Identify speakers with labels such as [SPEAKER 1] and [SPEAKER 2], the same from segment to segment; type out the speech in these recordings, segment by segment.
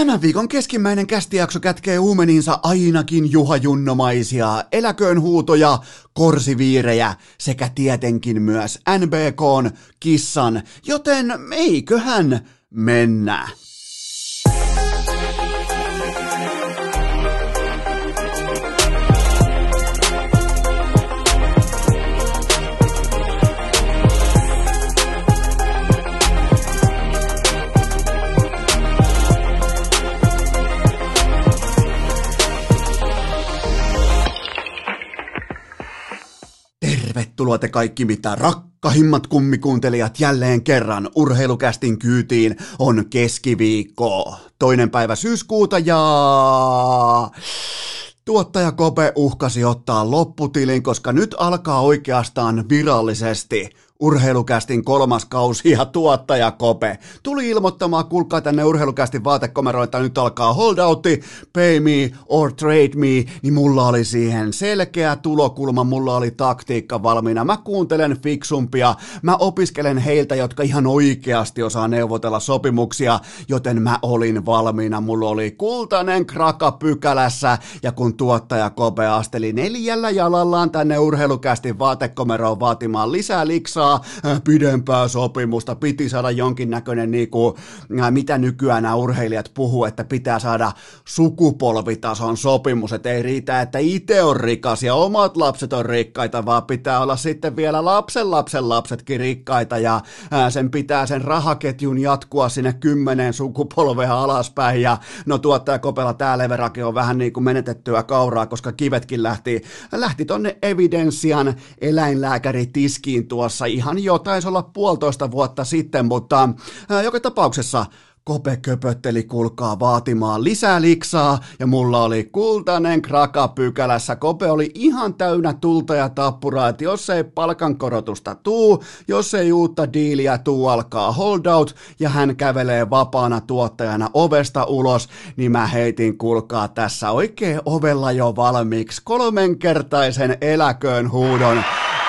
[SPEAKER 1] Tämän viikon keskimmäinen kästijakso kätkee uumeninsa ainakin juhajunnomaisia eläköön huutoja, korsiviirejä sekä tietenkin myös NBKn kissan, joten eiköhän mennä. Tervetuloa te kaikki mitä rakkahimmat kummikuuntelijat jälleen kerran urheilukästin kyytiin. On keskiviikko, toinen päivä syyskuuta ja... Tuottaja Kope uhkasi ottaa lopputilin, koska nyt alkaa oikeastaan virallisesti Urheilukästin kolmas kausi ja tuottaja Kope tuli ilmoittamaan, kuulkaa tänne Urheilukästin vaatekomeroon, että nyt alkaa holdoutti, pay me or trade me, niin mulla oli siihen selkeä tulokulma, mulla oli taktiikka valmiina. Mä kuuntelen fiksumpia, mä opiskelen heiltä, jotka ihan oikeasti osaa neuvotella sopimuksia, joten mä olin valmiina. Mulla oli kultainen kraka pykälässä, ja kun tuottaja Kope asteli neljällä jalallaan tänne Urheilukästin vaatekomeroon vaatimaan lisää liksaa, saa pidempää sopimusta, piti saada jonkinnäköinen, niin kuin, mitä nykyään nämä urheilijat puhuu, että pitää saada sukupolvitason sopimus, että ei riitä, että itse on rikas ja omat lapset on rikkaita, vaan pitää olla sitten vielä lapsen lapsen lapsetkin rikkaita ja sen pitää sen rahaketjun jatkua sinne kymmenen sukupolvea alaspäin. Ja no tuottaja Kopela tää leverake on vähän niin kuin menetettyä kauraa, koska kivetkin lähti, lähti tonne evidenssian eläinlääkäritiskiin tuossa ihan jo, taisi olla puolitoista vuotta sitten, mutta ää, joka tapauksessa Kope köpötteli kulkaa vaatimaan lisää liksaa ja mulla oli kultainen kraka pykälässä. Kope oli ihan täynnä tulta ja tappuraa, että jos ei palkankorotusta tuu, jos ei uutta diiliä tuu, alkaa holdout ja hän kävelee vapaana tuottajana ovesta ulos, niin mä heitin kulkaa tässä oikein ovella jo valmiiksi kolmenkertaisen eläköön huudon.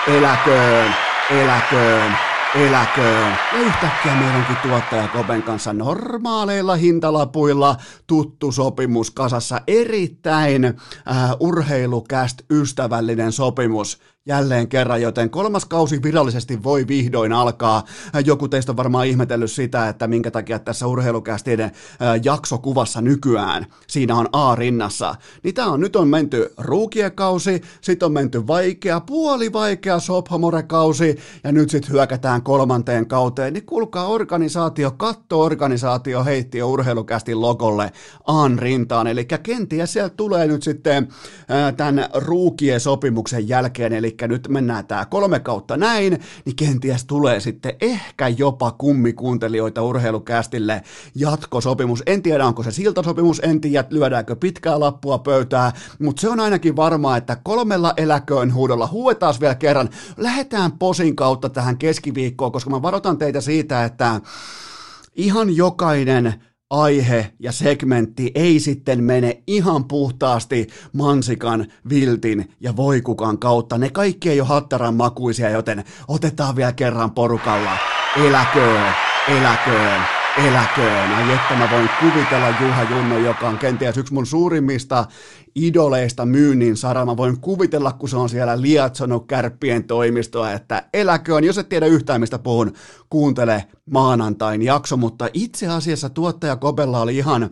[SPEAKER 1] Eläköön eläköön, eläköön. Ja yhtäkkiä meillä onkin tuottaja Kopen kanssa normaaleilla hintalapuilla tuttu sopimus kasassa. Erittäin äh, urheilukäst ystävällinen sopimus jälleen kerran, joten kolmas kausi virallisesti voi vihdoin alkaa. Joku teistä on varmaan ihmetellyt sitä, että minkä takia tässä urheilukästien jaksokuvassa nykyään siinä on A rinnassa. Niin tää on, nyt on menty ruukiekausi, sitten on menty vaikea, puoli vaikea sophomore-kausi, ja nyt sitten hyökätään kolmanteen kauteen. Niin kuulkaa organisaatio, katto-organisaatio heitti jo urheilukästin logolle Aan rintaan, eli kenties sieltä tulee nyt sitten tämän ruukien sopimuksen jälkeen, eli eli nyt mennään tämä kolme kautta näin, niin kenties tulee sitten ehkä jopa kummikuuntelijoita urheilukästille jatkosopimus. En tiedä, onko se siltasopimus, en tiedä, lyödäänkö pitkää lappua pöytää, mutta se on ainakin varmaa, että kolmella eläköön huudolla huuetaan vielä kerran. Lähetään posin kautta tähän keskiviikkoon, koska mä varoitan teitä siitä, että ihan jokainen aihe ja segmentti ei sitten mene ihan puhtaasti mansikan, viltin ja voikukan kautta. Ne kaikki ei ole hattaran makuisia, joten otetaan vielä kerran porukalla. Eläköön, eläköön, eläköön. Ai että mä voin kuvitella Juha Junno, joka on kenties yksi mun suurimmista idoleista myynnin saralla. Mä voin kuvitella, kun se on siellä liatsonut kärppien toimistoa, että eläköön. Jos et tiedä yhtään, mistä puhun, kuuntele maanantain jakso, mutta itse asiassa tuottaja Kobella oli ihan äh,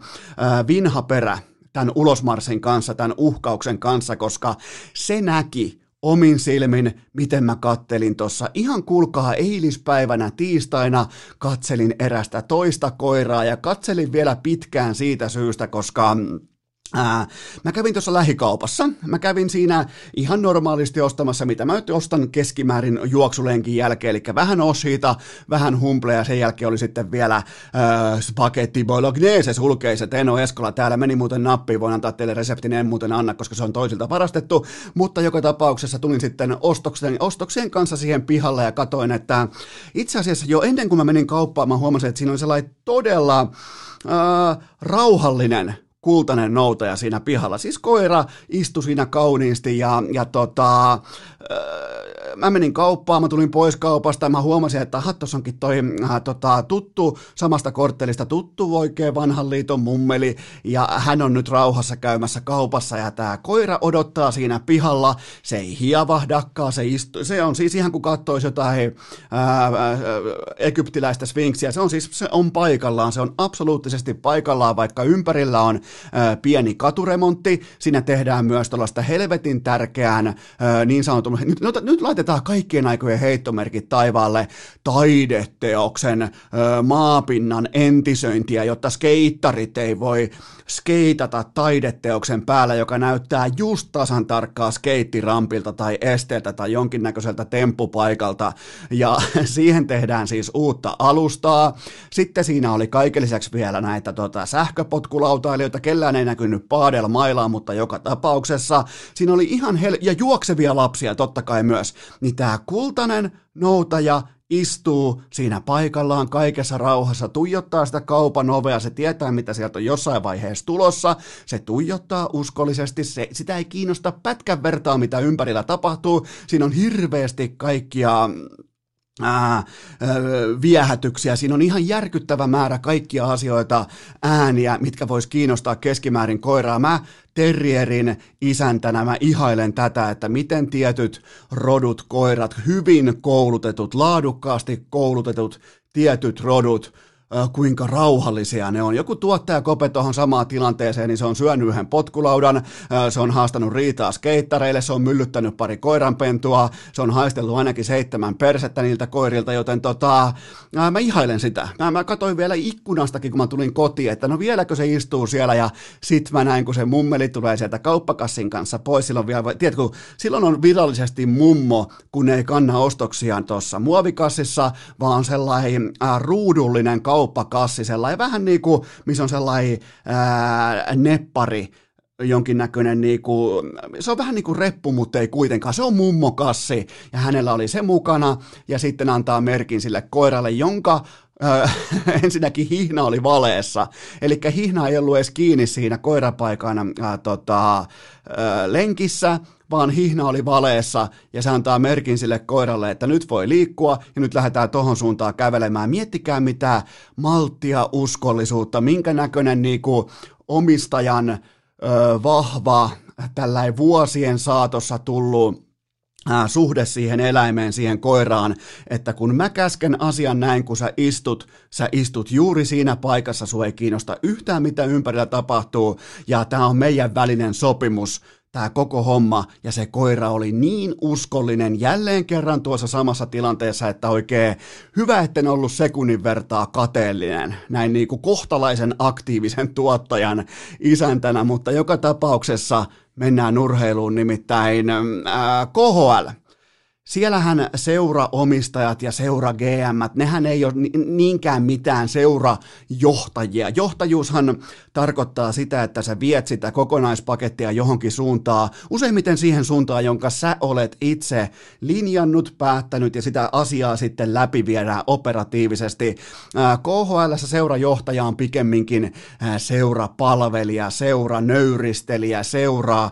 [SPEAKER 1] vinhaperä tämän ulosmarsin kanssa, tämän uhkauksen kanssa, koska se näki omin silmin, miten mä kattelin tuossa. Ihan kuulkaa eilispäivänä tiistaina katselin erästä toista koiraa ja katselin vielä pitkään siitä syystä, koska Ää, mä kävin tuossa lähikaupassa. Mä kävin siinä ihan normaalisti ostamassa, mitä mä nyt ostan keskimäärin juoksulenkin jälkeen, eli vähän oshiita, vähän humplea, ja sen jälkeen oli sitten vielä ää, spagetti bolognese sulkeiset. Eno Eskola täällä meni muuten nappiin, voin antaa teille reseptin, en muuten anna, koska se on toisilta varastettu, mutta joka tapauksessa tulin sitten ostoksen, ostoksien kanssa siihen pihalle ja katoin, että itse asiassa jo ennen kuin mä menin kauppaan, mä huomasin, että siinä oli sellainen todella ää, rauhallinen kultainen noutaja siinä pihalla. Siis koira istui siinä kauniisti ja, ja tota, mä menin kauppaan, mä tulin pois kaupasta ja mä huomasin, että aha, tuossa onkin toi äh, tota, tuttu, samasta korttelista tuttu oikein vanhan liiton mummeli ja hän on nyt rauhassa käymässä kaupassa ja tämä koira odottaa siinä pihalla, se ei hiavahdakaan, se, istu, se on siis ihan kuin katsoisi jotain ää, ää, egyptiläistä sfinksiä, se on siis se on paikallaan, se on absoluuttisesti paikallaan, vaikka ympärillä on ää, pieni katuremontti, siinä tehdään myös tällaista helvetin tärkeään ää, niin sanotun, nyt, nyt laitetaan kaikkien aikojen heittomerkit taivaalle taideteoksen maapinnan entisöintiä, jotta skeittarit ei voi skeitata taideteoksen päällä, joka näyttää just tasan tarkkaa skeittirampilta tai esteeltä tai jonkinnäköiseltä temppupaikalta. Ja siihen tehdään siis uutta alustaa. Sitten siinä oli kaiken lisäksi vielä näitä tota, sähköpotkulautailijoita, kellään ei näkynyt paadel mailaa, mutta joka tapauksessa siinä oli ihan hel- ja juoksevia lapsia totta kai myös. Niin tämä kultainen noutaja istuu siinä paikallaan kaikessa rauhassa, tuijottaa sitä kaupan ovea, se tietää mitä sieltä on jossain vaiheessa tulossa, se tuijottaa uskollisesti, se, sitä ei kiinnosta pätkän vertaa mitä ympärillä tapahtuu, siinä on hirveästi kaikkia viehätyksiä. Siinä on ihan järkyttävä määrä kaikkia asioita, ääniä, mitkä vois kiinnostaa keskimäärin koiraa. Mä terrierin isäntänä mä ihailen tätä, että miten tietyt rodut koirat, hyvin koulutetut, laadukkaasti koulutetut tietyt rodut, kuinka rauhallisia ne on. Joku tuottaja kope tuohon samaan tilanteeseen, niin se on syönyt yhden potkulaudan, se on haastanut riitaa skeittareille, se on myllyttänyt pari koiranpentua, se on haistellut ainakin seitsemän persettä niiltä koirilta, joten tota, mä ihailen sitä. Mä, mä katsoin vielä ikkunastakin, kun mä tulin kotiin, että no vieläkö se istuu siellä, ja sit mä näin, kun se mummeli tulee sieltä kauppakassin kanssa pois, silloin vielä, tiedätkö, silloin on virallisesti mummo, kun ei kanna ostoksiaan tuossa muovikassissa, vaan sellainen äh, ruudullinen kauppa kauppakassi, sellainen vähän niin kuin, missä on sellainen ää, neppari, jonkinnäköinen, niinku, se on vähän niin kuin reppu, mutta ei kuitenkaan, se on mummokassi, ja hänellä oli se mukana, ja sitten antaa merkin sille koiralle, jonka ensinnäkin hihna oli valeessa, eli hihna ei ollut edes kiinni siinä koirapaikan äh, tota, äh, lenkissä, vaan hihna oli valeessa ja se antaa merkin sille koiralle, että nyt voi liikkua ja nyt lähdetään tohon suuntaan kävelemään. Miettikää mitä malttia, uskollisuutta, minkä näköinen niinku omistajan ö, vahva, tällainen vuosien saatossa tullut suhde siihen eläimeen, siihen koiraan, että kun mä käsken asian näin, kun sä istut, sä istut juuri siinä paikassa, sua ei kiinnosta yhtään mitä ympärillä tapahtuu, ja tämä on meidän välinen sopimus, tämä koko homma ja se koira oli niin uskollinen jälleen kerran tuossa samassa tilanteessa, että oikein hyvä, etten ollut sekunnin vertaa kateellinen näin niin kuin kohtalaisen aktiivisen tuottajan isäntänä, mutta joka tapauksessa mennään urheiluun nimittäin ää, KHL siellähän seuraomistajat ja seura GM, nehän ei ole niinkään mitään seurajohtajia. Johtajuushan tarkoittaa sitä, että sä viet sitä kokonaispakettia johonkin suuntaan, useimmiten siihen suuntaan, jonka sä olet itse linjannut, päättänyt ja sitä asiaa sitten läpi viedään operatiivisesti. KHL seurajohtaja on pikemminkin seurapalvelija, seuranöyristelijä, seura,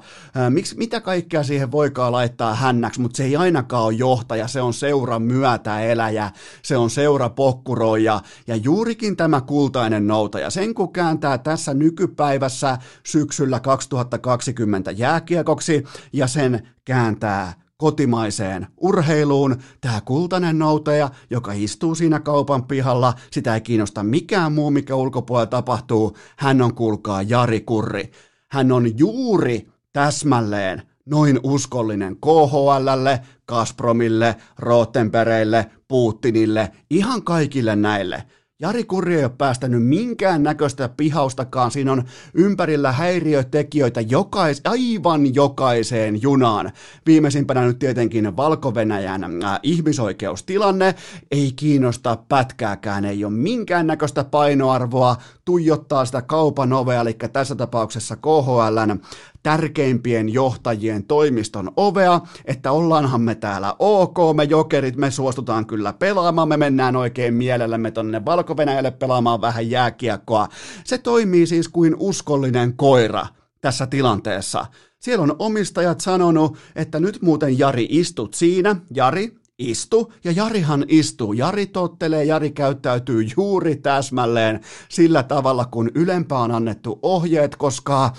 [SPEAKER 1] miksi, mitä kaikkea siihen voikaan laittaa hännäksi, mutta se ei ainakaan on johtaja, se on seura myötäeläjä, se on seura pokkuroija ja juurikin tämä kultainen noutaja. Sen kun kääntää tässä nykypäivässä syksyllä 2020 jääkiekoksi ja sen kääntää kotimaiseen urheiluun. Tämä kultainen noutaja, joka istuu siinä kaupan pihalla, sitä ei kiinnosta mikään muu, mikä ulkopuolella tapahtuu. Hän on, kuulkaa, Jari Kurri. Hän on juuri täsmälleen noin uskollinen KHLlle, Gazpromille, Rottenbereille, Putinille, ihan kaikille näille. Jari Kurri ei ole päästänyt minkään näköistä pihaustakaan, siinä on ympärillä häiriötekijöitä jokais, aivan jokaiseen junaan. Viimeisimpänä nyt tietenkin Valko-Venäjän äh, ihmisoikeustilanne, ei kiinnosta pätkääkään, ei ole minkään näköistä painoarvoa, tuijottaa sitä kaupan ovea, eli tässä tapauksessa KHLn tärkeimpien johtajien toimiston ovea, että ollaanhan me täällä ok, me jokerit, me suostutaan kyllä pelaamaan, me mennään oikein mielellämme tonne valko pelaamaan vähän jääkiekkoa. Se toimii siis kuin uskollinen koira tässä tilanteessa. Siellä on omistajat sanonut, että nyt muuten Jari istut siinä. Jari, istu, ja Jarihan istuu. Jari tottelee, Jari käyttäytyy juuri täsmälleen sillä tavalla, kun ylempään annettu ohjeet, koska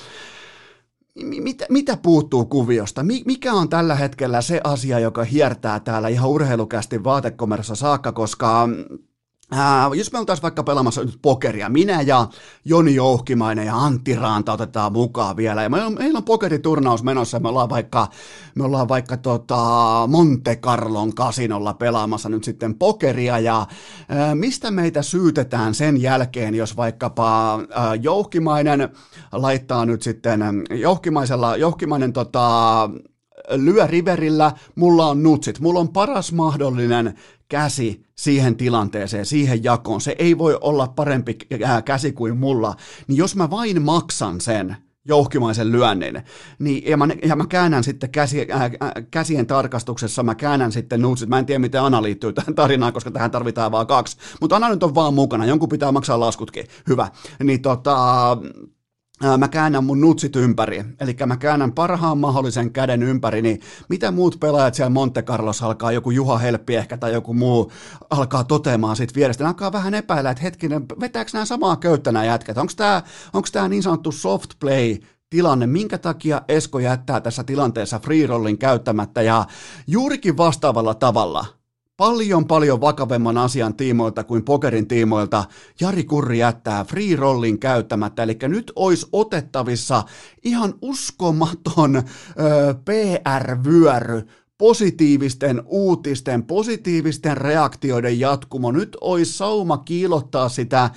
[SPEAKER 1] mitä, mitä puuttuu kuviosta? Mikä on tällä hetkellä se asia, joka hiertää täällä ihan urheilukästi vaatekomerossa saakka, koska Ää, jos me oltaisiin vaikka pelaamassa nyt pokeria, minä ja Joni Jouhkimainen ja Antti Raanta otetaan mukaan vielä, ja meillä on, pokeriturnaus menossa, me ollaan vaikka, me ollaan vaikka tota Monte Carlon kasinolla pelaamassa nyt sitten pokeria, ja ää, mistä meitä syytetään sen jälkeen, jos vaikkapa ää, Jouhkimainen laittaa nyt sitten, Jouhkimaisella, Jouhkimainen tota, lyö riverillä, mulla on nutsit, mulla on paras mahdollinen käsi siihen tilanteeseen, siihen jakoon. Se ei voi olla parempi käsi kuin mulla. Niin jos mä vain maksan sen, jouhkimaisen lyönnin, niin, ja, mä, ja mä käännän sitten käsi, äh, käsien tarkastuksessa, mä käännän sitten nuutsit, mä en tiedä miten Ana liittyy tähän tarinaan, koska tähän tarvitaan vaan kaksi, mutta Ana nyt on vaan mukana, jonkun pitää maksaa laskutkin, hyvä, niin tota, mä käännän mun nutsit ympäri, eli mä käännän parhaan mahdollisen käden ympäri, niin mitä muut pelaajat siellä Monte Carlos alkaa, joku Juha Helppi ehkä tai joku muu alkaa toteamaan siitä vierestä, ne alkaa vähän epäillä, että hetkinen, vetääkö nämä samaa köyttä nämä jätkät, onko tämä, onko tämä niin sanottu soft play tilanne, minkä takia Esko jättää tässä tilanteessa free rollin käyttämättä ja juurikin vastaavalla tavalla – paljon paljon vakavemman asian tiimoilta kuin pokerin tiimoilta Jari Kurri jättää free rollin käyttämättä, eli nyt olisi otettavissa ihan uskomaton ö, PR-vyöry positiivisten uutisten, positiivisten reaktioiden jatkumo. Nyt olisi sauma kiilottaa sitä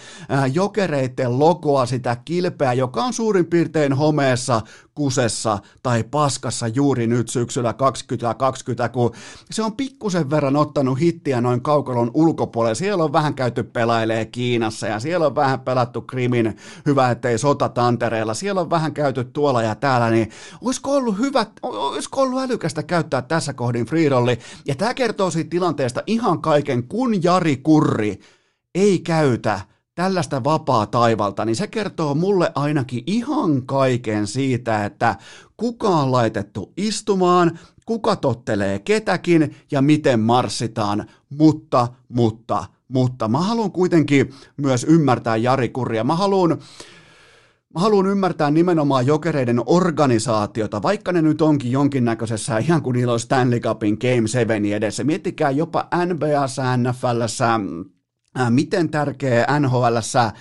[SPEAKER 1] jokereiden logoa, sitä kilpeä, joka on suurin piirtein homeessa kusessa tai paskassa juuri nyt syksyllä 2020, kun se on pikkusen verran ottanut hittiä noin kaukalon ulkopuolelle. Siellä on vähän käyty pelailee Kiinassa ja siellä on vähän pelattu Krimin, hyvä ettei sota tantereella, siellä on vähän käyty tuolla ja täällä, niin olisiko ollut hyvä, olisiko ollut älykästä käyttää tässä kohdin freerolli, ja tämä kertoo siitä tilanteesta ihan kaiken, kun Jari Kurri ei käytä tällaista vapaa taivalta, niin se kertoo mulle ainakin ihan kaiken siitä, että kuka on laitettu istumaan, kuka tottelee ketäkin ja miten marssitaan, mutta, mutta, mutta mä haluan kuitenkin myös ymmärtää Jari Kurria. Mä haluan Mä haluan ymmärtää nimenomaan jokereiden organisaatiota, vaikka ne nyt onkin jonkinnäköisessä, ihan kuin niillä on Stanley Cupin Game 7 edessä. Miettikää jopa NFLssä, Äh, miten tärkeä NHL äh,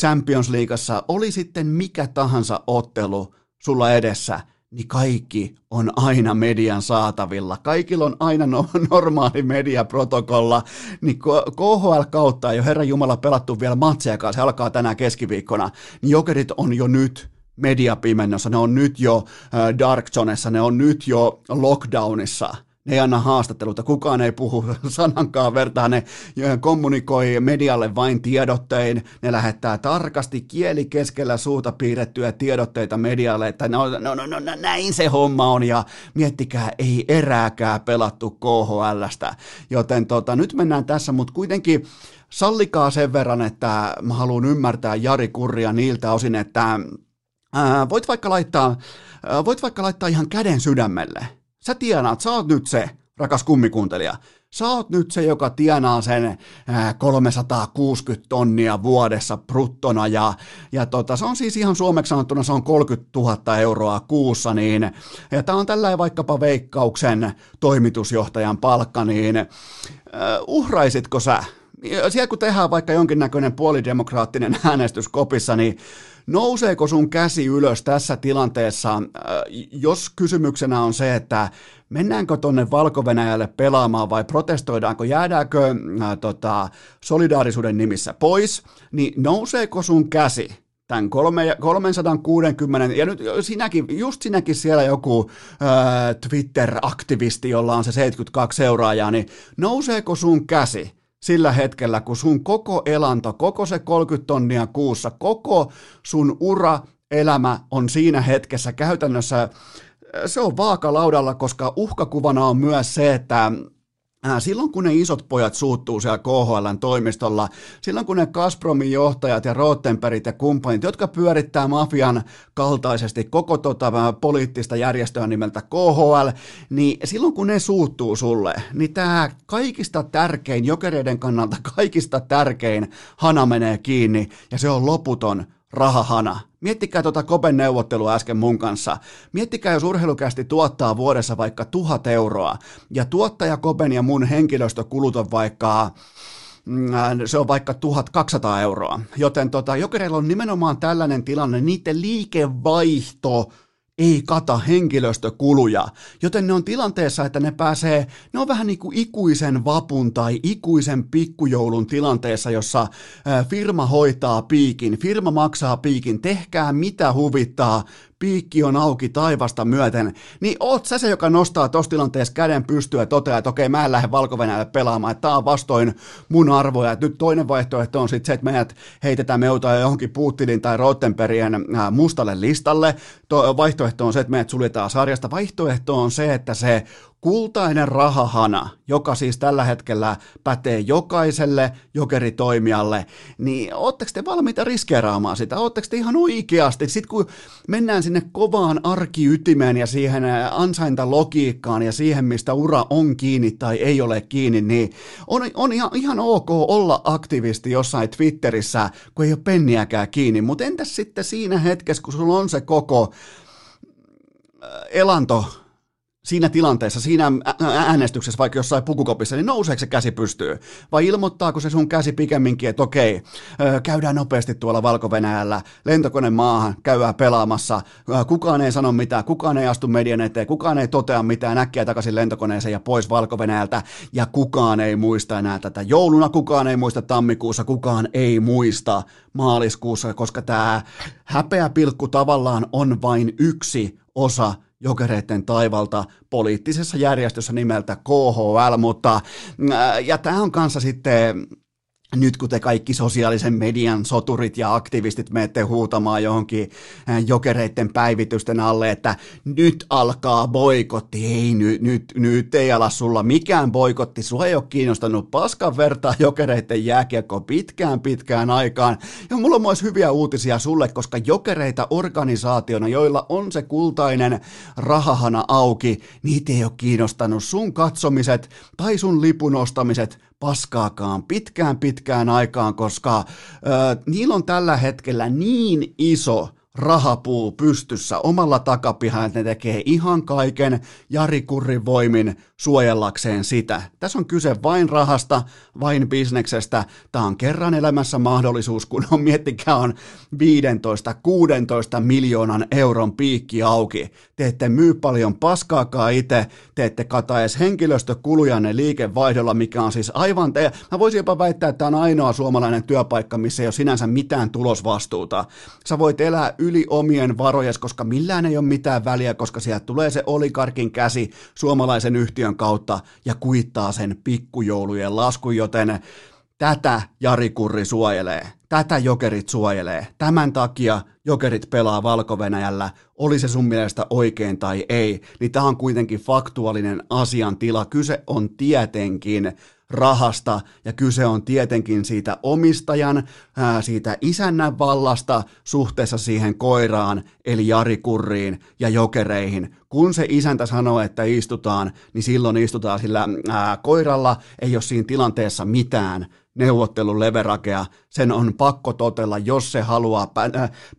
[SPEAKER 1] Champions Leagueassa oli sitten mikä tahansa ottelu sulla edessä, niin kaikki on aina median saatavilla. Kaikilla on aina no, normaali mediaprotokolla. Niin KHL kautta ei ole Herran Jumala pelattu vielä matsejakaan, se alkaa tänään keskiviikkona. Niin jokerit on jo nyt mediapimennossa, ne on nyt jo äh, dark zonessa, ne on nyt jo lockdownissa – ne ei anna haastatteluita, kukaan ei puhu sanankaan vertaa, ne kommunikoi medialle vain tiedottein, ne lähettää tarkasti kieli keskellä suuta piirrettyjä tiedotteita medialle, että no, no, no, no, näin se homma on, ja miettikää, ei erääkään pelattu KHLstä, joten tota, nyt mennään tässä, mutta kuitenkin sallikaa sen verran, että mä haluan ymmärtää Jari Kurria niiltä osin, että ää, voit vaikka laittaa, ää, voit vaikka laittaa ihan käden sydämelle, Sä tienaat, sä oot nyt se, rakas kummikuuntelija, sä oot nyt se, joka tienaa sen 360 tonnia vuodessa bruttona ja, ja tota, se on siis ihan suomeksi sanottuna se on 30 000 euroa kuussa, niin, ja tää on tällä vaikkapa veikkauksen toimitusjohtajan palkka, niin uh, uhraisitko sä? Siellä kun tehdään vaikka jonkinnäköinen puolidemokraattinen äänestys kopissa, niin nouseeko sun käsi ylös tässä tilanteessa, äh, jos kysymyksenä on se, että mennäänkö tuonne valko pelaamaan vai protestoidaanko, jäädäänkö äh, tota, solidaarisuuden nimissä pois, niin nouseeko sun käsi tämän 360, ja nyt sinäkin, just sinäkin siellä joku äh, Twitter-aktivisti, jolla on se 72 seuraajaa, niin nouseeko sun käsi sillä hetkellä, kun sun koko elanto, koko se 30 tonnia kuussa, koko sun ura, elämä on siinä hetkessä käytännössä, se on vaakalaudalla, koska uhkakuvana on myös se, että Silloin kun ne isot pojat suuttuu siellä KHLn toimistolla, silloin kun ne Gazpromin johtajat ja Rottenbergit ja kumppanit, jotka pyörittää mafian kaltaisesti koko tota poliittista järjestöä nimeltä KHL, niin silloin kun ne suuttuu sulle, niin tämä kaikista tärkein, jokereiden kannalta kaikista tärkein hana menee kiinni ja se on loputon rahahana. Miettikää tuota Kopen neuvottelua äsken mun kanssa. Miettikää, jos urheilukästi tuottaa vuodessa vaikka tuhat euroa, ja tuottaja Kopen ja mun henkilöstökulut on vaikka mm, se on vaikka 1200 euroa. Joten tota, jokereilla on nimenomaan tällainen tilanne, niiden liikevaihto ei kata henkilöstökuluja, joten ne on tilanteessa, että ne pääsee, ne on vähän niin kuin ikuisen vapun tai ikuisen pikkujoulun tilanteessa, jossa firma hoitaa piikin, firma maksaa piikin, tehkää mitä huvittaa, piikki on auki taivasta myöten, niin oot sä se, joka nostaa tossa tilanteessa käden pystyä ja toteaa, että okei, mä en lähde valko pelaamaan, että tää on vastoin mun arvoja. Et nyt toinen vaihtoehto on sitten se, että meidät heitetään me johonkin Putinin tai Rottenbergien äh, mustalle listalle. To- vaihtoehto on se, että meidät suljetaan sarjasta. Vaihtoehto on se, että se kultainen rahahana, joka siis tällä hetkellä pätee jokaiselle jokeritoimijalle, niin ootteko te valmiita riskeeraamaan sitä? Ootteko te ihan oikeasti? Sitten kun mennään sinne kovaan arkiytimeen ja siihen ansaintalogiikkaan ja siihen, mistä ura on kiinni tai ei ole kiinni, niin on, on ihan, ihan ok olla aktivisti jossain Twitterissä, kun ei ole penniäkään kiinni, mutta entäs sitten siinä hetkessä, kun sulla on se koko elanto siinä tilanteessa, siinä äänestyksessä, vaikka jossain pukukopissa, niin nouseeko se käsi pystyy? Vai ilmoittaako se sun käsi pikemminkin, että okei, käydään nopeasti tuolla valko lentokone maahan, käydään pelaamassa, kukaan ei sano mitään, kukaan ei astu median eteen, kukaan ei totea mitään, äkkiä takaisin lentokoneeseen ja pois valko ja kukaan ei muista enää tätä. Jouluna kukaan ei muista tammikuussa, kukaan ei muista maaliskuussa, koska tämä häpeä pilkku tavallaan on vain yksi osa jokereiden taivalta poliittisessa järjestössä nimeltä KHL, mutta ja tämä on kanssa sitten nyt kun te kaikki sosiaalisen median soturit ja aktivistit menette huutamaan johonkin jokereiden päivitysten alle, että nyt alkaa boikotti, ei nyt, nyt, nyt ei ala sulla mikään boikotti, sua ei ole kiinnostanut paskan vertaa jokereiden jääkiekko pitkään pitkään aikaan. Ja mulla on myös hyviä uutisia sulle, koska jokereita organisaationa, joilla on se kultainen rahahana auki, niitä ei ole kiinnostanut sun katsomiset tai sun lipun ostamiset, paskaakaan pitkään pitkään aikaan, koska ö, niillä on tällä hetkellä niin iso rahapuu pystyssä omalla takapihalla, että ne tekee ihan kaiken Jari Kurrin voimin suojellakseen sitä. Tässä on kyse vain rahasta, vain bisneksestä. Tämä on kerran elämässä mahdollisuus, kun on miettikää on 15-16 miljoonan euron piikki auki. Te ette myy paljon paskaakaan itse, te ette kata edes henkilöstökulujanne liikevaihdolla, mikä on siis aivan te. Mä voisin jopa väittää, että tämä on ainoa suomalainen työpaikka, missä ei ole sinänsä mitään tulosvastuuta. Sä voit elää yli omien varojes, koska millään ei ole mitään väliä, koska sieltä tulee se olikarkin käsi suomalaisen yhtiön kautta ja kuittaa sen pikkujoulujen laskun, joten tätä Jari Kurri suojelee, tätä jokerit suojelee. Tämän takia jokerit pelaa valko oli se sun mielestä oikein tai ei, niin tämä on kuitenkin faktuaalinen asiantila. Kyse on tietenkin rahasta ja kyse on tietenkin siitä omistajan, ää, siitä isännän vallasta suhteessa siihen koiraan, eli Jari Kurriin ja jokereihin. Kun se isäntä sanoo, että istutaan, niin silloin istutaan, sillä ää, koiralla ei ole siinä tilanteessa mitään neuvottelun leverakea, sen on pakko totella, jos se haluaa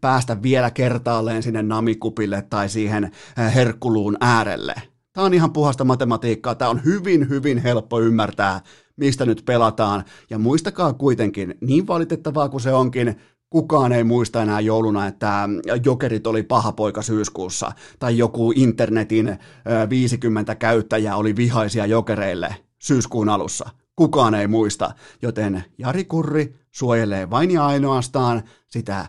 [SPEAKER 1] päästä vielä kertaalleen sinne namikupille tai siihen herkkuluun äärelle. Tämä on ihan puhasta matematiikkaa, tämä on hyvin, hyvin helppo ymmärtää, mistä nyt pelataan. Ja muistakaa kuitenkin, niin valitettavaa kuin se onkin, kukaan ei muista enää jouluna, että jokerit oli paha poika syyskuussa, tai joku internetin 50 käyttäjää oli vihaisia jokereille syyskuun alussa. Kukaan ei muista, joten Jari Kurri suojelee vain ja ainoastaan sitä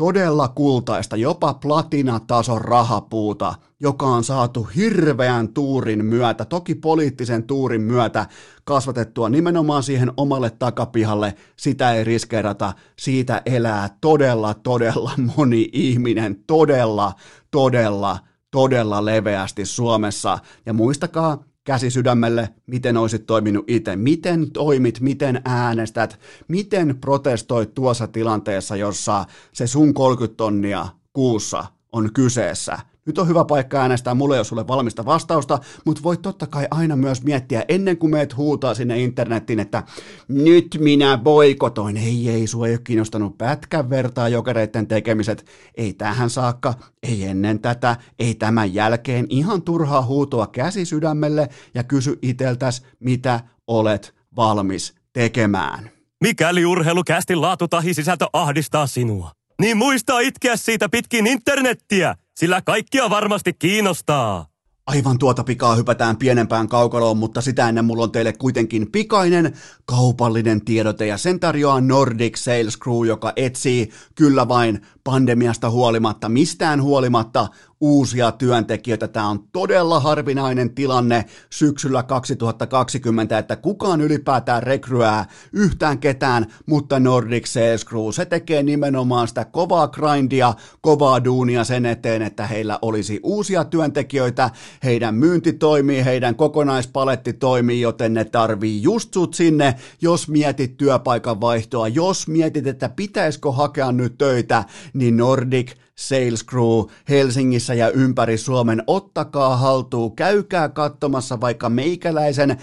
[SPEAKER 1] todella kultaista, jopa platinatason rahapuuta, joka on saatu hirveän tuurin myötä, toki poliittisen tuurin myötä kasvatettua nimenomaan siihen omalle takapihalle, sitä ei riskeerata, siitä elää todella, todella moni ihminen, todella, todella, todella leveästi Suomessa. Ja muistakaa, käsi sydämelle, miten olisit toiminut itse, miten toimit, miten äänestät, miten protestoit tuossa tilanteessa, jossa se sun 30 tonnia kuussa on kyseessä nyt on hyvä paikka äänestää, mulle ole sulle valmista vastausta, mutta voit totta kai aina myös miettiä ennen kuin meet huutaa sinne internettiin, että nyt minä boikotoin. Ei, ei, sua ei ole kiinnostanut pätkän vertaa jokereiden tekemiset. Ei tähän saakka, ei ennen tätä, ei tämän jälkeen. Ihan turhaa huutoa käsi sydämelle ja kysy iteltäs, mitä olet valmis tekemään.
[SPEAKER 2] Mikäli urheilukästin laatu tahi sisältö ahdistaa sinua, niin muista itkeä siitä pitkin internettiä sillä kaikkia varmasti kiinnostaa.
[SPEAKER 1] Aivan tuota pikaa hypätään pienempään kaukaloon, mutta sitä ennen mulla on teille kuitenkin pikainen kaupallinen tiedote ja sen tarjoaa Nordic Sales Crew, joka etsii kyllä vain pandemiasta huolimatta, mistään huolimatta uusia työntekijöitä. Tämä on todella harvinainen tilanne syksyllä 2020, että kukaan ylipäätään rekryää yhtään ketään, mutta Nordic Sales Crew, se tekee nimenomaan sitä kovaa grindia, kovaa duunia sen eteen, että heillä olisi uusia työntekijöitä, heidän myynti toimii, heidän kokonaispaletti toimii, joten ne tarvii just sut sinne, jos mietit työpaikan vaihtoa, jos mietit, että pitäisikö hakea nyt töitä, niin Nordic Sales Crew Helsingissä ja ympäri Suomen. Ottakaa haltuun, käykää katsomassa vaikka meikäläisen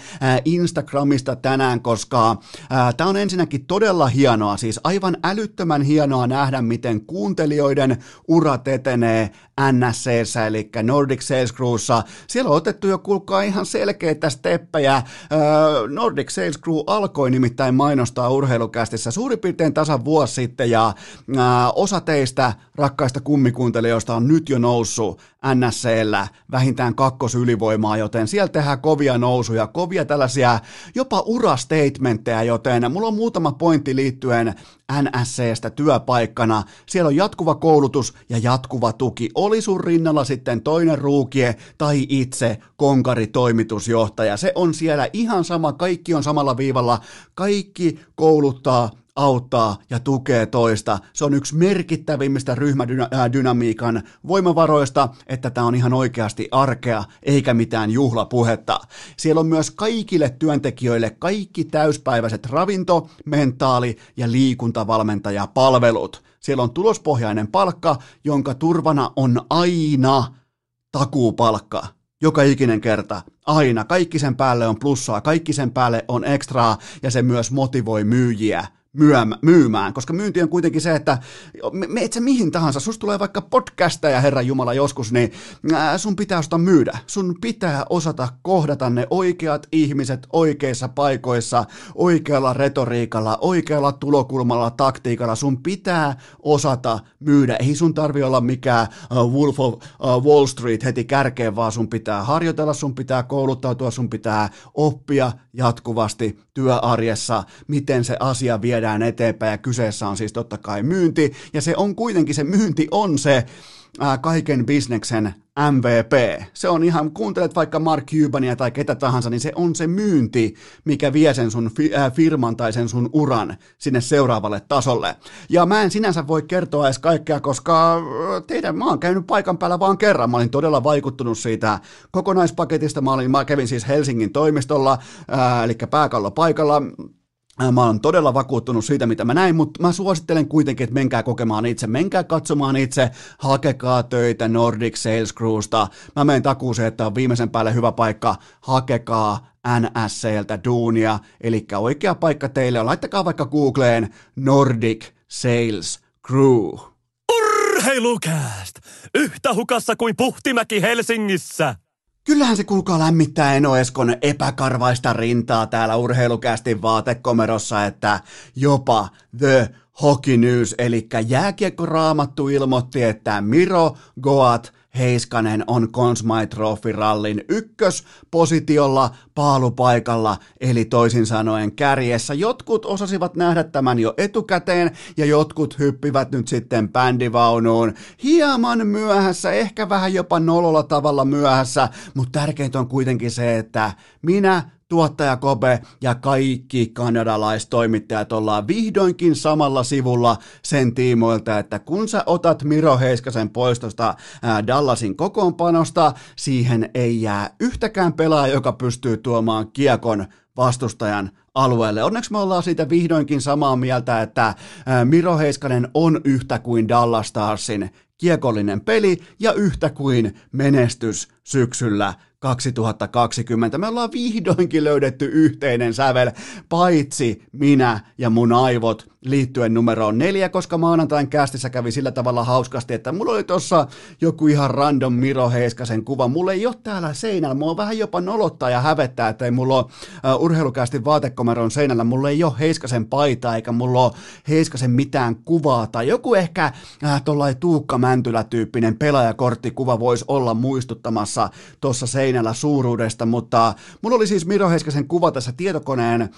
[SPEAKER 1] Instagramista tänään, koska tämä on ensinnäkin todella hienoa, siis aivan älyttömän hienoa nähdä, miten kuuntelijoiden urat etenee NSCssä, eli Nordic Sales Crewssa. Siellä on otettu jo, kuulkaa, ihan selkeitä steppejä. Nordic Sales Crew alkoi nimittäin mainostaa urheilukästissä suurin piirtein tasan vuosi sitten, ja osa teistä rakkaista kummikuuntelijoista on nyt jo noussut NSCllä vähintään kakkosylivoimaa, joten siellä tehdään kovia nousuja, kovia tällaisia jopa urastatementteja, joten mulla on muutama pointti liittyen NSCstä työpaikkana. Siellä on jatkuva koulutus ja jatkuva tuki. Oli sun rinnalla sitten toinen ruukie tai itse konkari toimitusjohtaja. Se on siellä ihan sama, kaikki on samalla viivalla, kaikki kouluttaa auttaa ja tukee toista. Se on yksi merkittävimmistä ryhmädynamiikan voimavaroista, että tämä on ihan oikeasti arkea eikä mitään juhlapuhetta. Siellä on myös kaikille työntekijöille kaikki täyspäiväiset ravinto, mentaali ja liikuntavalmentajapalvelut. Siellä on tulospohjainen palkka, jonka turvana on aina takuupalkka joka ikinen kerta, aina. Kaikki sen päälle on plussaa, kaikki sen päälle on ekstraa ja se myös motivoi myyjiä myymään, koska myynti on kuitenkin se, että me sä mihin tahansa, sus tulee vaikka podcasteja Herran Jumala joskus, niin sun pitää osata myydä. Sun pitää osata kohdata ne oikeat ihmiset oikeissa paikoissa, oikealla retoriikalla, oikealla tulokulmalla, taktiikalla. Sun pitää osata myydä. Ei sun tarvi olla mikään Wolf of Wall Street heti kärkeen, vaan sun pitää harjoitella, sun pitää kouluttautua, sun pitää oppia jatkuvasti työarjessa, miten se asia viedään eteenpäin. Ja kyseessä on siis totta kai myynti. Ja se on kuitenkin se myynti on se ää, kaiken bisneksen MVP. Se on ihan, kuuntelet vaikka Mark Cubania tai ketä tahansa, niin se on se myynti, mikä vie sen sun fi, äh, firman tai sen sun uran sinne seuraavalle tasolle. Ja mä en sinänsä voi kertoa edes kaikkea, koska teidän, mä oon käynyt paikan päällä vaan kerran. Mä olin todella vaikuttunut siitä kokonaispaketista. Mä, olin, mä kävin siis Helsingin toimistolla, äh, eli pääkallo paikalla Äh, mä oon todella vakuuttunut siitä, mitä mä näin, mutta mä suosittelen kuitenkin, että menkää kokemaan itse, menkää katsomaan itse, hakekaa töitä Nordic Sales Crewsta. Mä menen takuuseen, että on viimeisen päälle hyvä paikka, hakekaa NSCltä duunia, eli oikea paikka teille on. Laittakaa vaikka Googleen Nordic Sales Crew.
[SPEAKER 2] Urheilukääst! Yhtä hukassa kuin Puhtimäki Helsingissä!
[SPEAKER 1] Kyllähän se kuulkaa lämmittää Eno Eskon epäkarvaista rintaa täällä urheilukästin vaatekomerossa, että jopa The Hockey News, eli jääkiekko raamattu ilmoitti, että Miro Goat Heiskanen on Consmite Trophy rallin ykköspositiolla paalupaikalla, eli toisin sanoen kärjessä. Jotkut osasivat nähdä tämän jo etukäteen ja jotkut hyppivät nyt sitten bändivaunuun hieman myöhässä, ehkä vähän jopa nololla tavalla myöhässä, mutta tärkeintä on kuitenkin se, että minä tuottaja Kobe ja kaikki kanadalaistoimittajat ollaan vihdoinkin samalla sivulla sen tiimoilta, että kun sä otat Miro Heiskasen poistosta Dallasin kokoonpanosta, siihen ei jää yhtäkään pelaaja, joka pystyy tuomaan kiekon vastustajan alueelle. Onneksi me ollaan siitä vihdoinkin samaa mieltä, että Miro Heiskanen on yhtä kuin Dallas Starsin kiekollinen peli ja yhtä kuin menestys syksyllä 2020. Me ollaan vihdoinkin löydetty yhteinen sävel, paitsi minä ja mun aivot liittyen numeroon neljä, koska maanantain kästissä kävi sillä tavalla hauskasti, että mulla oli tuossa joku ihan random Miro Heiskasen kuva. Mulla ei ole täällä seinällä, mulla on vähän jopa nolottaa ja hävettää, että ei mulla ole uh, urheilukästi vaatekomeron seinällä, mulla ei ole Heiskasen paita eikä mulla ole Heiskasen mitään kuvaa tai joku ehkä uh, tuollainen Tuukka Mäntylä-tyyppinen pelaajakorttikuva voisi olla muistuttamassa tuossa seinällä suuruudesta, mutta mulla oli siis Miro Heiskasen kuva tässä tietokoneen, uh,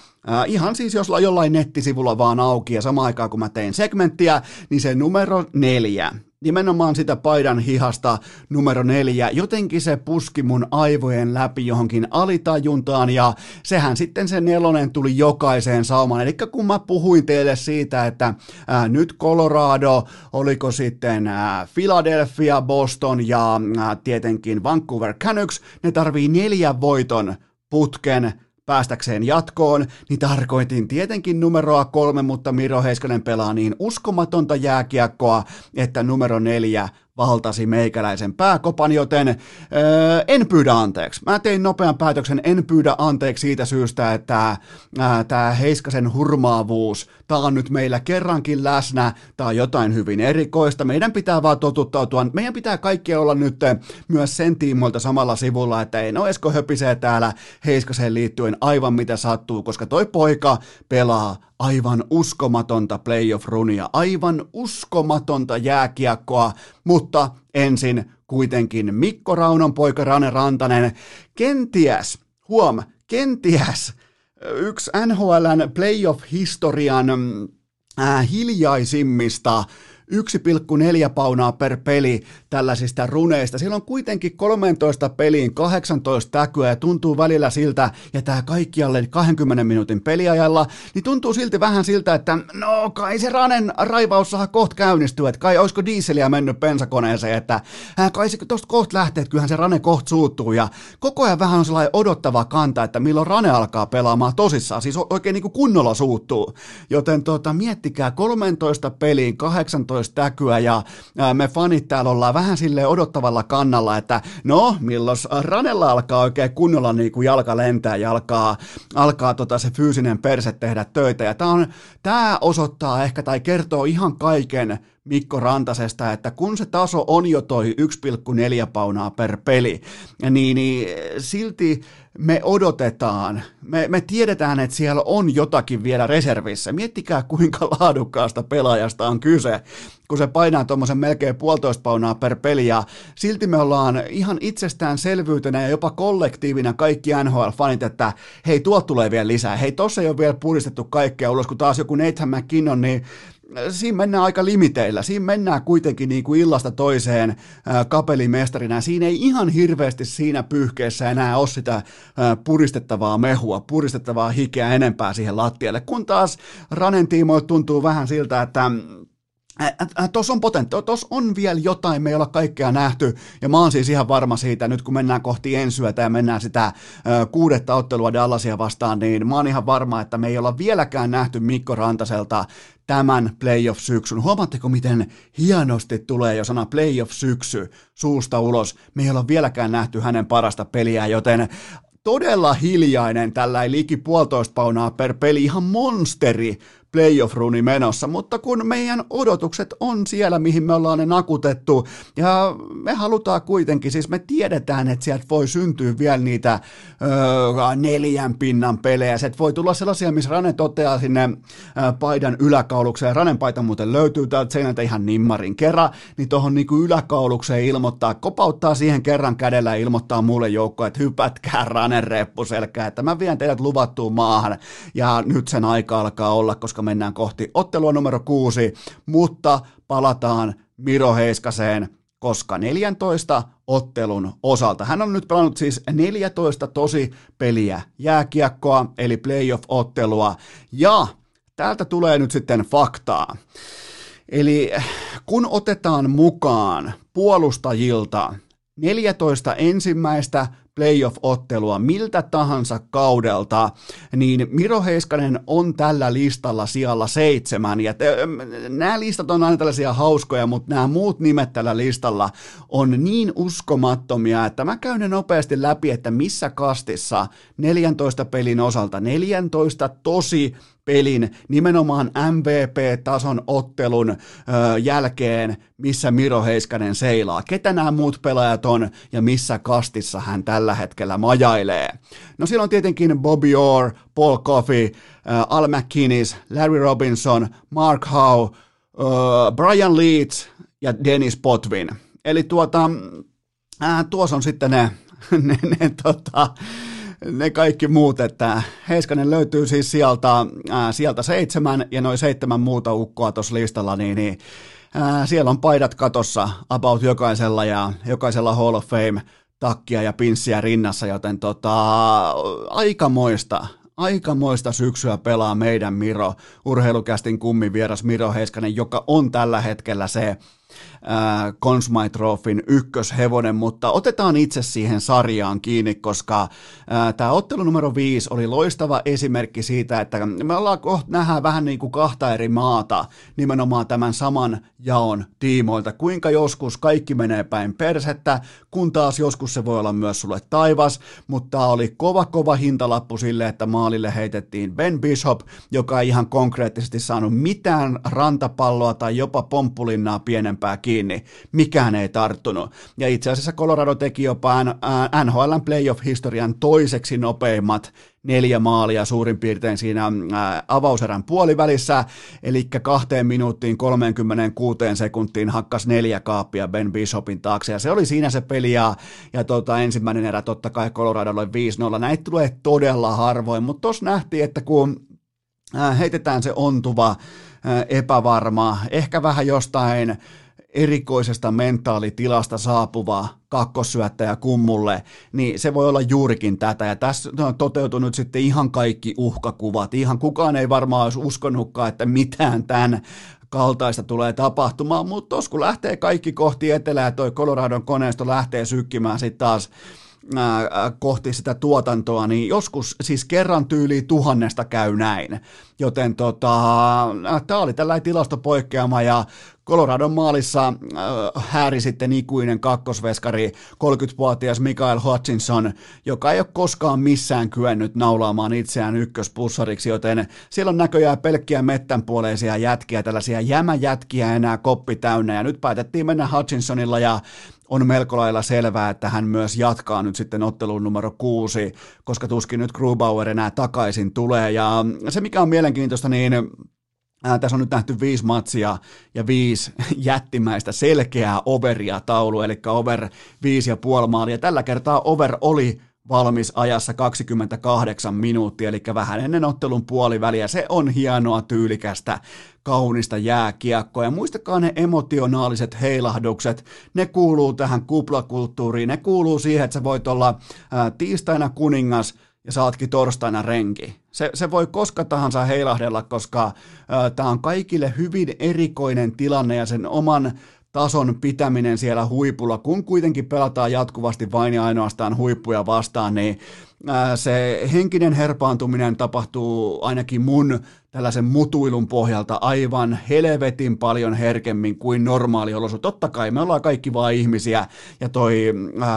[SPEAKER 1] ihan siis jos jollain nettisivulla vaan auki ja samaan aikaan kun mä tein segmenttiä, niin se numero neljä, nimenomaan sitä paidan hihasta numero neljä, jotenkin se puski mun aivojen läpi johonkin alitajuntaan ja sehän sitten se nelonen tuli jokaiseen saumaan. Eli kun mä puhuin teille siitä, että ää, nyt Colorado, oliko sitten ää, Philadelphia, Boston ja ää, tietenkin Vancouver Canucks, ne tarvii neljän voiton putken päästäkseen jatkoon, niin tarkoitin tietenkin numeroa kolme, mutta Miro Heiskanen pelaa niin uskomatonta jääkiekkoa, että numero neljä valtasi meikäläisen pääkopan, joten öö, en pyydä anteeksi. Mä tein nopean päätöksen, en pyydä anteeksi siitä syystä, että tämä Heiskasen hurmaavuus, tämä on nyt meillä kerrankin läsnä, tämä on jotain hyvin erikoista, meidän pitää vaan totuttautua, meidän pitää kaikki olla nyt myös sen tiimoilta samalla sivulla, että ei no Esko höpisee täällä Heiskaseen liittyen aivan mitä sattuu, koska toi poika pelaa aivan uskomatonta playoff-runia, aivan uskomatonta jääkiekkoa, mutta ensin kuitenkin Mikko Raunon poika Rane Rantanen, kenties, huom, kenties yksi NHLn playoff-historian äh, hiljaisimmista 1,4 paunaa per peli tällaisista runeista. Siellä on kuitenkin 13 peliin 18 täkyä ja tuntuu välillä siltä, ja tämä kaikkialle 20 minuutin peliajalla, niin tuntuu silti vähän siltä, että no kai se Ranen raivaus saa kohta käynnistyä, että kai olisiko diiseliä mennyt pensakoneeseen, että äh, kai se tosta kohta lähtee, että kyllähän se Rane kohta suuttuu, ja koko ajan vähän on sellainen odottava kanta, että milloin Rane alkaa pelaamaan tosissaan, siis oikein niin kuin kunnolla suuttuu. Joten tota, miettikää 13 peliin 18 olisi täkyä ja me fanit täällä ollaan vähän sille odottavalla kannalla, että no, milloin Ranella alkaa oikein kunnolla niin kuin jalka lentää ja alkaa, alkaa tota se fyysinen perse tehdä töitä. Ja tämä, on, tämä osoittaa ehkä tai kertoo ihan kaiken Mikko Rantasesta, että kun se taso on jo toi 1,4 paunaa per peli, niin, niin silti me odotetaan, me, me tiedetään, että siellä on jotakin vielä reservissä. Miettikää, kuinka laadukkaasta pelaajasta on kyse, kun se painaa tuommoisen melkein puolitoista paunaa per peli, ja silti me ollaan ihan itsestäänselvyytenä ja jopa kollektiivina kaikki NHL-fanit, että hei, tuo tulee vielä lisää, hei, tossa ei ole vielä puristettu kaikkea ulos, kun taas joku Nathan McKinnon, niin siinä mennään aika limiteillä. Siinä mennään kuitenkin niin kuin illasta toiseen kapelimestarina. Siinä ei ihan hirveästi siinä pyyhkeessä enää ole sitä puristettavaa mehua, puristettavaa hikeä enempää siihen lattialle, kun taas Ranen tuntuu vähän siltä, että Tuossa on potentiaalia, tuossa on vielä jotain, me ei olla kaikkea nähty, ja mä oon siis ihan varma siitä, nyt kun mennään kohti ensyötä ja mennään sitä kuudetta ottelua Dallasia vastaan, niin mä oon ihan varma, että me ei olla vieläkään nähty Mikko Rantaselta tämän playoff-syksyn. Huomaatteko, miten hienosti tulee jo sana playoff-syksy suusta ulos? Me ei olla vieläkään nähty hänen parasta peliä, joten todella hiljainen tällä liki puolitoista paunaa per peli, ihan monsteri playoff-runi menossa, mutta kun meidän odotukset on siellä, mihin me ollaan ne nakutettu, ja me halutaan kuitenkin, siis me tiedetään, että sieltä voi syntyä vielä niitä öö, neljän pinnan pelejä, se voi tulla sellaisia, missä Rane toteaa sinne öö, paidan yläkaulukseen, Ranen paita muuten löytyy täältä seinältä ihan nimmarin kerran, niin tuohon niinku yläkaulukseen ilmoittaa, kopauttaa siihen kerran kädellä ja ilmoittaa mulle joukkoon, että hypätkää Ranen reppuselkää, että mä vien teidät luvattuun maahan, ja nyt sen aika alkaa olla, koska mennään kohti ottelua numero kuusi, mutta palataan Miro Heiskaseen, koska 14 ottelun osalta. Hän on nyt pelannut siis 14 tosi peliä jääkiekkoa, eli playoff-ottelua, ja täältä tulee nyt sitten faktaa. Eli kun otetaan mukaan puolustajilta 14 ensimmäistä playoff-ottelua miltä tahansa kaudelta, niin Miro Heiskanen on tällä listalla siellä seitsemän. Ja te, nämä listat on aina tällaisia hauskoja, mutta nämä muut nimet tällä listalla on niin uskomattomia, että mä käyn ne nopeasti läpi, että missä kastissa 14 pelin osalta, 14 tosi pelin, nimenomaan MVP-tason ottelun ö, jälkeen, missä Miro Heiskanen seilaa. Ketä nämä muut pelaajat on ja missä kastissa hän tällä hetkellä majailee. No siellä on tietenkin Bobby Orr, Paul Coffey, ö, Al McKinnis, Larry Robinson, Mark Howe, ö, Brian Leeds ja Dennis Potvin. Eli tuota, äh, tuossa on sitten ne, ne, ne tota, ne kaikki muut, että Heiskanen löytyy siis sieltä, ää, sieltä seitsemän ja noin seitsemän muuta ukkoa tuossa listalla, niin, niin ää, siellä on paidat katossa about jokaisella ja jokaisella Hall of Fame takkia ja pinssiä rinnassa, joten tota, aikamoista, aikamoista syksyä pelaa meidän Miro, urheilukästin kummin vieras Miro Heiskanen, joka on tällä hetkellä se äh, ykköshevonen, mutta otetaan itse siihen sarjaan kiinni, koska äh, tämä ottelu numero viisi oli loistava esimerkki siitä, että me ollaan kohta nähdään vähän niin kuin kahta eri maata nimenomaan tämän saman jaon tiimoilta, kuinka joskus kaikki menee päin persettä, kun taas joskus se voi olla myös sulle taivas, mutta oli kova kova hintalappu sille, että maalille heitettiin Ben Bishop, joka ei ihan konkreettisesti saanut mitään rantapalloa tai jopa pomppulinnaa pienempää kiinni, mikään ei tarttunut. Ja itse asiassa Colorado teki jopa NHLn playoff-historian toiseksi nopeimmat neljä maalia suurin piirtein siinä avauserän puolivälissä, eli kahteen minuuttiin 36 sekuntiin hakkas neljä kaappia Ben Bishopin taakse, ja se oli siinä se peli, ja, ja tota, ensimmäinen erä totta kai Coloradolle 5-0, näitä tulee todella harvoin, mutta tuossa nähtiin, että kun heitetään se ontuva, epävarma, ehkä vähän jostain erikoisesta mentaalitilasta saapuva kakkosyöttäjä kummulle, niin se voi olla juurikin tätä. Ja tässä on toteutunut sitten ihan kaikki uhkakuvat. Ihan kukaan ei varmaan olisi uskonutkaan, että mitään tämän kaltaista tulee tapahtumaan, mutta tuossa kun lähtee kaikki kohti etelää toi Coloradon koneisto lähtee sykkimään sitten taas kohti sitä tuotantoa, niin joskus siis kerran tyyli tuhannesta käy näin. Joten tota, tämä oli tällainen tilastopoikkeama ja Coloradon maalissa äh, hääri sitten ikuinen kakkosveskari 30-vuotias Mikael Hutchinson, joka ei ole koskaan missään kyennyt naulaamaan itseään ykköspussariksi, joten siellä on näköjään pelkkiä mettänpuoleisia jätkiä, tällaisia jämäjätkiä enää koppi täynnä, ja nyt päätettiin mennä Hutchinsonilla, ja on melko lailla selvää, että hän myös jatkaa nyt sitten ottelun numero kuusi, koska tuskin nyt Grubauer enää takaisin tulee, ja se mikä on mielenkiintoista, niin Ää, tässä on nyt nähty viisi matsia ja viisi jättimäistä selkeää overia taulu, eli over viisi ja puoli maalia. Tällä kertaa over oli valmis ajassa 28 minuuttia, eli vähän ennen ottelun puoliväliä. Se on hienoa, tyylikästä, kaunista jääkiekkoa. Ja muistakaa ne emotionaaliset heilahdukset, ne kuuluu tähän kuplakulttuuriin, ne kuuluu siihen, että sä voit olla ää, tiistaina kuningas, ja sä ootkin torstaina renki. Se, se voi koska tahansa heilahdella, koska tämä on kaikille hyvin erikoinen tilanne ja sen oman tason pitäminen siellä huipulla, kun kuitenkin pelataan jatkuvasti vain ja ainoastaan huippuja vastaan, niin se henkinen herpaantuminen tapahtuu ainakin mun tällaisen mutuilun pohjalta aivan helvetin paljon herkemmin kuin normaali olosuhteet. Totta kai me ollaan kaikki vain ihmisiä ja toi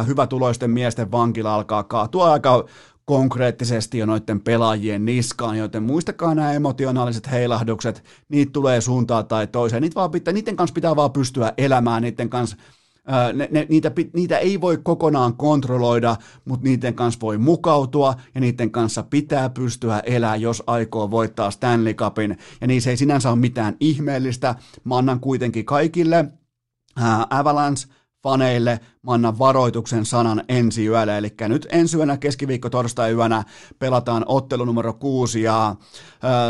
[SPEAKER 1] hyvä tuloisten miesten vankila alkaa kaatua aika konkreettisesti jo noiden pelaajien niskaan, joten muistakaa nämä emotionaaliset heilahdukset, niitä tulee suuntaan tai toiseen, niitä vaan pitää, niiden kanssa pitää vaan pystyä elämään, niiden kanssa ne, ne, niitä, niitä ei voi kokonaan kontrolloida, mutta niiden kanssa voi mukautua ja niiden kanssa pitää pystyä elämään, jos aikoo voittaa Stanley Cupin. Ja niissä ei sinänsä ole mitään ihmeellistä. Mä annan kuitenkin kaikille ää, Avalanche faneille mä annan varoituksen sanan ensi yöllä, eli nyt ensi yönä keskiviikko torstai yönä pelataan ottelu numero kuusi ja äh,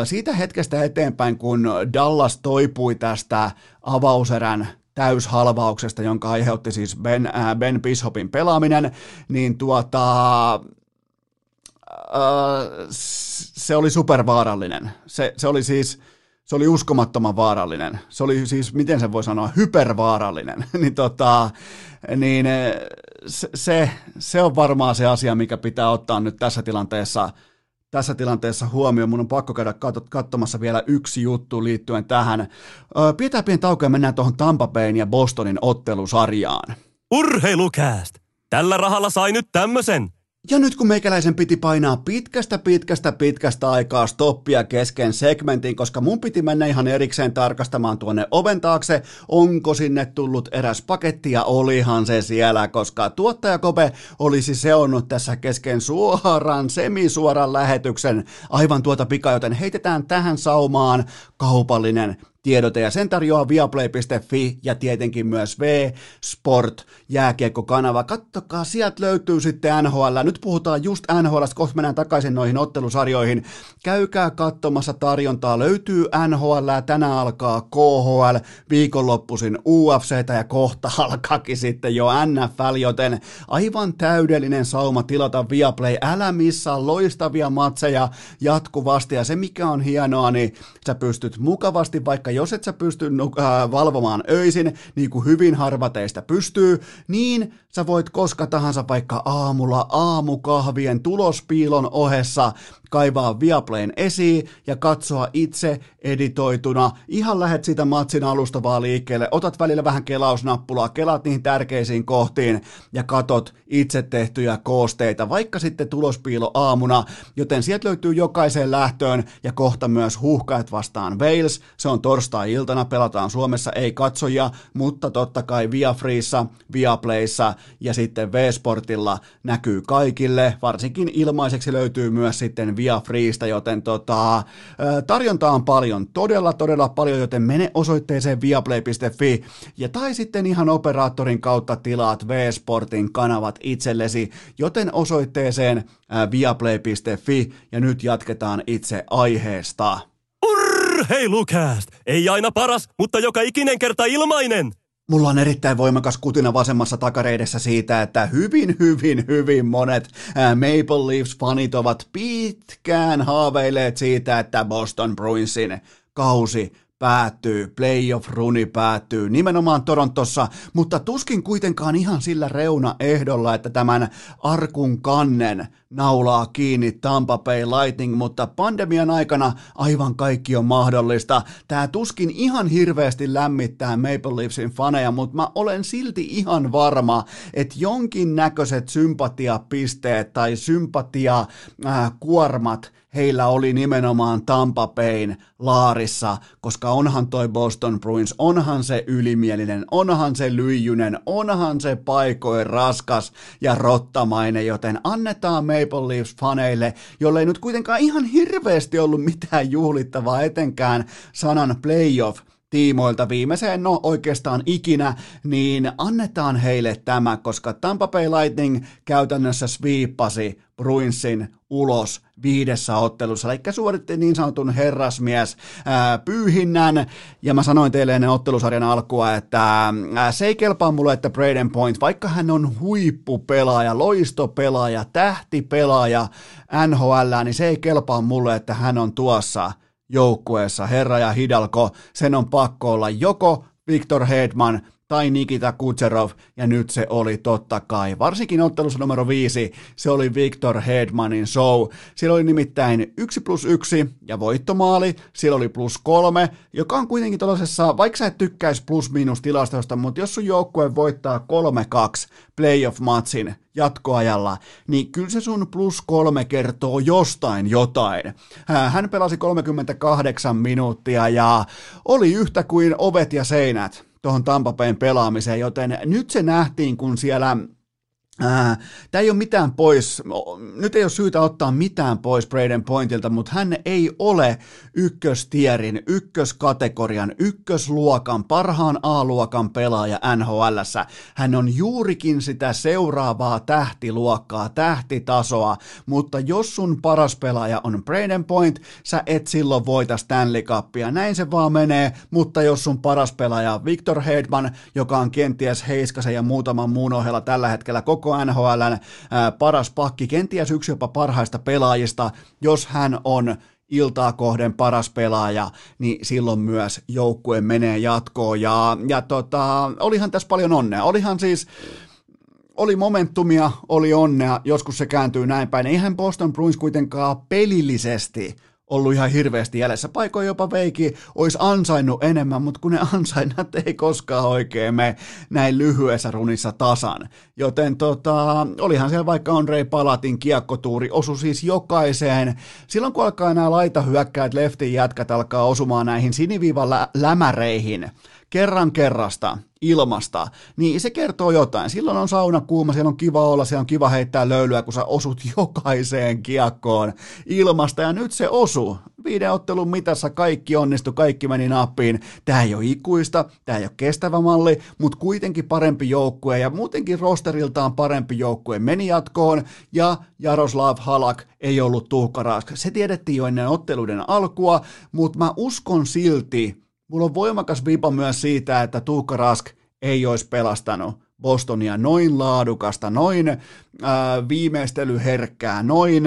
[SPEAKER 1] siitä hetkestä eteenpäin, kun Dallas toipui tästä avauserän täyshalvauksesta, jonka aiheutti siis Ben, äh, ben Bishopin pelaaminen, niin tuota, äh, se oli supervaarallinen. Se, se oli siis, se oli uskomattoman vaarallinen. Se oli siis, miten se voi sanoa, hypervaarallinen. niin, tota, niin se, se, se on varmaan se asia, mikä pitää ottaa nyt tässä tilanteessa – tässä tilanteessa huomioon. Mun on pakko käydä katsomassa vielä yksi juttu liittyen tähän. Pidetään pieni tauko ja mennään tuohon Tampa Bayn ja Bostonin ottelusarjaan.
[SPEAKER 2] Urheilukääst! Tällä rahalla sai nyt tämmösen.
[SPEAKER 1] Ja nyt kun meikäläisen piti painaa pitkästä, pitkästä, pitkästä aikaa stoppia kesken segmentin, koska mun piti mennä ihan erikseen tarkastamaan tuonne oven taakse, onko sinne tullut eräs paketti ja olihan se siellä, koska tuottaja Kope olisi seonnut tässä kesken suoran, semisuoran lähetyksen. Aivan tuota pika, joten heitetään tähän saumaan kaupallinen tiedote ja sen tarjoaa viaplay.fi ja tietenkin myös V-Sport jääkiekkokanava. Kattokaa, sieltä löytyy sitten NHL. Nyt puhutaan just NHL, kohta mennään takaisin noihin ottelusarjoihin. Käykää katsomassa tarjontaa. Löytyy NHL, tänään alkaa KHL, viikonloppuisin UFC ja kohta alkaakin sitten jo NFL, joten aivan täydellinen sauma tilata Viaplay. Älä missaa loistavia matseja jatkuvasti ja se mikä on hienoa, niin sä pystyt mukavasti vaikka jos et sä pysty äh, valvomaan öisin, niin kuin hyvin harva teistä pystyy, niin sä voit koska tahansa vaikka aamulla aamukahvien tulospiilon ohessa kaivaa Viaplayn esiin ja katsoa itse editoituna. Ihan lähet siitä matsin alusta vaan liikkeelle, otat välillä vähän kelausnappulaa, kelaat niihin tärkeisiin kohtiin ja katot itse tehtyjä koosteita, vaikka sitten tulospiilo aamuna, joten sieltä löytyy jokaiseen lähtöön ja kohta myös huuhkajat vastaan Wales. Se on torstai-iltana, pelataan Suomessa, ei katsoja, mutta totta kai Via Freessa, Via Playssa ja sitten V-Sportilla näkyy kaikille, varsinkin ilmaiseksi löytyy myös sitten Via Freesta, joten tota, tarjontaa on paljon, todella todella paljon, joten mene osoitteeseen viaplay.fi ja tai sitten ihan operaattorin kautta tilaat V-Sportin kanavat itsellesi, joten osoitteeseen viaplay.fi ja nyt jatketaan itse aiheesta.
[SPEAKER 2] Urheilukääst! Ei aina paras, mutta joka ikinen kerta ilmainen!
[SPEAKER 1] Mulla on erittäin voimakas kutina vasemmassa takareidessä siitä, että hyvin, hyvin, hyvin monet Maple Leafs-fanit ovat pitkään haaveilleet siitä, että Boston Bruinsin kausi päättyy, playoff-runi päättyy nimenomaan Torontossa, mutta tuskin kuitenkaan ihan sillä reuna-ehdolla, että tämän arkun kannen naulaa kiinni Tampa Bay Lightning, mutta pandemian aikana aivan kaikki on mahdollista. Tämä tuskin ihan hirveästi lämmittää Maple Leafsin faneja, mutta mä olen silti ihan varma, että jonkin näköiset sympatiapisteet tai sympatia-kuormat heillä oli nimenomaan Tampa Bayn laarissa, koska onhan toi Boston Bruins, onhan se ylimielinen, onhan se lyijynen, onhan se paikoin raskas ja rottamainen, joten annetaan Maple Leafs faneille, jolle ei nyt kuitenkaan ihan hirveästi ollut mitään juhlittavaa etenkään sanan playoff tiimoilta viimeiseen, no oikeastaan ikinä, niin annetaan heille tämä, koska Tampa Bay Lightning käytännössä sviippasi Bruinsin ulos viidessä ottelussa, eli suoritti niin sanotun herrasmies ää, pyyhinnän, ja mä sanoin teille ennen ottelusarjan alkua, että ää, se ei kelpaa mulle, että Braden Point, vaikka hän on huippupelaaja, loistopelaaja, tähtipelaaja NHL, niin se ei kelpaa mulle, että hän on tuossa joukkueessa, herra ja Hidalko, sen on pakko olla joko Victor Hedman tai Nikita Kutserov, ja nyt se oli totta kai. Varsinkin ottelussa numero viisi, se oli Victor Hedmanin show. Siellä oli nimittäin yksi plus yksi ja voittomaali, siellä oli plus kolme, joka on kuitenkin tuollaisessa, vaikka sä et tykkäisi plus-miinus tilastosta, mutta jos sun joukkue voittaa 3-2 playoff-matsin jatkoajalla, niin kyllä se sun plus kolme kertoo jostain jotain. Hän pelasi 38 minuuttia ja oli yhtä kuin ovet ja seinät tuohon Tampapeen pelaamiseen, joten nyt se nähtiin, kun siellä Tämä ei ole mitään pois, nyt ei ole syytä ottaa mitään pois Braden Pointilta, mutta hän ei ole ykköstierin, ykköskategorian, ykkösluokan, parhaan A-luokan pelaaja NHL. Hän on juurikin sitä seuraavaa tähtiluokkaa, tähtitasoa, mutta jos sun paras pelaaja on Braden Point, sä et silloin voita Stanley Cupia. Näin se vaan menee, mutta jos sun paras pelaaja on Victor Hedman, joka on kenties Heiskasen ja muutaman muun ohella tällä hetkellä koko koko NHLn paras pakki, kenties yksi jopa parhaista pelaajista, jos hän on iltaa kohden paras pelaaja, niin silloin myös joukkue menee jatkoon. Ja, ja tota, olihan tässä paljon onnea. Olihan siis, oli momentumia, oli onnea, joskus se kääntyy näin päin. Eihän Boston Bruins kuitenkaan pelillisesti ollut ihan hirveästi jäljessä. Paikoin jopa Veiki olisi ansainnut enemmän, mutta kun ne ansainnat ei koskaan oikein me näin lyhyessä runissa tasan. Joten tota, olihan siellä vaikka Andrei Palatin kiekkotuuri, osu siis jokaiseen. Silloin kun alkaa nämä laitahyökkäät, leftin jätkät alkaa osumaan näihin siniviivan lä- lämäreihin, kerran kerrasta, ilmasta, niin se kertoo jotain. Silloin on sauna kuuma, siellä on kiva olla, siellä on kiva heittää löylyä, kun sä osut jokaiseen kiekkoon ilmasta, ja nyt se osu. Viiden ottelun mitassa kaikki onnistu, kaikki meni nappiin. Tämä ei ole ikuista, tämä ei ole kestävä malli, mutta kuitenkin parempi joukkue, ja muutenkin rosteriltaan parempi joukkue meni jatkoon, ja Jaroslav Halak ei ollut tuhkarask. Se tiedettiin jo ennen otteluiden alkua, mutta mä uskon silti, Mulla on voimakas vipa myös siitä, että Tuukka Rask ei olisi pelastanut Bostonia noin laadukasta, noin äh, viimeistelyherkkää, noin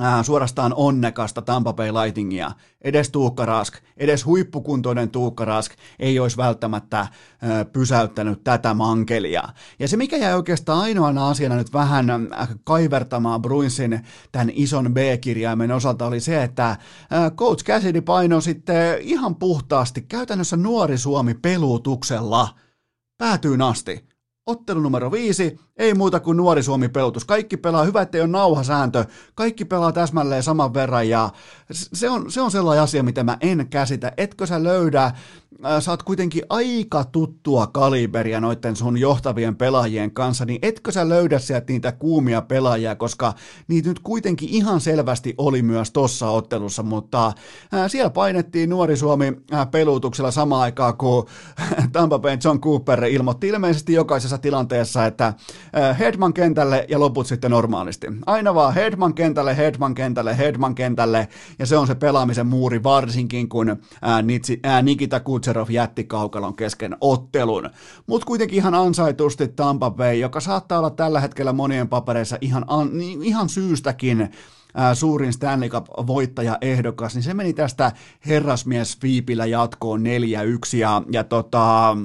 [SPEAKER 1] äh, suorastaan onnekasta Tampa Bay Lightingia. Edes Tuukka Rask, edes huippukuntoinen Tuukka Rask ei olisi välttämättä äh, pysäyttänyt tätä mankelia. Ja se, mikä jäi oikeastaan ainoana asiana nyt vähän äh, kaivertamaan Bruinsin tämän ison B-kirjaimen osalta oli se, että Coach Cassidy painoi sitten ihan puhtaasti käytännössä nuori Suomi pelutuksella päätyyn asti. Ottelu numero viisi, ei muuta kuin nuori Suomi pelutus. Kaikki pelaa, hyvä ettei ole nauhasääntö, kaikki pelaa täsmälleen saman verran ja se on, se on sellainen asia, mitä mä en käsitä. Etkö sä löydä, äh, sä oot kuitenkin aika tuttua kaliberia noiden sun johtavien pelaajien kanssa, niin etkö sä löydä sieltä niitä kuumia pelaajia, koska niitä nyt kuitenkin ihan selvästi oli myös tossa ottelussa, mutta äh, siellä painettiin nuori Suomi äh, pelutuksella samaan aikaan, kun Tampa Bay John Cooper ilmoitti ilmeisesti jokaisessa tilanteessa, että Hedman kentälle ja loput sitten normaalisti. Aina vaan Hedman kentälle, Hedman kentälle, Hedman kentälle, ja se on se pelaamisen muuri, varsinkin kun Nitsi, ää, Nikita Kutserov jätti kaukalon kesken ottelun. Mutta kuitenkin ihan ansaitusti Tampa Bay, joka saattaa olla tällä hetkellä monien papereissa ihan, an, ihan syystäkin suurin Stanley Cup-voittaja ehdokas, niin se meni tästä herrasmies Fiipillä jatkoon 4-1 ja, ja tota,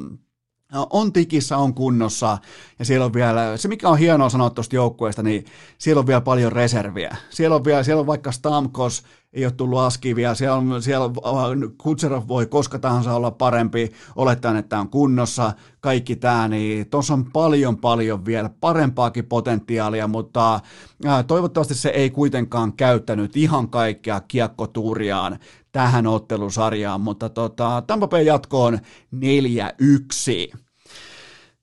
[SPEAKER 1] on tikissä, on kunnossa ja siellä on vielä, se mikä on hienoa sanoa tuosta joukkueesta, niin siellä on vielä paljon reserviä. Siellä on, vielä, siellä on vaikka Stamkos, ei ole tullut aski vielä, siellä, on, siellä on, Kutserov voi koska tahansa olla parempi, olettaen, että on kunnossa, kaikki tämä, niin tuossa on paljon paljon vielä parempaakin potentiaalia, mutta ää, toivottavasti se ei kuitenkaan käyttänyt ihan kaikkea kiekkotuuriaan tähän ottelusarjaan, mutta tota, Tampa Bay jatkoon 4-1.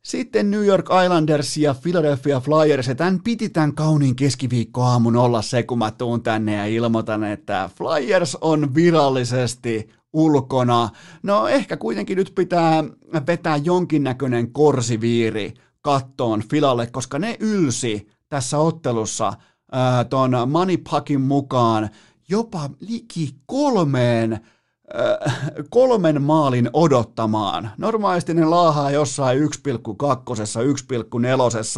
[SPEAKER 1] Sitten New York Islanders ja Philadelphia Flyers, ja tämän piti tämän kauniin keskiviikkoaamun olla se, kun mä tuun tänne ja ilmoitan, että Flyers on virallisesti ulkona. No ehkä kuitenkin nyt pitää vetää jonkinnäköinen korsiviiri kattoon Filalle, koska ne ylsi tässä ottelussa äh, ton Moneypuckin mukaan jopa liki kolmeen kolmen maalin odottamaan. Normaalisti ne laahaa jossain 1,2,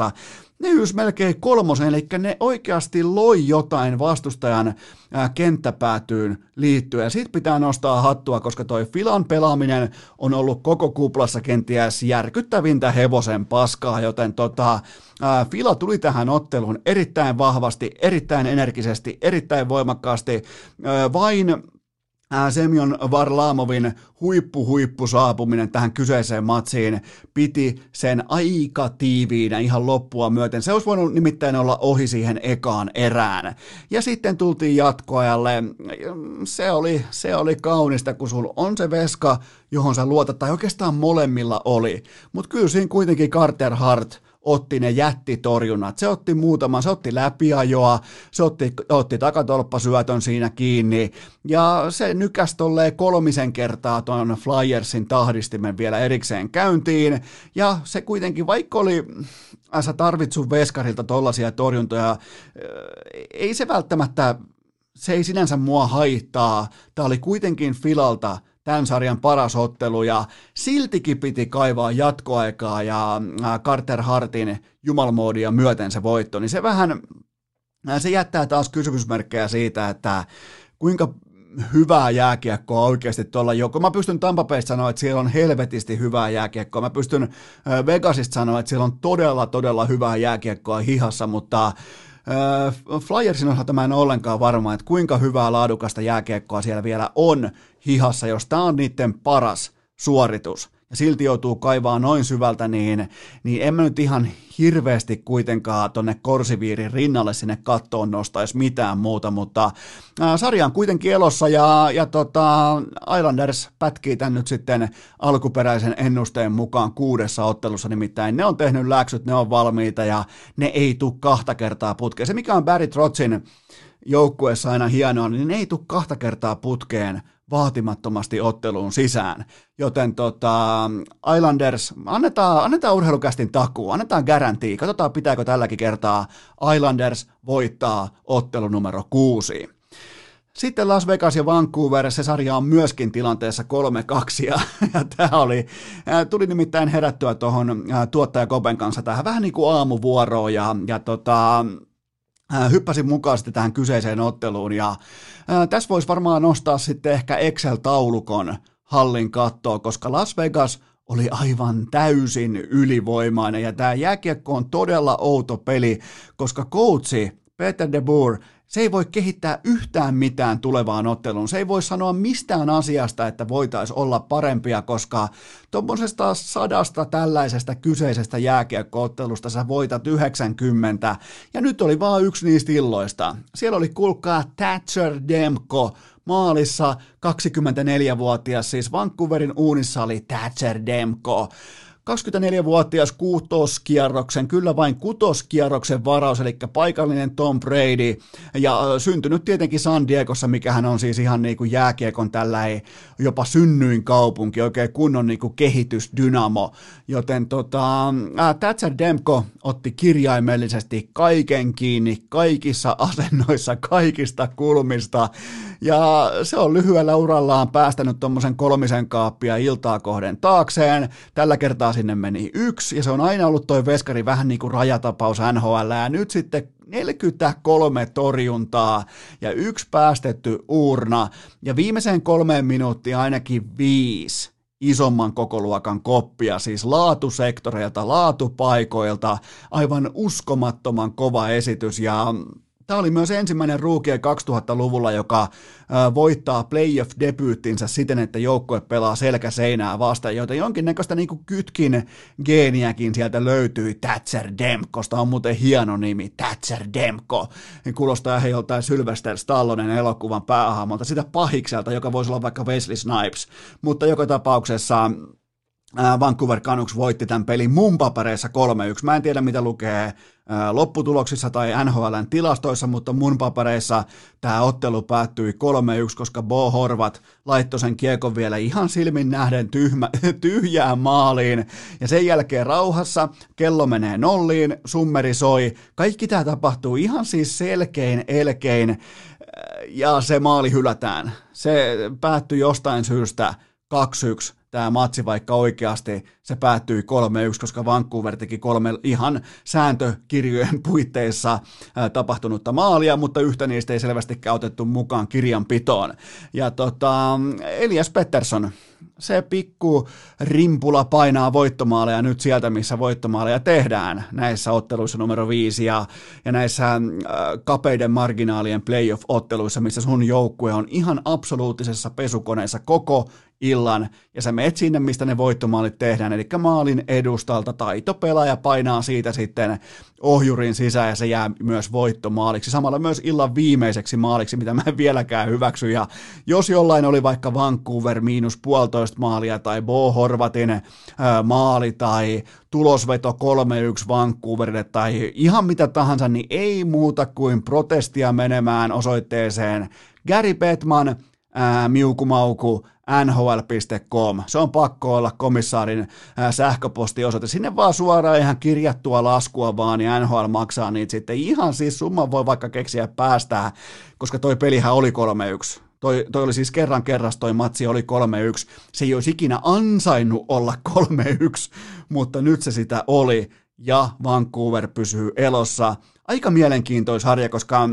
[SPEAKER 1] 1,4, ne ys melkein kolmosen, eli ne oikeasti loi jotain vastustajan kenttäpäätyyn liittyen. Siitä pitää nostaa hattua, koska toi Filan pelaaminen on ollut koko kuplassa kenties järkyttävintä hevosen paskaa, joten tota, Fila tuli tähän otteluun erittäin vahvasti, erittäin energisesti, erittäin voimakkaasti. Vain Semjon Varlamovin huippu huippu saapuminen tähän kyseiseen matsiin piti sen aika tiiviinä ihan loppua myöten. Se olisi voinut nimittäin olla ohi siihen ekaan erään. Ja sitten tultiin jatkoajalle. Se oli, se oli kaunista, kun sulla on se veska, johon sä luotat, tai oikeastaan molemmilla oli. Mutta kyllä siinä kuitenkin Carter Hart otti ne jättitorjunnat. Se otti muutaman, se otti läpiajoa, se otti, otti takatolppasyötön siinä kiinni ja se nykäs tolleen kolmisen kertaa ton Flyersin tahdistimen vielä erikseen käyntiin ja se kuitenkin, vaikka oli, äh, sä tarvit sun veskarilta tollaisia torjuntoja, äh, ei se välttämättä, se ei sinänsä mua haittaa. Tämä oli kuitenkin Filalta tämän sarjan paras ottelu ja siltikin piti kaivaa jatkoaikaa ja Carter Hartin jumalmoodia myöten se voitto, niin se vähän, se jättää taas kysymysmerkkejä siitä, että kuinka hyvää jääkiekkoa oikeasti tuolla joko. Mä pystyn Tampapeista sanoa, että siellä on helvetisti hyvää jääkiekkoa. Mä pystyn Vegasista sanoa, että siellä on todella, todella hyvää jääkiekkoa hihassa, mutta Flyersin osalta mä en ollenkaan varma, että kuinka hyvää laadukasta jääkiekkoa siellä vielä on hihassa, jos tämä on niiden paras suoritus ja silti joutuu kaivaa noin syvältä, niin, niin en mä nyt ihan hirveästi kuitenkaan tonne korsiviirin rinnalle sinne kattoon nostaisi mitään muuta, mutta ää, sarja on kuitenkin elossa ja, ja tota, Islanders pätkii tän nyt sitten alkuperäisen ennusteen mukaan kuudessa ottelussa, nimittäin ne on tehnyt läksyt, ne on valmiita ja ne ei tule kahta kertaa putkeen. Se mikä on Barry Trotsin joukkueessa aina hienoa, niin ne ei tule kahta kertaa putkeen vaatimattomasti otteluun sisään. Joten tota, Islanders, annetaan, annetaan urheilukästin takuu, annetaan garantii, katsotaan pitääkö tälläkin kertaa Islanders voittaa ottelu numero kuusi. Sitten Las Vegas ja Vancouver, se sarja on myöskin tilanteessa 3-2 ja, ja tämä oli, tuli nimittäin herättyä tuohon tuottaja Kopen kanssa tähän vähän niin kuin aamuvuoroon ja, ja tota, hyppäsin mukaan sitten tähän kyseiseen otteluun ja tässä voisi varmaan nostaa sitten ehkä Excel-taulukon hallin kattoa, koska Las Vegas oli aivan täysin ylivoimainen ja tämä jääkiekko on todella outo peli, koska coachi Peter de Boer se ei voi kehittää yhtään mitään tulevaan otteluun. Se ei voi sanoa mistään asiasta, että voitaisiin olla parempia, koska tuommoisesta sadasta tällaisesta kyseisestä jääkiekkoottelusta sä voitat 90, ja nyt oli vaan yksi niistä illoista. Siellä oli kulkaa Thatcher Demko, maalissa 24-vuotias, siis Vancouverin uunissa oli Thatcher Demko. 24-vuotias kuutoskierroksen, kyllä vain kutoskierroksen varaus, eli paikallinen Tom Brady, ja syntynyt tietenkin San Diegossa, mikä hän on siis ihan niin kuin jääkiekon tällä jopa synnyin kaupunki, oikein kunnon niin kuin kehitysdynamo, joten tota, Thatcher Demko otti kirjaimellisesti kaiken kiinni, kaikissa asennoissa, kaikista kulmista, ja se on lyhyellä urallaan päästänyt tuommoisen kolmisen kaappia iltaa kohden taakseen, tällä kertaa sinne meni yksi, ja se on aina ollut toi veskari vähän niin kuin rajatapaus NHL, ja nyt sitten 43 torjuntaa ja yksi päästetty uurna, ja viimeiseen kolmeen minuuttiin ainakin viisi isomman kokoluokan koppia, siis laatusektoreilta, laatupaikoilta, aivan uskomattoman kova esitys, ja Tämä oli myös ensimmäinen ruukie 2000-luvulla, joka voittaa playoff-debyyttinsä siten, että joukkue pelaa selkä seinää vastaan, joten jonkinnäköistä niin kuin kytkin geeniäkin sieltä löytyi. Thatcher Demkosta on muuten hieno nimi, Thatcher Demko. Kuulostaa ihan joltain Sylvester Stallonen elokuvan päähahmolta, sitä pahikselta, joka voisi olla vaikka Wesley Snipes. Mutta joka tapauksessa Vancouver Canucks voitti tämän pelin mun papereissa 3-1. Mä en tiedä, mitä lukee lopputuloksissa tai NHLn tilastoissa, mutta mun papereissa tämä ottelu päättyi 3-1, koska Bo Horvat laittoi sen kiekon vielä ihan silmin nähden tyhmä, tyhjään maaliin. Ja sen jälkeen rauhassa kello menee nolliin, summeri soi. Kaikki tämä tapahtuu ihan siis selkein, elkein ja se maali hylätään. Se päättyi jostain syystä 2-1 tämä matsi, vaikka oikeasti se päättyi 3-1, koska Vancouver teki kolme ihan sääntökirjojen puitteissa tapahtunutta maalia, mutta yhtä niistä ei selvästikään otettu mukaan kirjanpitoon. Ja tota, Elias Pettersson, se pikku rimpula painaa voittomaaleja nyt sieltä, missä voittomaaleja tehdään näissä otteluissa numero viisi ja, ja näissä äh, kapeiden marginaalien playoff-otteluissa, missä sun joukkue on ihan absoluuttisessa pesukoneessa koko illan, ja sä meet sinne, mistä ne voittomaalit tehdään, eli maalin edustalta taitopelaaja painaa siitä sitten ohjurin sisään, ja se jää myös voittomaaliksi, samalla myös illan viimeiseksi maaliksi, mitä mä en vieläkään hyväksy, ja jos jollain oli vaikka Vancouver miinus puolitoista maalia, tai Bo Horvatin ää, maali, tai tulosveto 3-1 Vancouverille, tai ihan mitä tahansa, niin ei muuta kuin protestia menemään osoitteeseen Gary Bettman, miukumauku, nhl.com. Se on pakko olla komissaarin sähköpostiosoite. Sinne vaan suoraan ihan kirjattua laskua vaan, niin NHL maksaa niitä sitten. Ihan siis summan voi vaikka keksiä päästää, koska toi pelihän oli 3-1. Toi, toi oli siis kerran kerras, toi matsi oli 3-1. Se ei olisi ikinä ansainnut olla 3-1, mutta nyt se sitä oli, ja Vancouver pysyy elossa. Aika mielenkiintoisharja, koska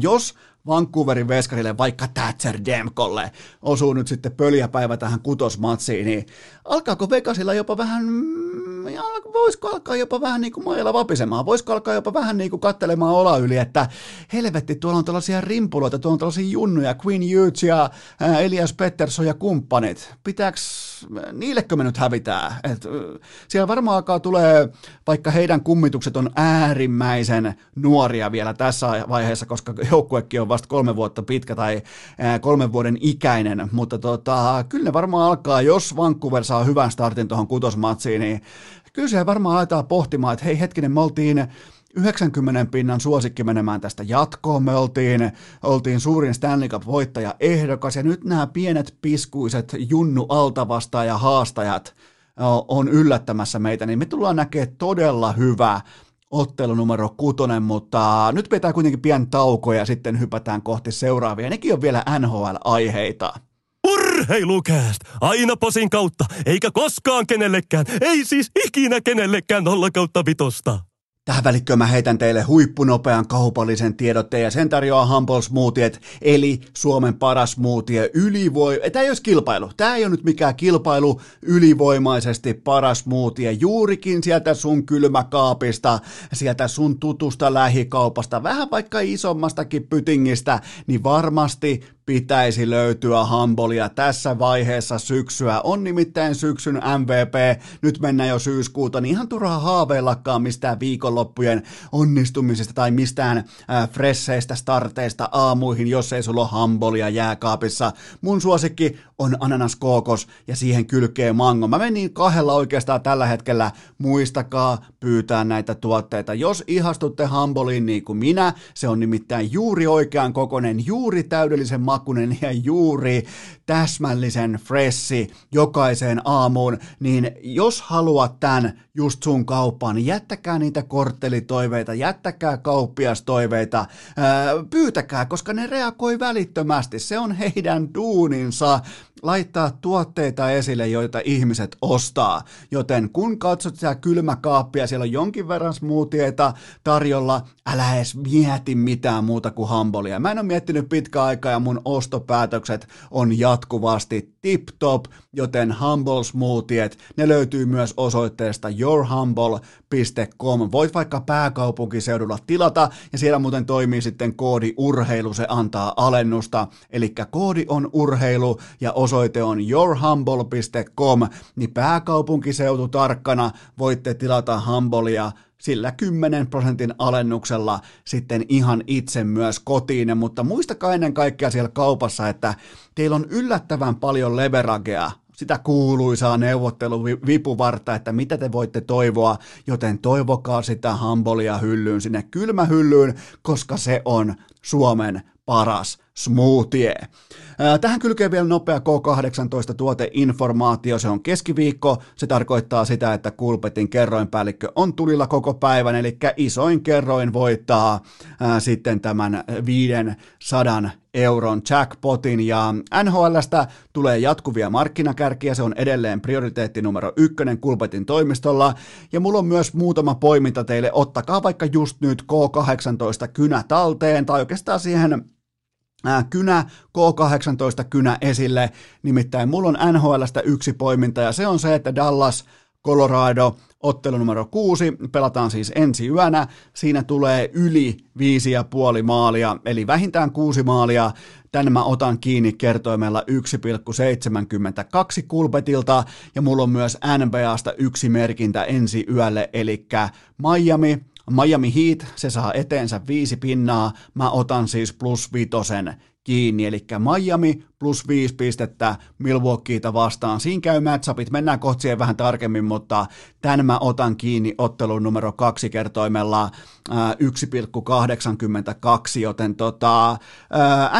[SPEAKER 1] jos Vancouverin veskarille, vaikka Thatcher Demkolle, osuu nyt sitten pöljäpäivä tähän kutosmatsiin, niin alkaako Vegasilla jopa vähän, mm, voisiko alkaa jopa vähän niin kuin mailla vapisemaan, voisiko alkaa jopa vähän niin kuin kattelemaan ola yli, että helvetti, tuolla on tällaisia rimpuloita, tuolla on tällaisia junnuja, Queen Hughes ja Elias Pettersson ja kumppanit, pitääks niillekö me nyt hävitää? Et, siellä varmaan alkaa tulee, vaikka heidän kummitukset on äärimmäisen nuoria vielä tässä vaiheessa, koska joukkuekin on vasta kolme vuotta pitkä tai kolmen vuoden ikäinen, mutta tota, kyllä ne varmaan alkaa, jos Vancouver saa hyvän startin tuohon kutosmatsiin, niin kyllä se varmaan aletaan pohtimaan, että hei hetkinen, me oltiin 90 pinnan suosikki menemään tästä jatkoon. Me oltiin, oltiin suurin Stanley Cup-voittaja ehdokas ja nyt nämä pienet piskuiset junnu altavasta ja haastajat on yllättämässä meitä, niin me tullaan näkemään todella hyvä ottelu numero kutonen, mutta nyt pitää kuitenkin pian tauko ja sitten hypätään kohti seuraavia. Nekin on vielä NHL-aiheita.
[SPEAKER 2] Urheilukääst! Aina posin kautta, eikä koskaan kenellekään, ei siis ikinä kenellekään nolla kautta vitosta.
[SPEAKER 1] Tähän välikköön mä heitän teille huippunopean kaupallisen tiedotteen ja sen tarjoaa Humble Smoothiet, eli Suomen paras smoothie ylivoi... Tämä ei ole kilpailu. Tämä ei ole nyt mikään kilpailu ylivoimaisesti paras smoothie. Juurikin sieltä sun kylmäkaapista, sieltä sun tutusta lähikaupasta, vähän vaikka isommastakin pytingistä, niin varmasti pitäisi löytyä Hambolia tässä vaiheessa syksyä. On nimittäin syksyn MVP, nyt mennään jo syyskuuta, niin ihan turhaa haaveillakaan mistään viikonloppujen onnistumisesta tai mistään äh, fresseistä starteista aamuihin, jos ei sulla ole Hambolia jääkaapissa. Mun suosikki on ananas kookos ja siihen kylkee mango. Mä menin kahdella oikeastaan tällä hetkellä. Muistakaa pyytää näitä tuotteita. Jos ihastutte Hamboliin niin kuin minä, se on nimittäin juuri oikean kokonen, juuri täydellisen makunen ja juuri täsmällisen fressi jokaiseen aamuun, niin jos haluat tämän just sun kauppaan, niin jättäkää niitä korttelitoiveita, jättäkää kauppiastoiveita, pyytäkää, koska ne reagoi välittömästi. Se on heidän duuninsa laittaa tuotteita esille, joita ihmiset ostaa. Joten kun katsot siellä kylmäkaappia, siellä on jonkin verran smoothieita tarjolla, älä edes mieti mitään muuta kuin hambolia. Mä en ole miettinyt pitkä aikaa ja mun ostopäätökset on jatkuvasti tip-top, joten Humble Smoothiet, ne löytyy myös osoitteesta yourhumble.com. Voit vaikka pääkaupunkiseudulla tilata, ja siellä muuten toimii sitten koodi urheilu, se antaa alennusta, eli koodi on urheilu, ja osoite on yourhumble.com, niin pääkaupunkiseutu tarkkana voitte tilata Humbleia sillä 10 prosentin alennuksella sitten ihan itse myös kotiin, mutta muistakaa ennen kaikkea siellä kaupassa, että teillä on yllättävän paljon leveragea, sitä kuuluisaa neuvotteluvipuvarta, että mitä te voitte toivoa, joten toivokaa sitä hambolia hyllyyn sinne kylmähyllyyn, koska se on Suomen paras smoothie. Tähän kylkee vielä nopea K18 tuoteinformaatio, se on keskiviikko, se tarkoittaa sitä, että Kulpetin kerroinpäällikkö on tulilla koko päivän, eli isoin kerroin voittaa ää, sitten tämän 500 euron jackpotin. Ja NHLstä tulee jatkuvia markkinakärkiä, se on edelleen prioriteetti numero ykkönen Kulpetin toimistolla. Ja mulla on myös muutama poiminta teille, ottakaa vaikka just nyt K18 kynä talteen tai oikeastaan siihen kynä, K18 kynä esille, nimittäin mulla on NHLstä yksi poiminta ja se on se, että Dallas Colorado, ottelu numero kuusi, pelataan siis ensi yönä, siinä tulee yli viisi ja puoli maalia, eli vähintään kuusi maalia, Tän mä otan kiinni kertoimella 1,72 kulpetilta ja mulla on myös NBAsta yksi merkintä ensi yölle, eli Miami, Miami Heat, se saa eteensä viisi pinnaa, mä otan siis plus vitosen kiinni, eli Miami plus viisi pistettä Milwaukeeita vastaan. Siinä käy matchupit, mennään kohti vähän tarkemmin, mutta tämän mä otan kiinni ottelun numero kaksi kertoimella 1,82, joten tota,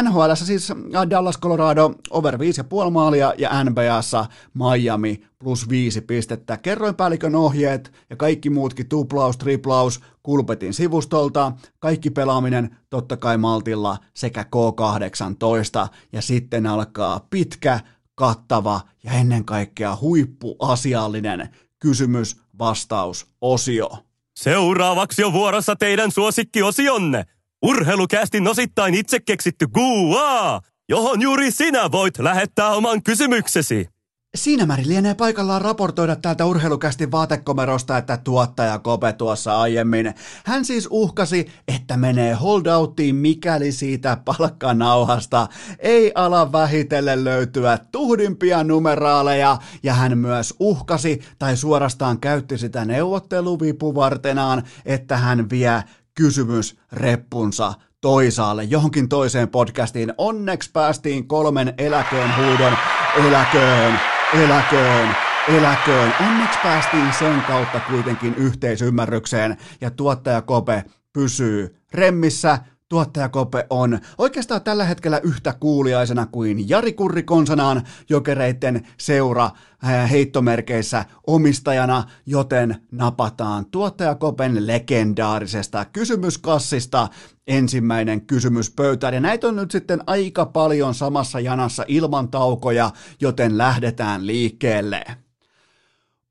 [SPEAKER 1] NHL siis Dallas Colorado over 5,5 maalia ja NBAssa Miami plus 5 pistettä. Kerroin päällikön ohjeet ja kaikki muutkin tuplaus, triplaus, Kulpetin sivustolta, kaikki pelaaminen totta kai Maltilla sekä K18 ja sitten alkaa pitkä, kattava ja ennen kaikkea huippuasiallinen kysymys-vastaus-osio.
[SPEAKER 2] Seuraavaksi on vuorossa teidän suosikkiosionne. Urheilukästi osittain itse keksitty Gua, johon juuri sinä voit lähettää oman kysymyksesi.
[SPEAKER 1] Siinä määrin lienee paikallaan raportoida täältä urheilukästi vaatekomerosta, että tuottaja Kope tuossa aiemmin. Hän siis uhkasi, että menee holdouttiin, mikäli siitä palkkanauhasta ei ala vähitellen löytyä tuhdimpia numeraaleja, ja hän myös uhkasi tai suorastaan käytti sitä neuvotteluvipuvartenaan, että hän vie kysymysreppunsa toisaalle, johonkin toiseen podcastiin. Onneksi päästiin kolmen eläköön huudon eläköön eläköön, eläköön. Onneksi päästiin sen kautta kuitenkin yhteisymmärrykseen ja tuottaja Kope pysyy remmissä. Tuottaja Kope on oikeastaan tällä hetkellä yhtä kuuliaisena kuin Jari Kurri konsanaan jokereiden seura heittomerkeissä omistajana, joten napataan tuottaja Kopen legendaarisesta kysymyskassista ensimmäinen kysymys pöytään. Ja näitä on nyt sitten aika paljon samassa janassa ilman taukoja, joten lähdetään liikkeelle.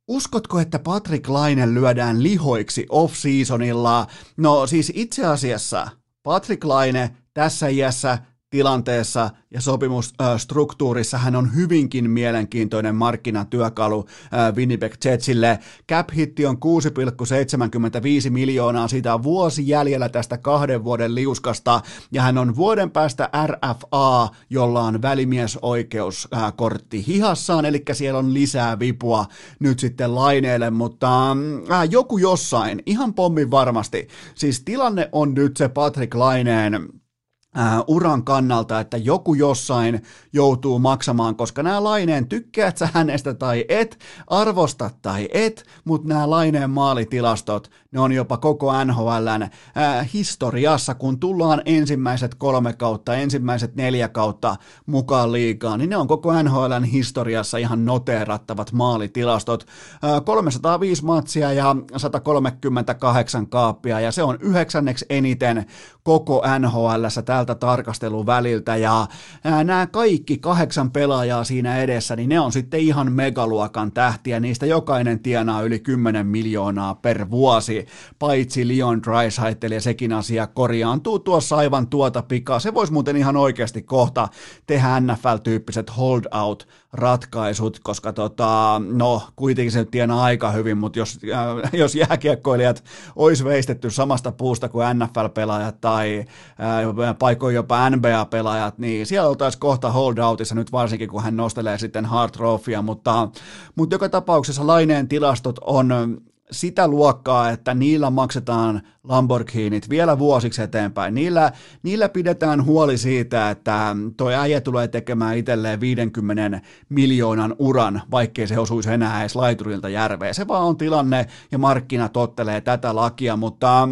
[SPEAKER 1] Uskotko, että Patrick Laine lyödään lihoiksi off-seasonilla? No siis itse asiassa Patrick Laine tässä iässä tilanteessa ja sopimusstruktuurissa hän on hyvinkin mielenkiintoinen markkinatyökalu Winnipeg Jetsille. Cap-hitti on 6,75 miljoonaa, siitä on vuosi jäljellä tästä kahden vuoden liuskasta, ja hän on vuoden päästä RFA, jolla on välimiesoikeuskortti hihassaan, eli siellä on lisää vipua nyt sitten laineelle, mutta äh, joku jossain, ihan pommin varmasti. Siis tilanne on nyt se Patrick Laineen uran kannalta, että joku jossain joutuu maksamaan, koska nämä Laineen, tykkäät sä hänestä tai et, arvosta tai et, mutta nämä Laineen maalitilastot, ne on jopa koko NHLn äh, historiassa, kun tullaan ensimmäiset kolme kautta, ensimmäiset neljä kautta mukaan liikaa, niin ne on koko NHLn historiassa ihan noteerattavat maalitilastot. Äh, 305 matsia ja 138 kaappia, ja se on yhdeksänneksi eniten koko NHLssä tältä tarkastelun väliltä, ja nämä kaikki kahdeksan pelaajaa siinä edessä, niin ne on sitten ihan megaluokan tähtiä, niistä jokainen tienaa yli 10 miljoonaa per vuosi paitsi Leon Drysaitel ja sekin asia korjaantuu tuossa aivan tuota pikaa. Se voisi muuten ihan oikeasti kohta tehdä NFL-tyyppiset hold-out ratkaisut, koska tota, no kuitenkin se tienaa aika hyvin, mutta jos, äh, jos jääkiekkoilijat olisi veistetty samasta puusta kuin NFL-pelaajat tai äh, paikoin jopa NBA-pelaajat, niin siellä oltaisiin kohta holdoutissa nyt varsinkin, kun hän nostelee sitten Hard Trophya, mutta, mutta joka tapauksessa Laineen tilastot on sitä luokkaa, että niillä maksetaan Lamborghinit vielä vuosiksi eteenpäin. Niillä, niillä pidetään huoli siitä, että toi äijä tulee tekemään itselleen 50 miljoonan uran, vaikkei se osuisi enää edes laiturilta järveen. Se vaan on tilanne ja markkina tottelee tätä lakia, mutta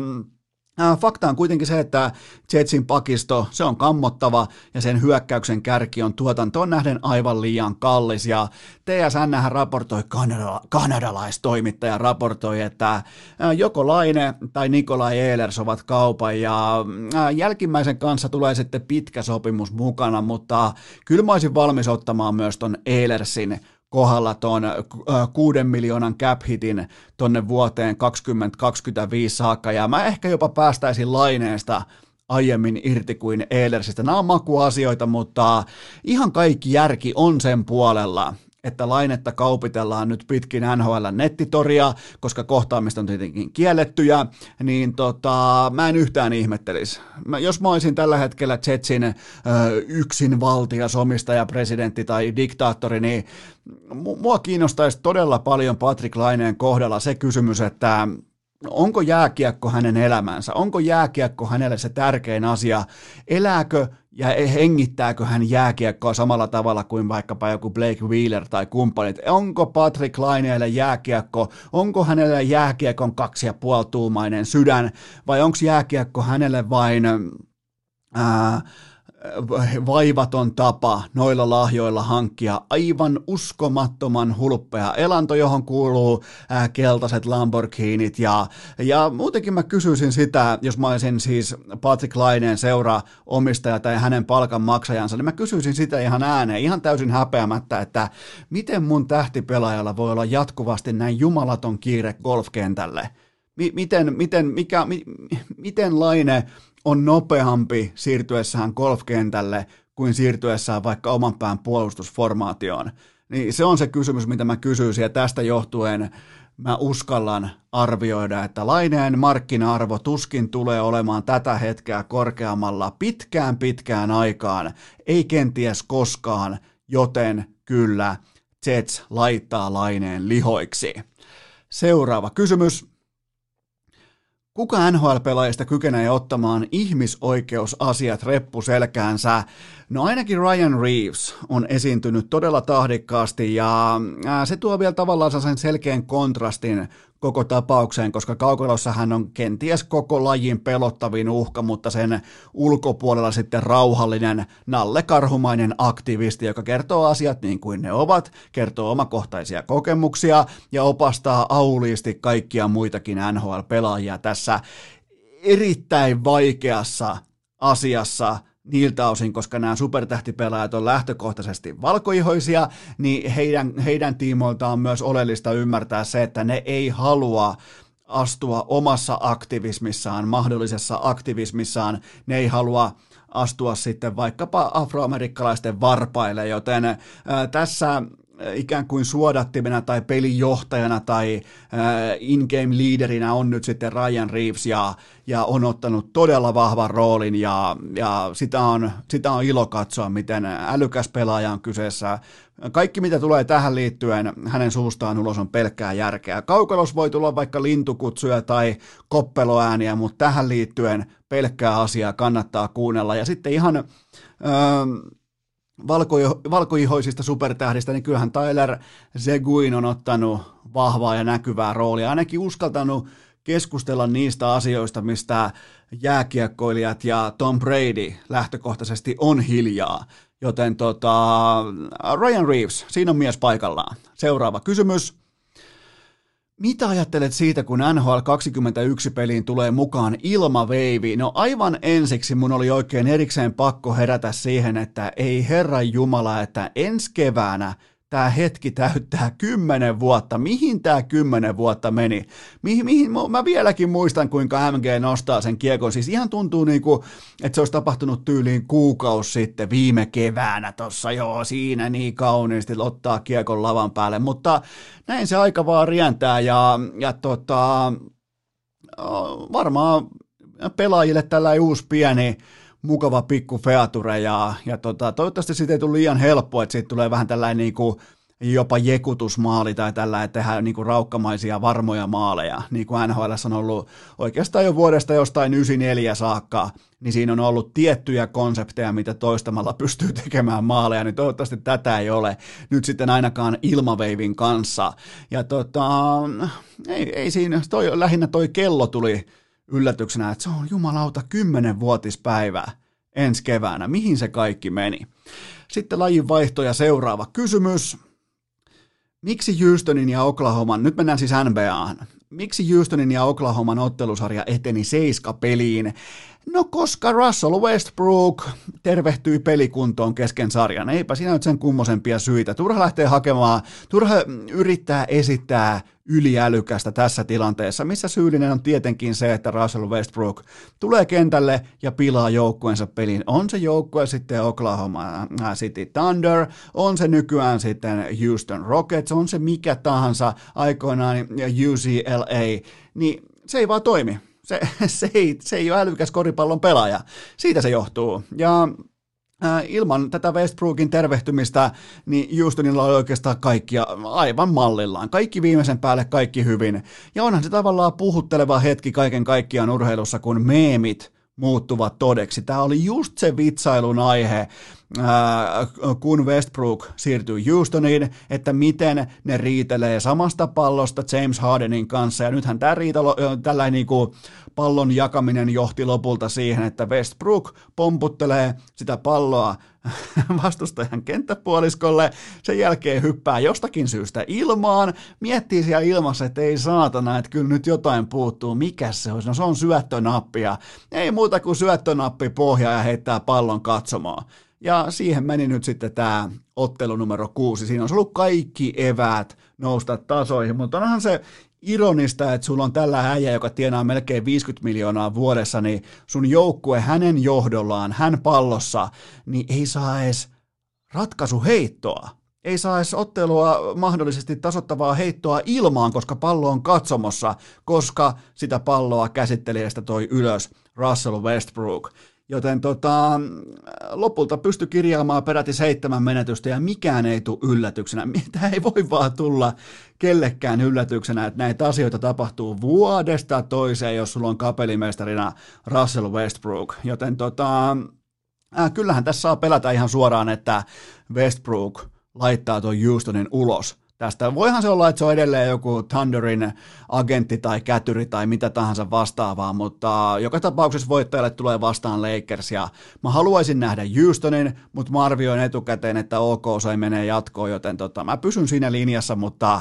[SPEAKER 1] Fakta on kuitenkin se, että Jetsin pakisto, se on kammottava ja sen hyökkäyksen kärki on tuotantoon nähden aivan liian kallis. Ja TSN raportoi, kanadala, kanadalaistoimittaja raportoi, että joko Laine tai Nikolai Ehlers ovat kaupan ja jälkimmäisen kanssa tulee sitten pitkä sopimus mukana, mutta kyllä mä olisin valmis ottamaan myös ton Ehlersin kohdalla tuon kuuden miljoonan cap hitin tonne vuoteen 2025 saakka, ja mä ehkä jopa päästäisin laineesta aiemmin irti kuin Eilersistä. Nämä on makuasioita, mutta ihan kaikki järki on sen puolella, että lainetta kaupitellaan nyt pitkin NHL nettitoria, koska kohtaamista on tietenkin kiellettyjä, niin tota, mä en yhtään ihmettelisi. Mä, jos mä olisin tällä hetkellä Jetsin ö, yksin valtias, omistaja, presidentti tai diktaattori, niin mua kiinnostaisi todella paljon Patrick Laineen kohdalla se kysymys, että onko jääkiekko hänen elämänsä, onko jääkiekko hänelle se tärkein asia, elääkö ja hengittääkö hän jääkiekkoa samalla tavalla kuin vaikkapa joku Blake Wheeler tai kumppanit, onko Patrick Laineelle jääkiekko, onko hänelle jääkiekon kaksi ja puoltuumainen sydän, vai onko jääkiekko hänelle vain ää, vaivaton tapa noilla lahjoilla hankkia aivan uskomattoman hulppea elanto, johon kuuluu ää, keltaiset Lamborghinit ja, ja muutenkin mä kysyisin sitä, jos mä olisin siis Patrick Laineen seura omistaja tai hänen palkan maksajansa, niin mä kysyisin sitä ihan ääneen, ihan täysin häpeämättä, että miten mun tähtipelaajalla voi olla jatkuvasti näin jumalaton kiire golfkentälle? miten, miten, mikä, mi, miten Laine on nopeampi siirtyessään golfkentälle kuin siirtyessään vaikka oman pään puolustusformaatioon? Niin se on se kysymys, mitä mä kysyisin, ja tästä johtuen mä uskallan arvioida, että laineen markkina-arvo tuskin tulee olemaan tätä hetkeä korkeammalla pitkään pitkään aikaan, ei kenties koskaan, joten kyllä Jets laittaa laineen lihoiksi. Seuraava kysymys. Kuka NHL-pelaajista kykenee ottamaan ihmisoikeusasiat reppuselkäänsä? No ainakin Ryan Reeves on esiintynyt todella tahdikkaasti ja se tuo vielä tavallaan sen selkeän kontrastin koko tapaukseen, koska kaukalossa hän on kenties koko lajin pelottavin uhka, mutta sen ulkopuolella sitten rauhallinen, nallekarhumainen aktivisti, joka kertoo asiat niin kuin ne ovat, kertoo omakohtaisia kokemuksia ja opastaa auliisti kaikkia muitakin NHL-pelaajia tässä erittäin vaikeassa asiassa – niiltä osin, koska nämä supertähtipelaajat on lähtökohtaisesti valkoihoisia, niin heidän, heidän tiimoiltaan on myös oleellista ymmärtää se, että ne ei halua astua omassa aktivismissaan, mahdollisessa aktivismissaan, ne ei halua astua sitten vaikkapa afroamerikkalaisten varpaille, joten ää, tässä ikään kuin suodattimena tai pelijohtajana tai äh, in-game leaderinä on nyt sitten Ryan Reeves ja, ja on ottanut todella vahvan roolin ja, ja sitä, on, sitä on ilo katsoa, miten älykäs pelaaja on kyseessä. Kaikki mitä tulee tähän liittyen hänen suustaan ulos on pelkkää järkeä. Kaukalos voi tulla vaikka lintukutsuja tai koppeloääniä, mutta tähän liittyen pelkkää asiaa kannattaa kuunnella. Ja sitten ihan... Öö, valko- valkoihoisista supertähdistä, niin kyllähän Tyler Seguin on ottanut vahvaa ja näkyvää roolia, ainakin uskaltanut keskustella niistä asioista, mistä jääkiekkoilijat ja Tom Brady lähtökohtaisesti on hiljaa. Joten tota, Ryan Reeves, siinä on mies paikallaan. Seuraava kysymys. Mitä ajattelet siitä, kun NHL 21 peliin tulee mukaan ilmaveivi? No aivan ensiksi mun oli oikein erikseen pakko herätä siihen, että ei Herran Jumala, että ensi keväänä tämä hetki täyttää kymmenen vuotta. Mihin tämä kymmenen vuotta meni? Mihin, mihin, mä vieläkin muistan, kuinka MG nostaa sen kiekon. Siis ihan tuntuu niin kuin, että se olisi tapahtunut tyyliin kuukausi sitten viime keväänä tuossa. Joo, siinä niin kauniisti ottaa kiekon lavan päälle. Mutta näin se aika vaan rientää ja, ja tota, varmaan pelaajille tällä uusi pieni mukava pikku feature ja, ja tota, toivottavasti siitä ei tule liian helppo, että siitä tulee vähän tällainen niin kuin jopa jekutusmaali tai tällä, että tehdään niin kuin raukkamaisia varmoja maaleja, niin kuin NHL on ollut oikeastaan jo vuodesta jostain 94 saakka, niin siinä on ollut tiettyjä konsepteja, mitä toistamalla pystyy tekemään maaleja, niin toivottavasti tätä ei ole nyt sitten ainakaan ilmaveivin kanssa. Ja tota, ei, ei siinä, toi, lähinnä toi kello tuli yllätyksenä, että se on jumalauta kymmenenvuotispäivää ensi keväänä. Mihin se kaikki meni? Sitten lajin vaihto ja seuraava kysymys. Miksi Houstonin ja Oklahoman, nyt mennään siis NBAhan, miksi Houstonin ja Oklahoman ottelusarja eteni seiska peliin? No koska Russell Westbrook tervehtyi pelikuntoon kesken sarjan, eipä siinä nyt sen kummosempia syitä. Turha lähtee hakemaan, turha yrittää esittää yliälykästä tässä tilanteessa, missä syyllinen on tietenkin se, että Russell Westbrook tulee kentälle ja pilaa joukkueensa pelin. On se joukkue sitten Oklahoma City Thunder, on se nykyään sitten Houston Rockets, on se mikä tahansa aikoinaan UCLA, niin se ei vaan toimi se, se, ei, se ei ole älykäs koripallon pelaaja. Siitä se johtuu. Ja ilman tätä Westbrookin tervehtymistä, niin Houstonilla oli oikeastaan kaikkia aivan mallillaan. Kaikki viimeisen päälle, kaikki hyvin. Ja onhan se tavallaan puhutteleva hetki kaiken kaikkiaan urheilussa, kun meemit muuttuvat todeksi. Tämä oli just se vitsailun aihe, kun Westbrook siirtyy Houstoniin, että miten ne riitelee samasta pallosta James Hardenin kanssa. Ja nythän tämä riitalo, tällainen niin kuin pallon jakaminen johti lopulta siihen, että Westbrook pomputtelee sitä palloa vastustajan kenttäpuoliskolle, sen jälkeen hyppää jostakin syystä ilmaan, miettii siellä ilmassa, että ei saatana, että kyllä nyt jotain puuttuu, mikä se olisi, no se on syöttönappia, ei muuta kuin syöttönappi pohja ja heittää pallon katsomaan. Ja siihen meni nyt sitten tämä ottelu numero kuusi. Siinä on ollut kaikki eväät nousta tasoihin, mutta onhan se ironista, että sulla on tällä äijä, joka tienaa melkein 50 miljoonaa vuodessa, niin sun joukkue hänen johdollaan, hän pallossa, niin ei saa edes ratkaisuheittoa. Ei saa edes ottelua mahdollisesti tasottavaa heittoa ilmaan, koska pallo on katsomossa, koska sitä palloa käsittelijästä toi ylös Russell Westbrook. Joten tota, lopulta pysty kirjaamaan peräti seitsemän menetystä ja mikään ei tule yllätyksenä. Tämä ei voi vaan tulla kellekään yllätyksenä, että näitä asioita tapahtuu vuodesta toiseen, jos sulla on kapelimestarina Russell Westbrook. Joten tota, äh, kyllähän tässä saa pelätä ihan suoraan, että Westbrook laittaa tuon Houstonin ulos – tästä. Voihan se olla, että se on edelleen joku Thunderin agentti tai kätyri tai mitä tahansa vastaavaa, mutta joka tapauksessa voittajalle tulee vastaan Lakers ja mä haluaisin nähdä Houstonin, mutta mä arvioin etukäteen, että OK sai menee jatkoon, joten tota, mä pysyn siinä linjassa, mutta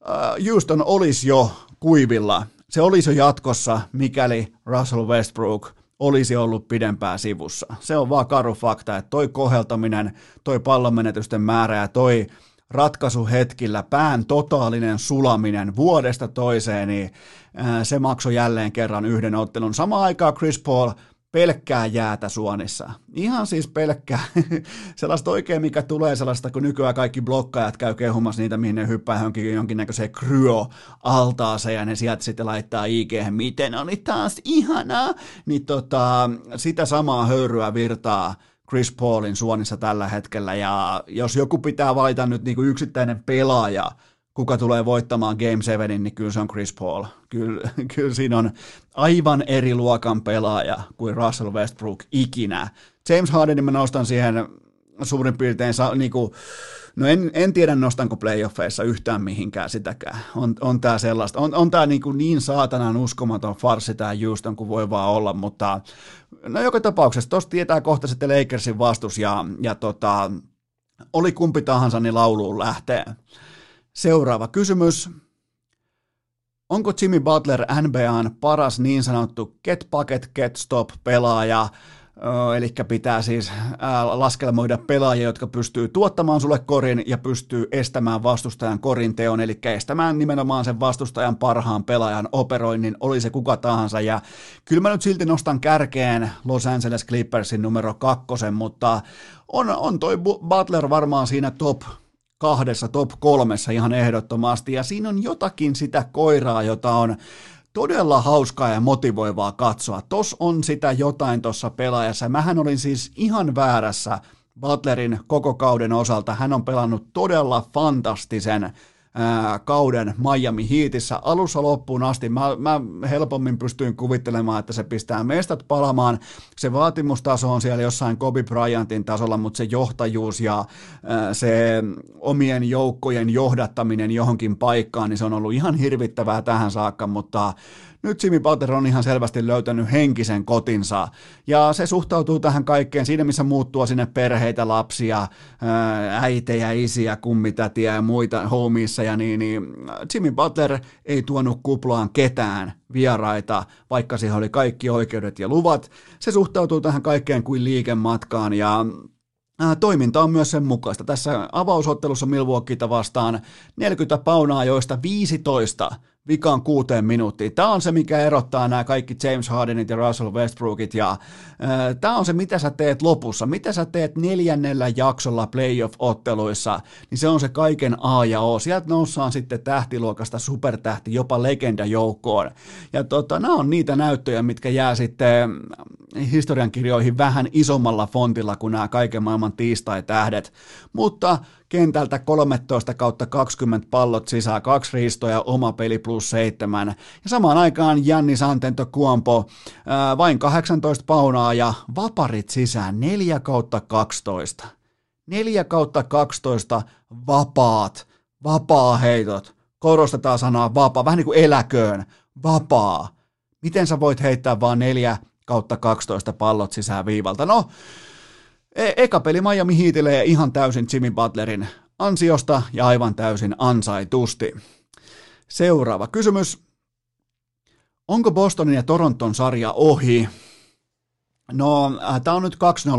[SPEAKER 1] uh, Houston olisi jo kuivilla. Se olisi jo jatkossa, mikäli Russell Westbrook olisi ollut pidempää sivussa. Se on vaan karu fakta, että toi koheltaminen, toi pallonmenetysten määrä ja toi ratkaisuhetkillä pään totaalinen sulaminen vuodesta toiseen, niin se maksoi jälleen kerran yhden ottelun. Samaan aikaan Chris Paul pelkkää jäätä suonissa. Ihan siis pelkkää. sellaista oikein, mikä tulee sellaista, kun nykyään kaikki blokkaajat käy kehumassa niitä, mihin ne hyppää johonkin, jonkinnäköiseen kryo-altaaseen ja ne sieltä sitten laittaa IG, miten oli taas ihanaa. Niin tota, sitä samaa höyryä virtaa Chris Paulin suonissa tällä hetkellä, ja jos joku pitää valita nyt niin kuin yksittäinen pelaaja, kuka tulee voittamaan Game 7, niin kyllä se on Chris Paul. Kyllä, kyllä siinä on aivan eri luokan pelaaja kuin Russell Westbrook ikinä. James Hardenin mä nostan siihen suurin piirtein niin kuin, No en, en tiedä, nostanko playoffeissa yhtään mihinkään sitäkään. On, on tämä sellaista. On, on tämä niin, niin saatanan uskomaton farsi tämä Houston kuin voi vaan olla, mutta no joka tapauksessa tuosta tietää kohta sitten Lakersin vastus ja, ja tota, oli kumpi tahansa, niin lauluun lähtee. Seuraava kysymys. Onko Jimmy Butler NBAn paras niin sanottu get bucket, get stop pelaaja? Eli pitää siis laskelmoida pelaajia, jotka pystyy tuottamaan sulle korin ja pystyy estämään vastustajan korin teon, eli estämään nimenomaan sen vastustajan parhaan pelaajan operoinnin, oli se kuka tahansa. Ja kyllä mä nyt silti nostan kärkeen Los Angeles Clippersin numero kakkosen, mutta on, on toi Butler varmaan siinä top kahdessa, top kolmessa ihan ehdottomasti, ja siinä on jotakin sitä koiraa, jota on todella hauskaa ja motivoivaa katsoa. Tos on sitä jotain tuossa pelaajassa. Mähän olin siis ihan väärässä Butlerin koko kauden osalta. Hän on pelannut todella fantastisen kauden Miami Heatissä alussa loppuun asti. Mä, mä helpommin pystyin kuvittelemaan, että se pistää mestat palamaan. Se vaatimustaso on siellä jossain Kobe Bryantin tasolla, mutta se johtajuus ja ää, se omien joukkojen johdattaminen johonkin paikkaan, niin se on ollut ihan hirvittävää tähän saakka, mutta nyt Jimmy Butler on ihan selvästi löytänyt henkisen kotinsa, ja se suhtautuu tähän kaikkeen siinä, missä muuttuu sinne perheitä, lapsia, äitejä, isiä, kummitätiä ja muita homiissa ja niin, niin Jimmy Butler ei tuonut kuplaan ketään vieraita, vaikka siihen oli kaikki oikeudet ja luvat. Se suhtautuu tähän kaikkeen kuin liikematkaan ja Toiminta on myös sen mukaista. Tässä avausottelussa Milwaukeeita vastaan 40 paunaa, joista 15 vikaan kuuteen minuuttiin. Tämä on se, mikä erottaa nämä kaikki James Hardenit ja Russell Westbrookit. Ja, äh, tämä on se, mitä sä teet lopussa. Mitä sä teet neljännellä jaksolla playoff-otteluissa, niin se on se kaiken A ja O. Sieltä noussaan sitten tähtiluokasta supertähti, jopa legendajoukkoon. Ja tota, nämä on niitä näyttöjä, mitkä jää sitten historiankirjoihin vähän isommalla fontilla kuin nämä kaiken maailman tiistai-tähdet. Mutta kentältä 13 kautta 20 pallot sisään, kaksi riistoja, oma peli plus 7. Ja samaan aikaan Janni Santento Kuompo vain 18 paunaa ja vaparit sisään 4 kautta 12. 4 kautta 12 vapaat, vapaa heitot. Korostetaan sanaa vapaa, vähän niin kuin eläköön, vapaa. Miten sä voit heittää vaan 4 kautta 12 pallot sisään viivalta? No, E- eka peli Miami Heatille ihan täysin Jimmy Butlerin ansiosta ja aivan täysin ansaitusti. Seuraava kysymys. Onko Bostonin ja Toronton sarja ohi? No, äh, tämä on nyt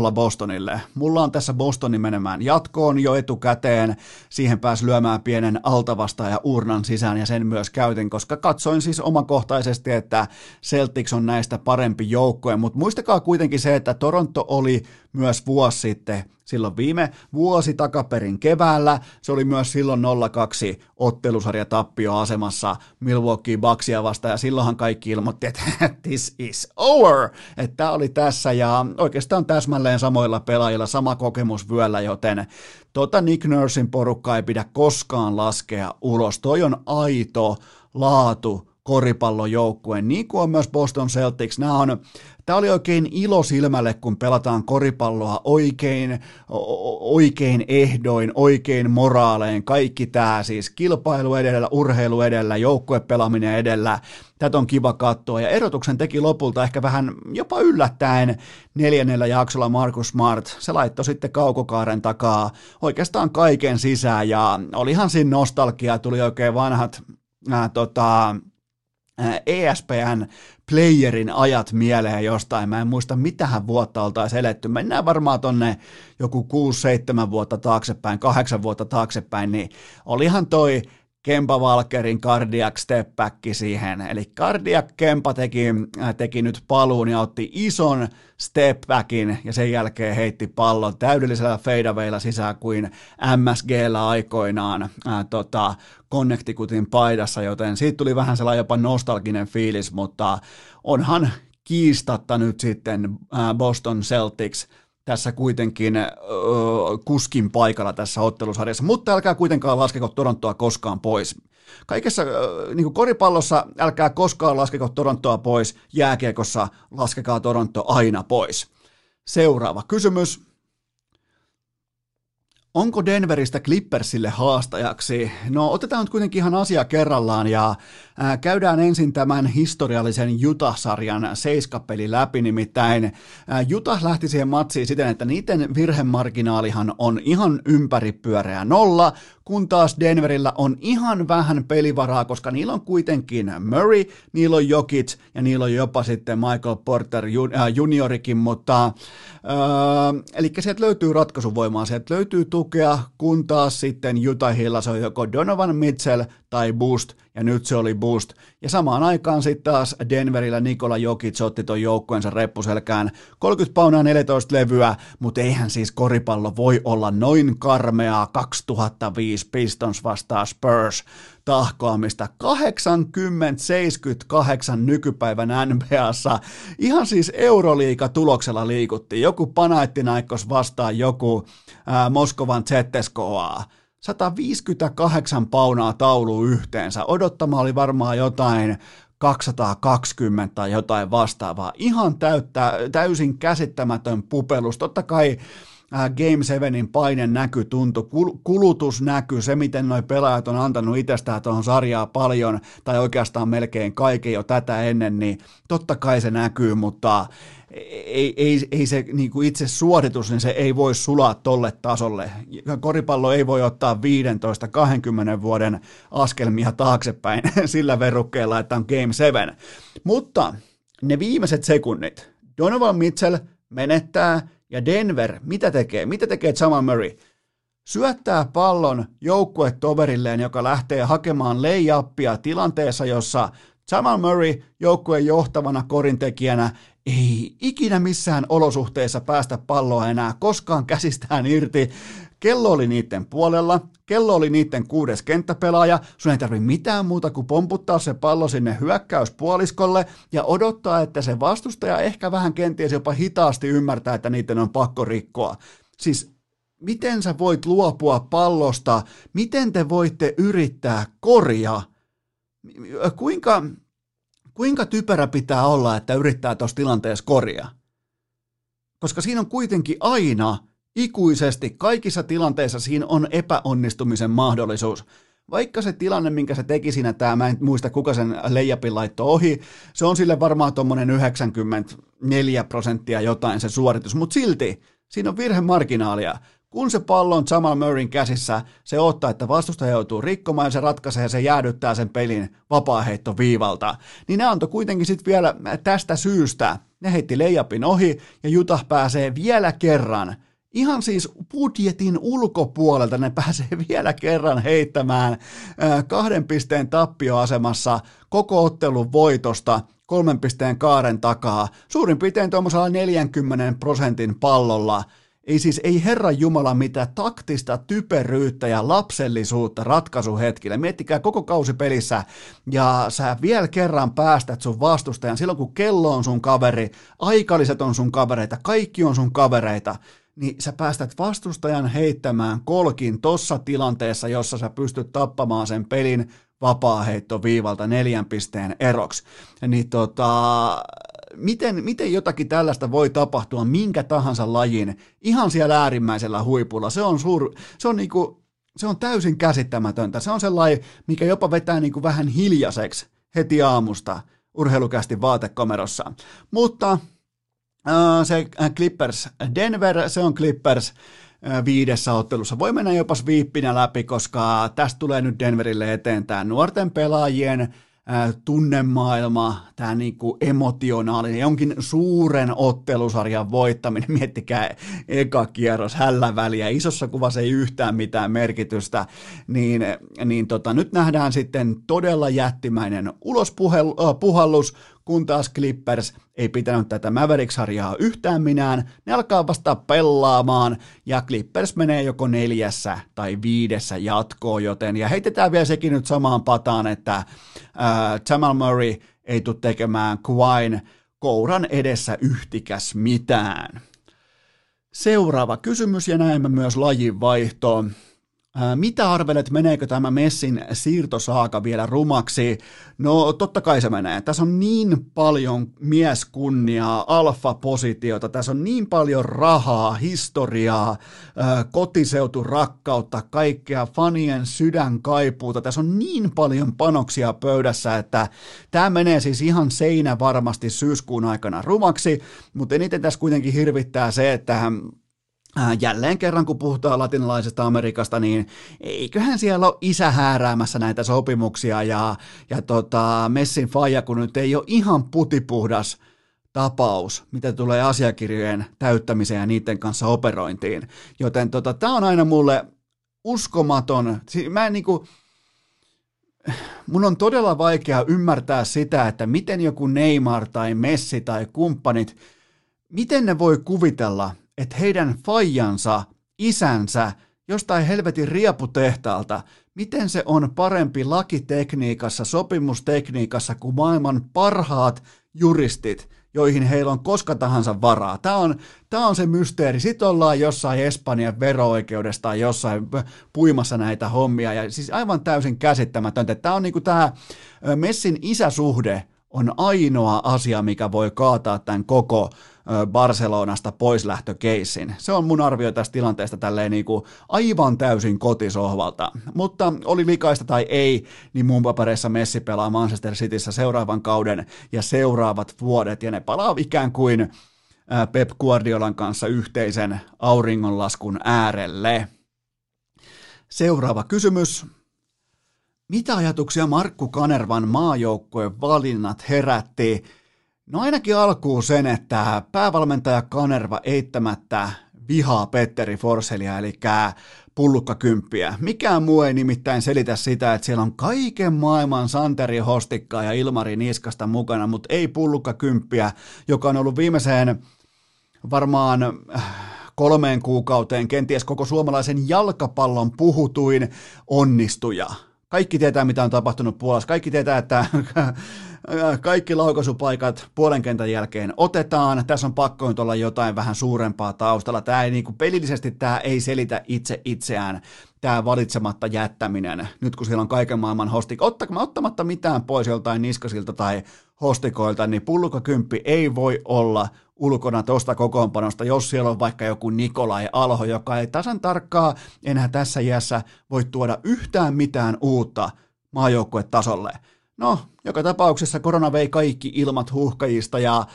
[SPEAKER 1] 2-0 Bostonille. Mulla on tässä Bostoni menemään jatkoon jo etukäteen. Siihen pääsi lyömään pienen altavasta ja urnan sisään ja sen myös käytin, koska katsoin siis omakohtaisesti, että Celtics on näistä parempi joukkue. Mutta muistakaa kuitenkin se, että Toronto oli myös vuosi sitten silloin viime vuosi takaperin keväällä. Se oli myös silloin 0-2 ottelusarja tappioasemassa Milwaukee Bucksia vastaan ja silloinhan kaikki ilmoitti, että this is over, että tämä oli tässä ja oikeastaan täsmälleen samoilla pelaajilla sama kokemus vyöllä, joten tota Nick Nursin porukka ei pidä koskaan laskea ulos. Toi on aito laatu koripallojoukkue, niin kuin on myös Boston Celtics. Nämä on Tämä oli oikein ilo silmälle, kun pelataan koripalloa oikein, oikein ehdoin, oikein moraalein, kaikki tämä siis kilpailu edellä, urheilu edellä, joukkuepelaaminen edellä. Tätä on kiva katsoa ja erotuksen teki lopulta ehkä vähän jopa yllättäen neljännellä jaksolla Markus Smart. Se laittoi sitten kaukokaaren takaa oikeastaan kaiken sisään ja olihan siinä nostalgia, tuli oikein vanhat äh, tota, ESPN playerin ajat mieleen jostain. Mä en muista, mitähän vuotta oltaisiin eletty. Mennään varmaan tonne joku 6-7 vuotta taaksepäin, 8 vuotta taaksepäin, niin olihan toi Kempa Walkerin cardiac step back siihen. Eli cardiac Kempa teki, äh, teki nyt paluun ja otti ison step backin ja sen jälkeen heitti pallon täydellisellä fadeawaylla sisään kuin MSGllä aikoinaan ää, äh, tota, Connecticutin paidassa, joten siitä tuli vähän sellainen jopa nostalginen fiilis, mutta onhan kiistatta nyt sitten äh, Boston Celtics – tässä kuitenkin ö, kuskin paikalla tässä ottelusarjassa, mutta älkää kuitenkaan laskeko Torontoa koskaan pois. Kaikessa ö, niin kuin koripallossa älkää koskaan laskeko Torontoa pois, jääkiekossa laskekaa Toronto aina pois. Seuraava kysymys. Onko Denveristä Clippersille haastajaksi? No otetaan nyt kuitenkin ihan asia kerrallaan ja ää, käydään ensin tämän historiallisen Utah-sarjan seiskapeli läpi, nimittäin ää, Utah lähti siihen matsiin siten, että niiden virhemarginaalihan on ihan ympäripyöreä nolla, kun taas Denverillä on ihan vähän pelivaraa, koska niillä on kuitenkin Murray, niillä on Jokic ja niillä on jopa sitten Michael Porter juniorikin, mutta äh, eli sieltä löytyy ratkaisuvoimaa, sieltä löytyy tukea, kun taas sitten Utahilla se on joko Donovan Mitchell tai Boost, ja nyt se oli Boost. Ja samaan aikaan sitten taas Denverillä Nikola Jokic otti ton joukkueensa reppuselkään 30 paunaa 14 levyä, mutta eihän siis koripallo voi olla noin karmeaa 2005 Pistons vastaa Spurs tahkoamista 80-78 nykypäivän NBAssa. Ihan siis Euroliiga tuloksella liikuttiin. Joku Panaittinaikkos vastaa joku ää, Moskovan Zetteskoaa. 158 paunaa taulu yhteensä. Odottama oli varmaan jotain 220 tai jotain vastaavaa. Ihan täyttä, täysin käsittämätön pupelus. Totta kai Game 7 paine näky tuntu, kulutus näky, se miten noi pelaajat on antanut itsestään tuohon sarjaa paljon, tai oikeastaan melkein kaiken jo tätä ennen, niin totta kai se näkyy, mutta ei, ei, ei se niin kuin itse suoritus, niin se ei voi sulaa tolle tasolle. Koripallo ei voi ottaa 15-20 vuoden askelmia taaksepäin sillä verukkeella, että on Game 7. Mutta ne viimeiset sekunnit, Donovan Mitchell menettää ja Denver, mitä tekee? Mitä tekee Jamal Murray? Syöttää pallon joukkuetoverilleen, joka lähtee hakemaan leijappia tilanteessa, jossa Jamal Murray joukkueen johtavana korintekijänä ei ikinä missään olosuhteessa päästä palloa enää koskaan käsistään irti. Kello oli niiden puolella, kello oli niiden kuudes kenttäpelaaja, sun ei tarvi mitään muuta kuin pomputtaa se pallo sinne hyökkäyspuoliskolle ja odottaa, että se vastustaja ehkä vähän kenties jopa hitaasti ymmärtää, että niiden on pakko rikkoa. Siis miten sä voit luopua pallosta, miten te voitte yrittää korjaa, kuinka, kuinka typerä pitää olla, että yrittää tuossa tilanteessa korjaa? Koska siinä on kuitenkin aina ikuisesti kaikissa tilanteissa siinä on epäonnistumisen mahdollisuus. Vaikka se tilanne, minkä se teki siinä, tämä, mä en muista kuka sen leijapin laitto ohi, se on sille varmaan tuommoinen 94 prosenttia jotain se suoritus, mutta silti siinä on virhemarginaalia. Kun se pallo on Jamal Murrayn käsissä, se ottaa, että vastustaja joutuu rikkomaan ja se ratkaisee ja se jäädyttää sen pelin vapaaheittoviivalta. Niin ne antoi kuitenkin sitten vielä tästä syystä. Ne heitti leijapin ohi ja Juta pääsee vielä kerran Ihan siis budjetin ulkopuolelta ne pääsee vielä kerran heittämään kahden pisteen tappioasemassa koko ottelun voitosta kolmen pisteen kaaren takaa, suurin piirtein tuommoisella 40 prosentin pallolla. Ei siis, ei Herran Jumala mitään taktista typeryyttä ja lapsellisuutta ratkaisuhetkillä. Miettikää koko kausi pelissä ja sä vielä kerran päästät sun vastustajan silloin, kun kello on sun kaveri, aikalliset on sun kavereita, kaikki on sun kavereita niin sä päästät vastustajan heittämään kolkin tossa tilanteessa, jossa sä pystyt tappamaan sen pelin vapaaheittoviivalta neljän pisteen eroksi. Niin tota, miten, miten jotakin tällaista voi tapahtua minkä tahansa lajin ihan siellä äärimmäisellä huipulla? Se on, suur, se on, niinku, se on täysin käsittämätöntä. Se on sellainen, mikä jopa vetää niinku vähän hiljaiseksi heti aamusta urheilukästi vaatekomerossa. Mutta se Clippers Denver, se on Clippers viidessä ottelussa. Voi mennä jopa sviippinä läpi, koska tästä tulee nyt Denverille eteen tämä nuorten pelaajien tunnemaailma, tämä niinku emotionaalinen, jonkin suuren ottelusarjan voittaminen, miettikää eka kierros, hällä väliä, isossa kuvassa ei yhtään mitään merkitystä, niin, niin tota, nyt nähdään sitten todella jättimäinen ulospuhallus, kun taas Clippers ei pitänyt tätä Mavericks-sarjaa yhtään minään, ne alkaa vasta pelaamaan, ja Clippers menee joko neljässä tai viidessä jatkoon, joten, ja heitetään vielä sekin nyt samaan pataan, että äh, Jamal Murray ei tule tekemään Quine kouran edessä yhtikäs mitään. Seuraava kysymys ja näemme myös lajin vaihtoon. Mitä arvelet, meneekö tämä Messin siirtosaaka vielä rumaksi? No totta kai se menee. Tässä on niin paljon mieskunniaa, alfa-positiota, tässä on niin paljon rahaa, historiaa, kotiseuturakkautta, kaikkea fanien sydänkaipuuta. Tässä on niin paljon panoksia pöydässä, että tämä menee siis ihan seinä varmasti syyskuun aikana rumaksi, mutta eniten tässä kuitenkin hirvittää se, että Äh, jälleen kerran, kun puhutaan latinalaisesta Amerikasta, niin eiköhän siellä ole isä hääräämässä näitä sopimuksia ja, ja tota, Messin faija, kun nyt ei ole ihan putipuhdas tapaus, mitä tulee asiakirjojen täyttämiseen ja niiden kanssa operointiin. Joten tota, tämä on aina mulle uskomaton. Mä en niinku, mun on todella vaikea ymmärtää sitä, että miten joku Neymar tai Messi tai kumppanit, miten ne voi kuvitella – että heidän fajansa, isänsä, jostain helvetin rieputehtaalta, miten se on parempi lakitekniikassa, sopimustekniikassa kuin maailman parhaat juristit, joihin heillä on koska tahansa varaa. Tämä on, tämä on se mysteeri. Sitten ollaan jossain Espanjan vero-oikeudesta tai jossain puimassa näitä hommia. Ja siis aivan täysin käsittämätöntä. Tämä on niin kuin tämä Messin isäsuhde on ainoa asia, mikä voi kaataa tämän koko Barcelonasta poislähtökeissin. Se on mun arvio tästä tilanteesta tälleen niin kuin aivan täysin kotisohvalta. Mutta oli likaista tai ei, niin mun papereissa Messi pelaa Manchester Cityssä seuraavan kauden ja seuraavat vuodet, ja ne palaa ikään kuin Pep Guardiolan kanssa yhteisen auringonlaskun äärelle. Seuraava kysymys. Mitä ajatuksia Markku Kanervan maajoukkueen valinnat herätti? No ainakin alkuun sen, että päävalmentaja Kanerva eittämättä vihaa Petteri Forselia, eli pullukkakymppiä. Mikään muu ei nimittäin selitä sitä, että siellä on kaiken maailman Santeri Hostikkaa ja Ilmari Niskasta mukana, mutta ei pullukkakymppiä, joka on ollut viimeiseen varmaan äh, kolmeen kuukauteen kenties koko suomalaisen jalkapallon puhutuin onnistuja. Kaikki tietää, mitä on tapahtunut Puolassa. Kaikki tietää, että kaikki laukaisupaikat puolen kentän jälkeen otetaan. Tässä on pakko nyt olla jotain vähän suurempaa taustalla. Tämä ei niin kuin, pelillisesti tämä ei selitä itse itseään tämä valitsematta jättäminen, nyt kun siellä on kaiken maailman hostik, ottamatta mitään pois joltain niskasilta tai hostikoilta, niin pullukakymppi ei voi olla ulkona tuosta kokoonpanosta, jos siellä on vaikka joku Nikolai Alho, joka ei tasan tarkkaa enää tässä iässä voi tuoda yhtään mitään uutta maajoukkuetasolle. No, joka tapauksessa korona vei kaikki ilmat huhkajista ja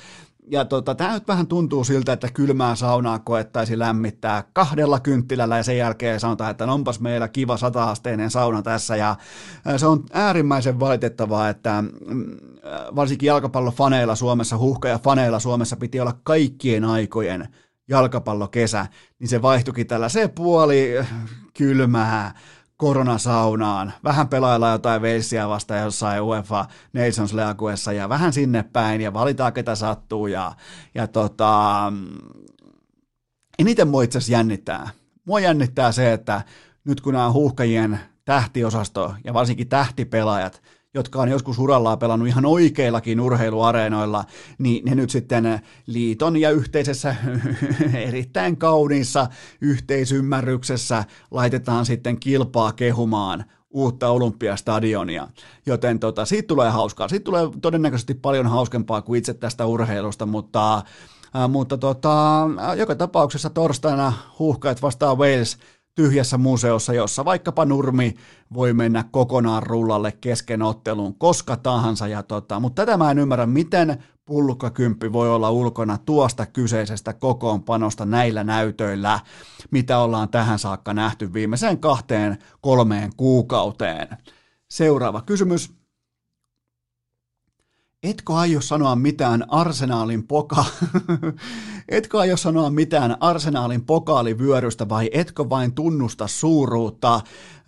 [SPEAKER 1] ja tota, tämä nyt vähän tuntuu siltä, että kylmää saunaa koettaisi lämmittää kahdella kynttilällä ja sen jälkeen sanotaan, että onpas meillä kiva sataasteinen sauna tässä ja se on äärimmäisen valitettavaa, että mm, varsinkin jalkapallofaneilla Suomessa, huhka faneilla Suomessa piti olla kaikkien aikojen jalkapallokesä, niin se vaihtuikin se puoli kylmää koronasaunaan, vähän pelailla jotain veissiä vasta jossain UEFA Nations Leaguessa ja vähän sinne päin ja valitaan ketä sattuu ja, ja tota, eniten mua itse jännittää. Mua jännittää se, että nyt kun nämä huuhkajien tähtiosasto ja varsinkin tähtipelaajat – jotka on joskus urallaan pelannut ihan oikeillakin urheiluareenoilla, niin ne nyt sitten liiton ja yhteisessä erittäin kauniissa yhteisymmärryksessä laitetaan sitten kilpaa kehumaan uutta olympiastadionia. Joten tota, siitä tulee hauskaa. Siitä tulee todennäköisesti paljon hauskempaa kuin itse tästä urheilusta, mutta, äh, mutta tota, joka tapauksessa torstaina huuhkajat vastaa Wales – tyhjässä museossa, jossa vaikkapa nurmi voi mennä kokonaan rullalle kesken ottelun koska tahansa. Ja tota, mutta tätä mä en ymmärrä, miten pullukkakymppi voi olla ulkona tuosta kyseisestä kokoonpanosta näillä näytöillä, mitä ollaan tähän saakka nähty viimeiseen kahteen kolmeen kuukauteen. Seuraava kysymys. Etkö aio sanoa mitään arsenaalin poka... etkö aio sanoa mitään arsenaalin pokaalivyörystä vai etkö vain tunnusta suuruutta?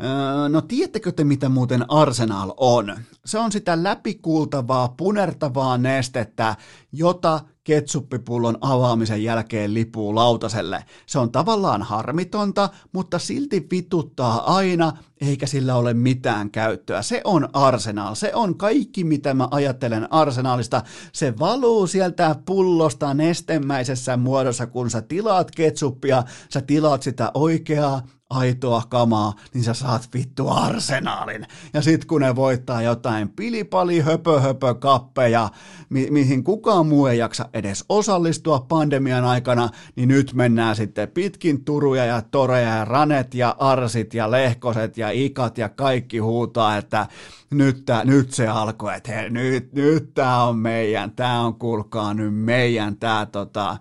[SPEAKER 1] Öö, no tiedättekö te mitä muuten arsenaal on? Se on sitä läpikuultavaa, punertavaa nestettä, jota ketsuppipullon avaamisen jälkeen lipuu lautaselle. Se on tavallaan harmitonta, mutta silti vituttaa aina, eikä sillä ole mitään käyttöä. Se on arsenaal. Se on kaikki, mitä mä ajattelen arsenaalista. Se valuu sieltä pullosta nestemäisessä muodossa, kun sä tilaat ketsuppia, sä tilaat sitä oikeaa aitoa kamaa, niin sä saat vittu arsenaalin. Ja sit kun ne voittaa jotain pilipali höpö höpö kappeja, mi- mihin kukaan muu ei jaksa edes osallistua pandemian aikana, niin nyt mennään sitten pitkin turuja ja toreja ja ranet ja arsit ja lehkoset ja ikat ja kaikki huutaa, että nyt, tää, nyt se alkoi, että nyt, nyt tää on meidän, tää on kuulkaa nyt meidän, tää tota,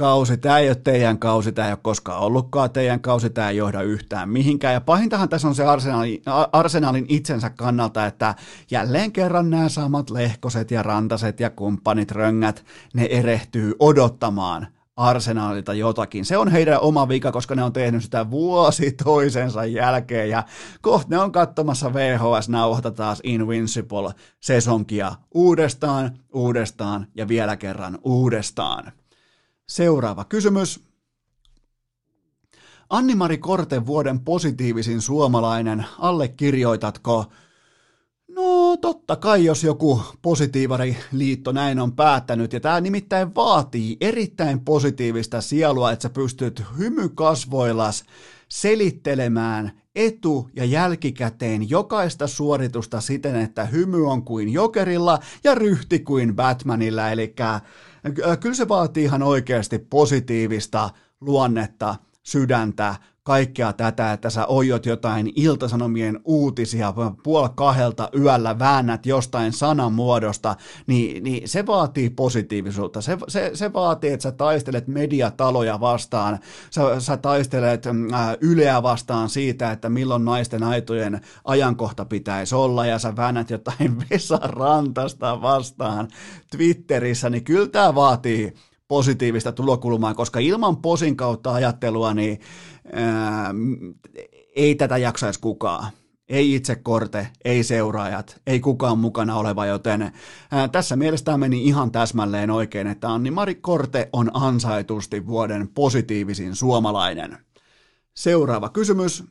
[SPEAKER 1] kausi, tämä ei ole teidän kausi, tämä ei ole koskaan ollutkaan teidän kausi, tämä ei johda yhtään mihinkään. Ja pahintahan tässä on se arsenaalin, arsenaalin itsensä kannalta, että jälleen kerran nämä samat lehkoset ja rantaset ja kumppanit röngät, ne erehtyy odottamaan arsenaalilta jotakin. Se on heidän oma vika, koska ne on tehnyt sitä vuosi toisensa jälkeen ja kohta ne on katsomassa VHS-nauhata taas Invincible-sesonkia uudestaan, uudestaan ja vielä kerran uudestaan. Seuraava kysymys. Anni-Mari vuoden positiivisin suomalainen, allekirjoitatko? No totta kai, jos joku liitto näin on päättänyt, ja tämä nimittäin vaatii erittäin positiivista sielua, että sä pystyt hymykasvoillas selittelemään etu- ja jälkikäteen jokaista suoritusta siten, että hymy on kuin jokerilla ja ryhti kuin Batmanilla, eli Kyllä se vaatii ihan oikeasti positiivista luonnetta, sydäntä, kaikkea tätä, että sä oijot jotain iltasanomien uutisia puol kahdelta yöllä, väännät jostain sanamuodosta, niin, niin se vaatii positiivisuutta. Se, se, se vaatii, että sä taistelet mediataloja vastaan, sä, sä taistelet äh, Yleä vastaan siitä, että milloin naisten aitojen ajankohta pitäisi olla, ja sä väännät jotain Vesa Rantasta vastaan Twitterissä, niin kyllä tämä vaatii positiivista tulokulmaa, koska ilman posin kautta ajattelua, niin ää, ei tätä jaksaisi kukaan. Ei itse korte, ei seuraajat, ei kukaan mukana oleva, joten ää, tässä mielessä tämä meni ihan täsmälleen oikein, että Anni Mari Korte on ansaitusti vuoden positiivisin suomalainen. Seuraava kysymys.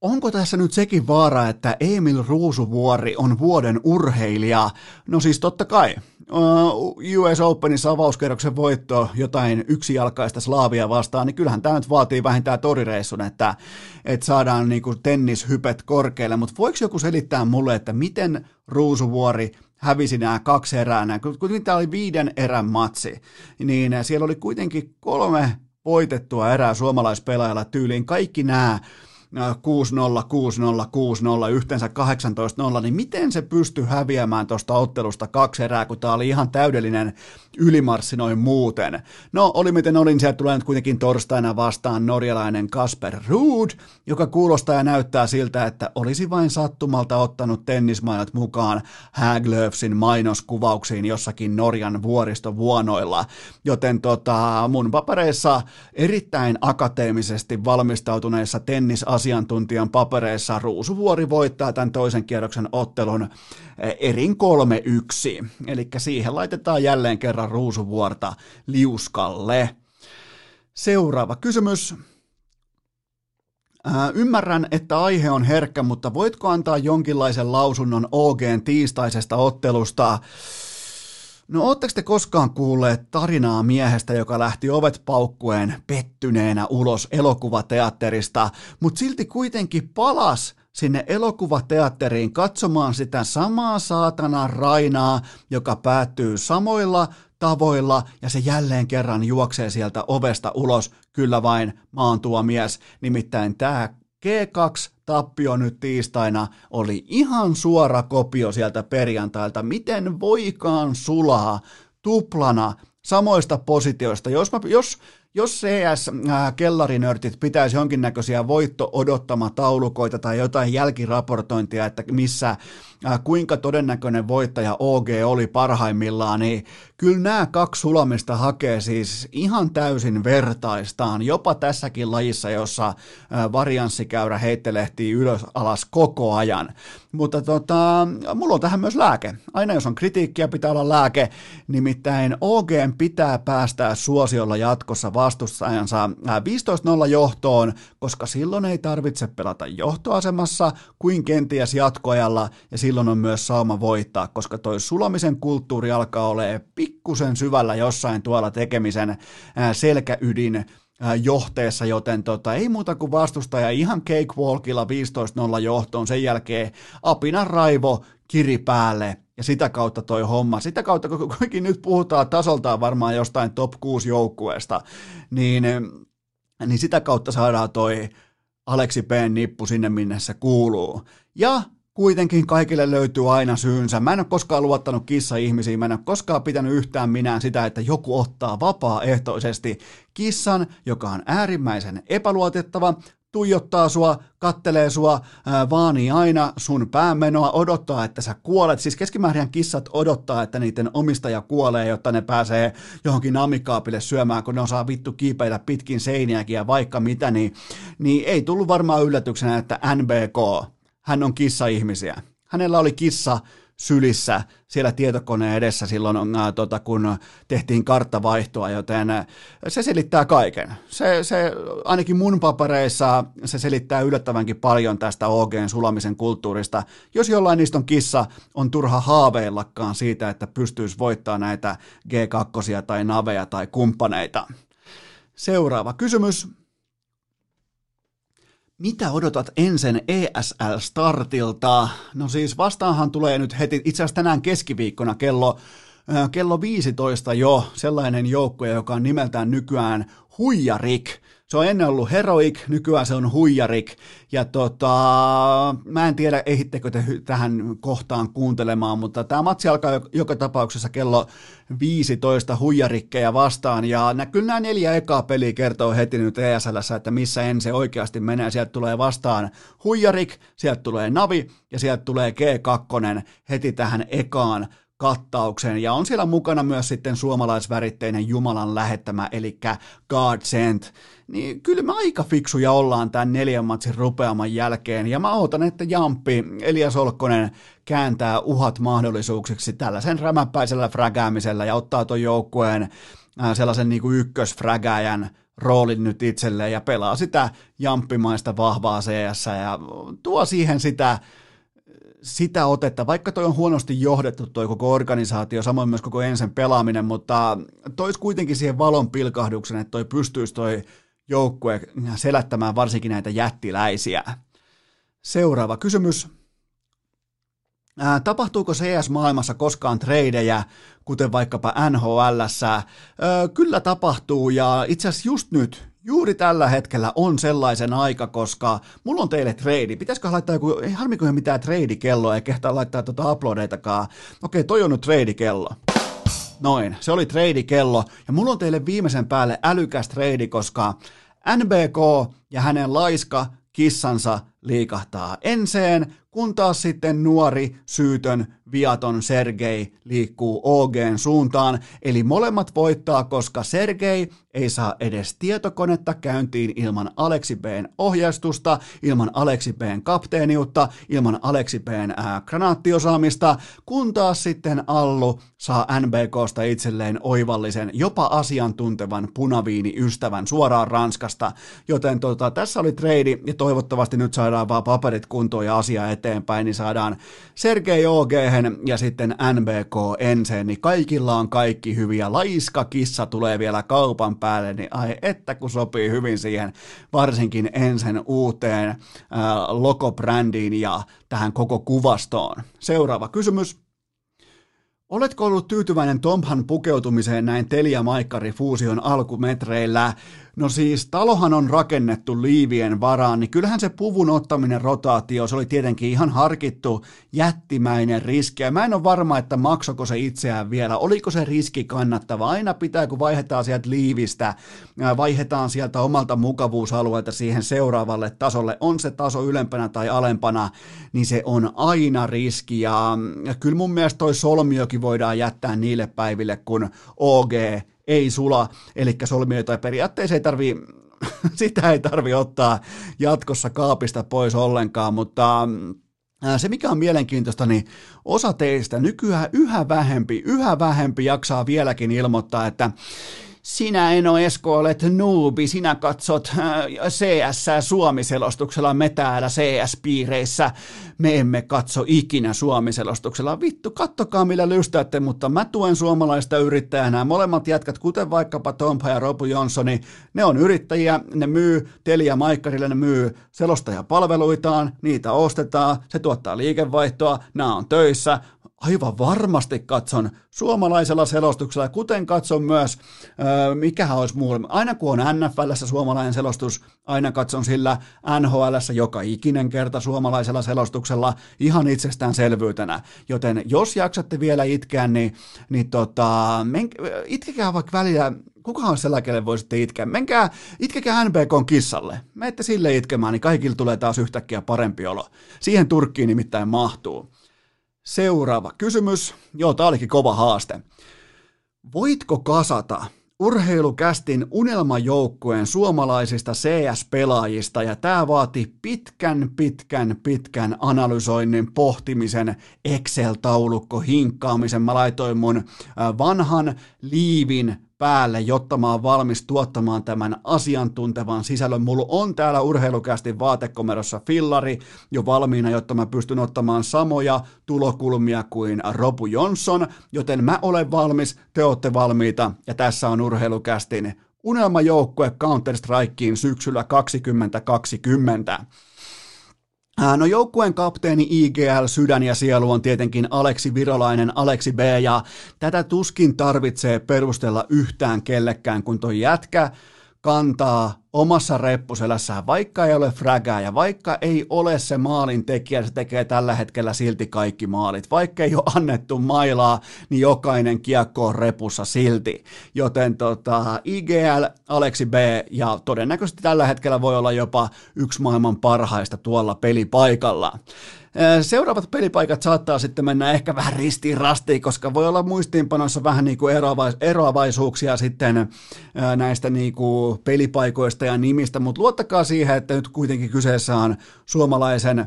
[SPEAKER 1] Onko tässä nyt sekin vaara, että Emil Ruusuvuori on vuoden urheilija? No siis totta kai. US Openin avauskerroksen voitto jotain yksijalkaista Slaavia vastaan, niin kyllähän tämä nyt vaatii vähintään torireissun, että, että saadaan niinku tennishypet korkealle, mutta voiko joku selittää mulle, että miten Ruusuvuori hävisi nämä kaksi erää, kun tämä oli viiden erän matsi, niin siellä oli kuitenkin kolme voitettua erää suomalaispelaajalla tyyliin. Kaikki nämä 6-0, 6-0, 6-0, yhteensä 18-0, niin miten se pystyi häviämään tuosta ottelusta kaksi erää, kun tämä oli ihan täydellinen ylimarssi noin muuten. No, oli miten olin, sieltä tulee nyt kuitenkin torstaina vastaan norjalainen Kasper Ruud, joka kuulostaa ja näyttää siltä, että olisi vain sattumalta ottanut tennismainot mukaan Haglöfsin mainoskuvauksiin jossakin Norjan vuoristovuonoilla. Joten tota, mun papereissa erittäin akateemisesti valmistautuneissa tennisasiantuntijan papereissa Ruusuvuori voittaa tämän toisen kierroksen ottelun eh, erin 3-1. Eli siihen laitetaan jälleen kerran herran Ruusuvuorta liuskalle. Seuraava kysymys. Ää, ymmärrän, että aihe on herkkä, mutta voitko antaa jonkinlaisen lausunnon OGn tiistaisesta ottelusta? No ootteko te koskaan kuulleet tarinaa miehestä, joka lähti ovet paukkueen pettyneenä ulos elokuvateatterista, mutta silti kuitenkin palas sinne elokuvateatteriin katsomaan sitä samaa saatana rainaa, joka päättyy samoilla tavoilla ja se jälleen kerran juoksee sieltä ovesta ulos, kyllä vain maantua mies. Nimittäin tämä G2-tappio nyt tiistaina oli ihan suora kopio sieltä perjantailta. Miten voikaan sulaa tuplana samoista positioista? Jos, mä, jos jos CS-kellarinörtit pitäisi jonkinnäköisiä voitto-odottama-taulukoita tai jotain jälkiraportointia, että missä kuinka todennäköinen voittaja OG oli parhaimmillaan, niin kyllä nämä kaksi sulamista hakee siis ihan täysin vertaistaan, jopa tässäkin lajissa, jossa varianssikäyrä heittelehtii ylös alas koko ajan. Mutta tota, mulla on tähän myös lääke. Aina jos on kritiikkiä, pitää olla lääke. Nimittäin OG pitää päästää suosiolla jatkossa vastustajansa. 15-0 johtoon, koska silloin ei tarvitse pelata johtoasemassa kuin kenties jatkoajalla ja silloin on myös saama voittaa, koska toi sulamisen kulttuuri alkaa olemaan pikkusen syvällä jossain tuolla tekemisen selkäydin johteessa, joten tota, ei muuta kuin vastustaja ihan cakewalkilla 15-0 johtoon, sen jälkeen apina raivo kiri päälle ja sitä kautta toi homma, sitä kautta kun kuitenkin nyt puhutaan tasoltaan varmaan jostain top 6 joukkueesta, niin, niin sitä kautta saadaan toi Aleksi P. nippu sinne, minne se kuuluu. Ja kuitenkin kaikille löytyy aina syynsä. Mä en ole koskaan luottanut kissa-ihmisiin, mä en ole koskaan pitänyt yhtään minään sitä, että joku ottaa vapaaehtoisesti kissan, joka on äärimmäisen epäluotettava, tuijottaa sua, kattelee sua, vaanii aina sun päämenoa, odottaa, että sä kuolet. Siis keskimäärin kissat odottaa, että niiden omistaja kuolee, jotta ne pääsee johonkin amikaapille syömään, kun ne osaa vittu kiipeillä pitkin seiniäkin ja vaikka mitä, niin, niin ei tullut varmaan yllätyksenä, että NBK, hän on kissa-ihmisiä. Hänellä oli kissa sylissä siellä tietokoneen edessä silloin, tota, kun tehtiin karttavaihtoa, joten se selittää kaiken. Se, se, ainakin mun papereissa se selittää yllättävänkin paljon tästä OGn sulamisen kulttuurista. Jos jollain niistä on kissa, on turha haaveillakaan siitä, että pystyisi voittaa näitä G2 tai naveja tai kumppaneita. Seuraava kysymys. Mitä odotat ensin ESL-startilta? No siis vastaanhan tulee nyt heti, itse asiassa tänään keskiviikkona kello kello 15 jo sellainen joukkue, joka on nimeltään nykyään Huijarik. Se on ennen ollut Heroic, nykyään se on Huijarik. Ja tota, mä en tiedä, ehittekö te tähän kohtaan kuuntelemaan, mutta tämä matsi alkaa joka tapauksessa kello 15 huijarikkeja vastaan. Ja nä, kyllä nämä neljä ekaa peliä kertoo heti nyt ESL, että missä en se oikeasti menee. Sieltä tulee vastaan huijarik, sieltä tulee navi ja sieltä tulee G2 heti tähän ekaan kattaukseen ja on siellä mukana myös sitten suomalaisväritteinen Jumalan lähettämä, eli God Sent. Niin kyllä me aika fiksuja ollaan tämän neljän matsin rupeaman jälkeen, ja mä ootan, että Jampi, Elias Olkkonen, kääntää uhat mahdollisuuksiksi tällaisen rämäpäisellä frägäämisellä ja ottaa tuon joukkueen äh, sellaisen niin kuin ykkösfrägääjän roolin nyt itselleen ja pelaa sitä jamppimaista vahvaa CS ja tuo siihen sitä sitä otetta, vaikka toi on huonosti johdettu toi koko organisaatio, samoin myös koko ensin pelaaminen, mutta tois kuitenkin siihen valon pilkahduksen, että toi pystyisi toi joukkue selättämään varsinkin näitä jättiläisiä. Seuraava kysymys. Ää, tapahtuuko CS-maailmassa koskaan treidejä, kuten vaikkapa NHL? Kyllä tapahtuu ja itse asiassa just nyt, juuri tällä hetkellä on sellaisen aika, koska mulla on teille trade. Pitäisikö laittaa joku, ei harmiko mitään trade-kelloa, ei kehtaa laittaa tuota uploadeitakaan. Okei, toi on nyt trade-kello. Noin, se oli trade-kello, ja mulla on teille viimeisen päälle älykäs trade, koska NBK ja hänen laiska kissansa liikahtaa enseen, kun taas sitten nuori, syytön, viaton Sergei liikkuu OGn suuntaan, eli molemmat voittaa, koska Sergei ei saa edes tietokonetta käyntiin ilman Aleksi B:n ohjeistusta, ilman Aleksi B:n kapteeniutta, ilman Aleksi B:n granaattiosaamista, kun taas sitten Allu saa NBKsta itselleen oivallisen, jopa asiantuntevan punaviini-ystävän suoraan Ranskasta, joten tota, tässä oli trade ja toivottavasti nyt saadaan vaan paperit kuntoon ja asia eteenpäin, niin saadaan Sergei OG ja sitten NBK enseen, niin kaikilla on kaikki hyviä. Laiska kissa tulee vielä kaupan päälle, niin ai että kun sopii hyvin siihen, varsinkin ensin uuteen äh, logobrändiin ja tähän koko kuvastoon. Seuraava kysymys. Oletko ollut tyytyväinen Tomhan pukeutumiseen näin Telia Maikkari Fuusion alkumetreillä? No siis, talohan on rakennettu liivien varaan, niin kyllähän se puvun ottaminen rotaatio, se oli tietenkin ihan harkittu jättimäinen riski. Ja mä en ole varma, että maksoko se itseään vielä, oliko se riski kannattava. Aina pitää, kun vaihdetaan sieltä liivistä, vaihdetaan sieltä omalta mukavuusalueelta siihen seuraavalle tasolle, on se taso ylempänä tai alempana, niin se on aina riski. Ja, ja kyllä mun mielestä toi solmiokin voidaan jättää niille päiville, kun OG ei sula, eli solmioita periaatteessa ei tarvi, sitä ei tarvi ottaa jatkossa kaapista pois ollenkaan, mutta se, mikä on mielenkiintoista, niin osa teistä nykyään yhä vähempi, yhä vähempi jaksaa vieläkin ilmoittaa, että sinä Eno Esko olet nuubi, sinä katsot äh, CS Suomi-selostuksella, me täällä CS-piireissä, me emme katso ikinä Suomi-selostuksella. Vittu, kattokaa millä lystäätte, mutta mä tuen suomalaista yrittäjänä. Molemmat jätkät, kuten vaikkapa Tompa ja Robu Jonssoni, ne on yrittäjiä, ne myy Telia Maikkarille, ne myy selostajapalveluitaan, niitä ostetaan, se tuottaa liikevaihtoa, nämä on töissä, aivan varmasti katson suomalaisella selostuksella, kuten katson myös, mikä olisi muu. Aina kun on NFLssä suomalainen selostus, aina katson sillä NHLssä joka ikinen kerta suomalaisella selostuksella ihan itsestäänselvyytenä. Joten jos jaksatte vielä itkeä, niin, niin tota, men, itkekää vaikka välillä kukahan sellainen, kelle voisitte itkeä. Menkää, itkekää NBKn kissalle. Menette sille itkemään, niin kaikille tulee taas yhtäkkiä parempi olo. Siihen Turkkiin nimittäin mahtuu. Seuraava kysymys. Joo, tämä olikin kova haaste. Voitko kasata urheilukästin unelmajoukkueen suomalaisista CS-pelaajista ja tämä vaati pitkän, pitkän, pitkän analysoinnin, pohtimisen, Excel-taulukko, hinkkaamisen. Mä laitoin mun vanhan liivin päälle, jotta mä oon valmis tuottamaan tämän asiantuntevan sisällön. Mulla on täällä urheilukästi vaatekomerossa fillari jo valmiina, jotta mä pystyn ottamaan samoja tulokulmia kuin Robu Johnson, joten mä olen valmis, te olette valmiita ja tässä on urheilukästin unelmajoukkue Counter-Strikeen syksyllä 2020. No joukkueen kapteeni IGL Sydän ja sielu on tietenkin Aleksi Virolainen, Aleksi B, ja tätä tuskin tarvitsee perustella yhtään kellekään, kun toi jätkä kantaa omassa reppuselässään, vaikka ei ole fragää ja vaikka ei ole se maalin tekijä, se tekee tällä hetkellä silti kaikki maalit. Vaikka ei ole annettu mailaa, niin jokainen kiekko on repussa silti. Joten tota, IGL, Aleksi B ja todennäköisesti tällä hetkellä voi olla jopa yksi maailman parhaista tuolla pelipaikalla. Seuraavat pelipaikat saattaa sitten mennä ehkä vähän ristiin rastiin, koska voi olla muistiinpanossa vähän niin kuin eroavaisuuksia sitten näistä niin kuin pelipaikoista ja nimistä, mutta luottakaa siihen, että nyt kuitenkin kyseessä on suomalaisen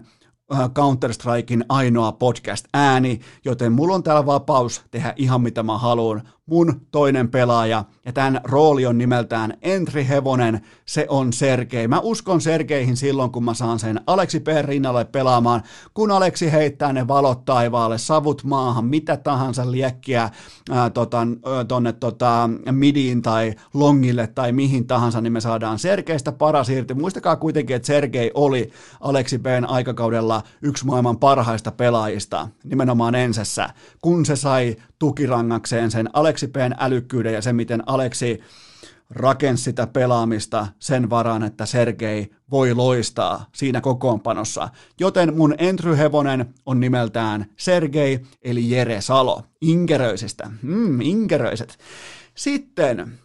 [SPEAKER 1] Counter-Strikein ainoa podcast-ääni, joten mulla on täällä vapaus tehdä ihan mitä mä haluan mun toinen pelaaja, ja tämän rooli on nimeltään Entry Hevonen, se on Sergei. Mä uskon Sergeihin silloin, kun mä saan sen Aleksi P. rinnalle pelaamaan, kun Aleksi heittää ne valot taivaalle, savut maahan, mitä tahansa liekkiä ää, tota, tonne tota, midiin tai longille tai mihin tahansa, niin me saadaan Sergeistä paras irti. Muistakaa kuitenkin, että Sergei oli Aleksi P. aikakaudella yksi maailman parhaista pelaajista, nimenomaan ensessä, kun se sai tukirangakseen sen Aleksi P:n älykkyyden ja se, miten Aleksi rakensi sitä pelaamista sen varaan, että Sergei voi loistaa siinä kokoonpanossa. Joten mun entryhevonen on nimeltään Sergei, eli Jere Salo. Inkeröisistä. Mm, inkeröiset. Sitten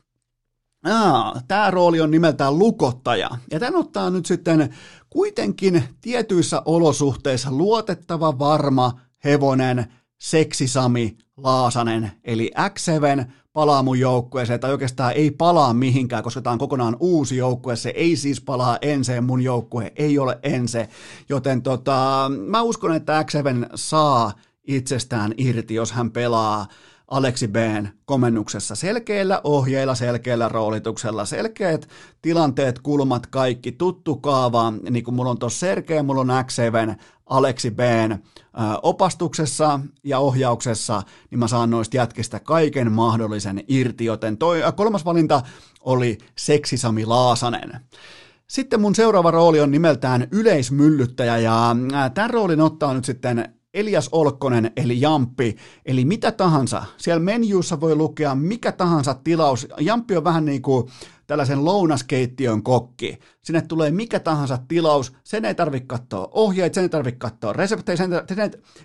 [SPEAKER 1] Tämä rooli on nimeltään lukottaja, ja tämän ottaa nyt sitten kuitenkin tietyissä olosuhteissa luotettava, varma hevonen, seksisami Laasanen, eli X7 palaa mun joukkueeseen, tai oikeastaan ei palaa mihinkään, koska tämä on kokonaan uusi joukkue, se ei siis palaa enseen, mun joukkue ei ole ense, joten tota, mä uskon, että X7 saa itsestään irti, jos hän pelaa Aleksi B:n komennuksessa selkeillä ohjeilla, selkeällä roolituksella, selkeät tilanteet, kulmat, kaikki tuttu kaava, niin kuin mulla on tuossa Sergei, mulla on X7, Aleksi B:n opastuksessa ja ohjauksessa, niin mä saan noista jätkistä kaiken mahdollisen irti, joten toi kolmas valinta oli Seksisami Laasanen. Sitten mun seuraava rooli on nimeltään yleismyllyttäjä ja tämän roolin ottaa nyt sitten Elias Olkkonen eli Jamppi, eli mitä tahansa. Siellä menjuussa voi lukea mikä tahansa tilaus. Jamppi on vähän niin kuin tällaisen lounaskeittiön kokki. Sinne tulee mikä tahansa tilaus, sen ei tarvitse katsoa ohjeita, sen ei tarvitse katsoa reseptejä, sen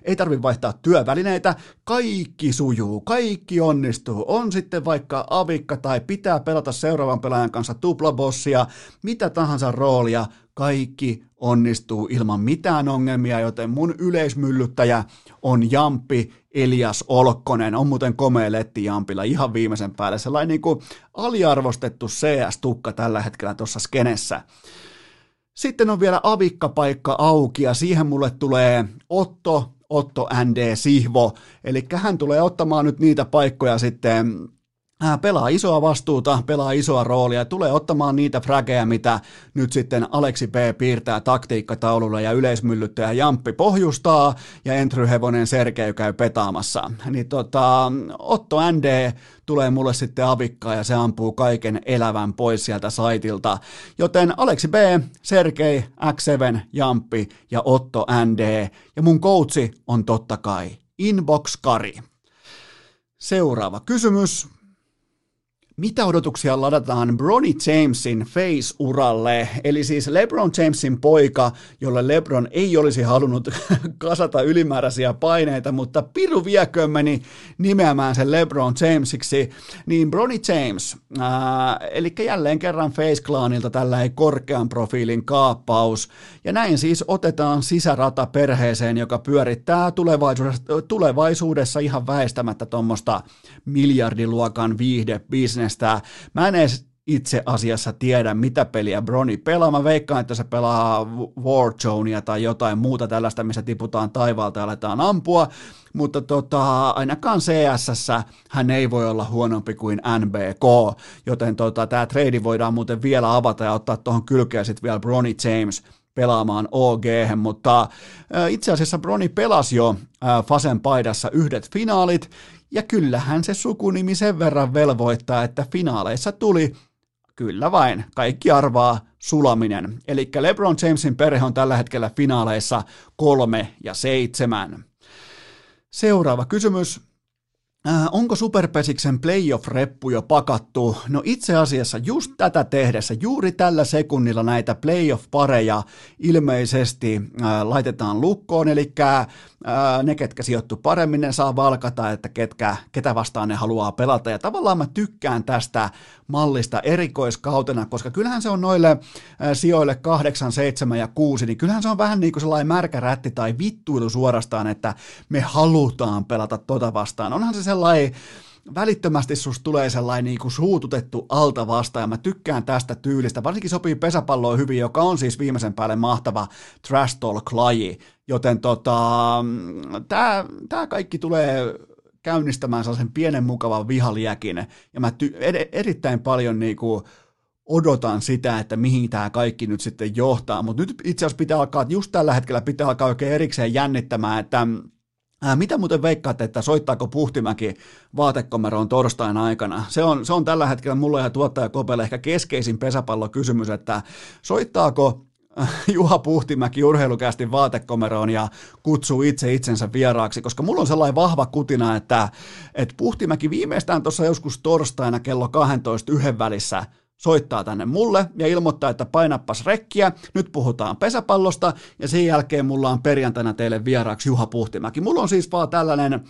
[SPEAKER 1] ei tarvitse vaihtaa työvälineitä. Kaikki sujuu, kaikki onnistuu. On sitten vaikka avikka tai pitää pelata seuraavan pelaajan kanssa tuplabossia, mitä tahansa roolia, kaikki onnistuu ilman mitään ongelmia, joten mun yleismyllyttäjä on Jampi Elias Olkkonen. On muuten komea letti Jampilla ihan viimeisen päälle. Sellainen niin kuin aliarvostettu CS-tukka tällä hetkellä tuossa skenessä. Sitten on vielä avikkapaikka auki ja siihen mulle tulee Otto, Otto ND Sihvo. Eli hän tulee ottamaan nyt niitä paikkoja sitten pelaa isoa vastuuta, pelaa isoa roolia, tulee ottamaan niitä frageja, mitä nyt sitten Aleksi P. piirtää taktiikkataululla ja yleismyllyttäjä Jamppi pohjustaa ja Entry Hevonen Sergei käy petaamassa. Niin tota, Otto ND tulee mulle sitten avikkaa ja se ampuu kaiken elävän pois sieltä saitilta. Joten Aleksi B, Sergei, X7, Jamppi ja Otto ND ja mun coachi on totta kai Inbox Kari. Seuraava kysymys mitä odotuksia ladataan Bronny Jamesin face-uralle, eli siis LeBron Jamesin poika, jolle LeBron ei olisi halunnut kasata ylimääräisiä paineita, mutta piru vieköön meni nimeämään sen LeBron Jamesiksi, niin Bronny James, ää, eli jälleen kerran Face Clanilta tällä korkean profiilin kaappaus, ja näin siis otetaan sisärata perheeseen, joka pyörittää tulevaisuudessa, tulevaisuudessa ihan väistämättä tuommoista miljardiluokan viihde-bisnestä, äänestää. Mä en edes itse asiassa tiedä, mitä peliä Broni pelaa. Mä veikkaan, että se pelaa Warzoneia tai jotain muuta tällaista, missä tiputaan taivaalta ja aletaan ampua, mutta tota, ainakaan CSS hän ei voi olla huonompi kuin NBK, joten tota, tämä trade voidaan muuten vielä avata ja ottaa tuohon kylkeen sitten vielä Bronny James pelaamaan OG, mutta itse asiassa Broni pelasi jo Fasen paidassa yhdet finaalit, ja kyllähän se sukunimi sen verran velvoittaa, että finaaleissa tuli, kyllä vain, kaikki arvaa, sulaminen. Eli LeBron Jamesin perhe on tällä hetkellä finaaleissa kolme ja seitsemän. Seuraava kysymys. Äh, onko Superpesiksen playoff-reppu jo pakattu? No itse asiassa just tätä tehdessä, juuri tällä sekunnilla näitä playoff-pareja ilmeisesti äh, laitetaan lukkoon, eli äh, ne, ketkä sijoittu paremmin, ne saa valkata, että ketkä, ketä vastaan ne haluaa pelata. Ja tavallaan mä tykkään tästä mallista erikoiskautena, koska kyllähän se on noille äh, sijoille 8, 7 ja 6, niin kyllähän se on vähän niin kuin sellainen märkä rätti tai vittuilu suorastaan, että me halutaan pelata tota vastaan. Onhan se sellainen välittömästi susta tulee sellainen niin kuin suututettu alta vastaan, ja mä tykkään tästä tyylistä. Varsinkin sopii pesäpalloon hyvin, joka on siis viimeisen päälle mahtava trash talk-laji. Joten tota, tämä kaikki tulee käynnistämään sellaisen pienen mukavan vihaliäkin, ja mä ty- ed- erittäin paljon niin kuin odotan sitä, että mihin tämä kaikki nyt sitten johtaa, mutta nyt itse asiassa pitää alkaa, just tällä hetkellä pitää alkaa oikein erikseen jännittämään, että Ää, mitä muuten veikkaatte, että soittaako Puhtimäki vaatekomeroon torstain aikana? Se on, se on tällä hetkellä mulle ja tuottaja Kopelle ehkä keskeisin pesäpallokysymys, että soittaako Juha Puhtimäki urheilukästi vaatekomeroon ja kutsuu itse itsensä vieraaksi, koska mulla on sellainen vahva kutina, että, että Puhtimäki viimeistään tuossa joskus torstaina kello 12 yhden välissä soittaa tänne mulle ja ilmoittaa, että painappas rekkiä, nyt puhutaan pesäpallosta ja sen jälkeen mulla on perjantaina teille vieraaksi Juha Puhtimäki. Mulla on siis vaan tällainen,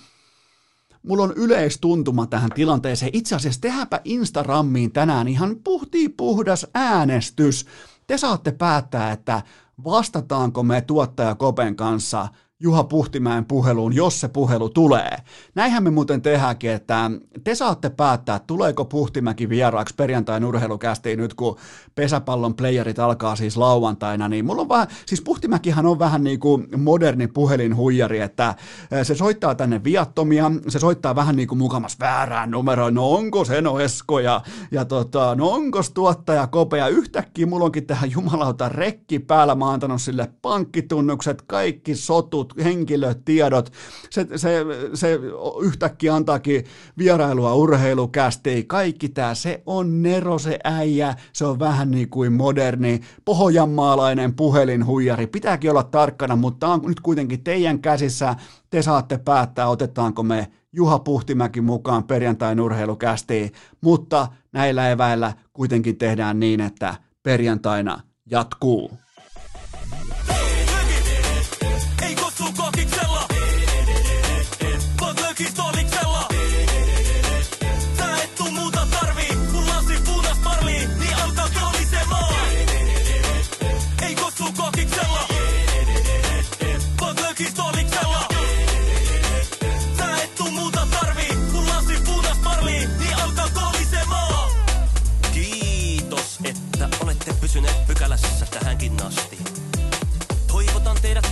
[SPEAKER 1] mulla on yleistuntuma tähän tilanteeseen. Itse asiassa tehdäänpä Instagramiin tänään ihan puhtii puhdas äänestys. Te saatte päättää, että vastataanko me tuottaja Kopen kanssa – Juha Puhtimäen puheluun, jos se puhelu tulee. Näinhän me muuten tehdäänkin, että te saatte päättää, tuleeko Puhtimäki vieraaksi perjantain urheilukästiin nyt, kun pesäpallon playerit alkaa siis lauantaina, niin mulla on vähän, siis Puhtimäkihän on vähän niin kuin moderni puhelinhuijari, että se soittaa tänne viattomia, se soittaa vähän niin kuin mukamas väärään numeroon, no onko se no Esko ja, ja tota, no onko tuottaja kopea, yhtäkkiä mulla onkin tähän jumalauta rekki päällä, mä oon antanut sille pankkitunnukset, kaikki sotut, muut henkilötiedot, se, se, se yhtäkkiä antaakin vierailua urheilukästi, kaikki tämä, se on Nero se äijä, se on vähän niin kuin moderni, pohjanmaalainen puhelinhuijari, pitääkin olla tarkkana, mutta on nyt kuitenkin teidän käsissä, te saatte päättää, otetaanko me Juha Puhtimäki mukaan perjantain urheilukästiin, mutta näillä eväillä kuitenkin tehdään niin, että perjantaina jatkuu.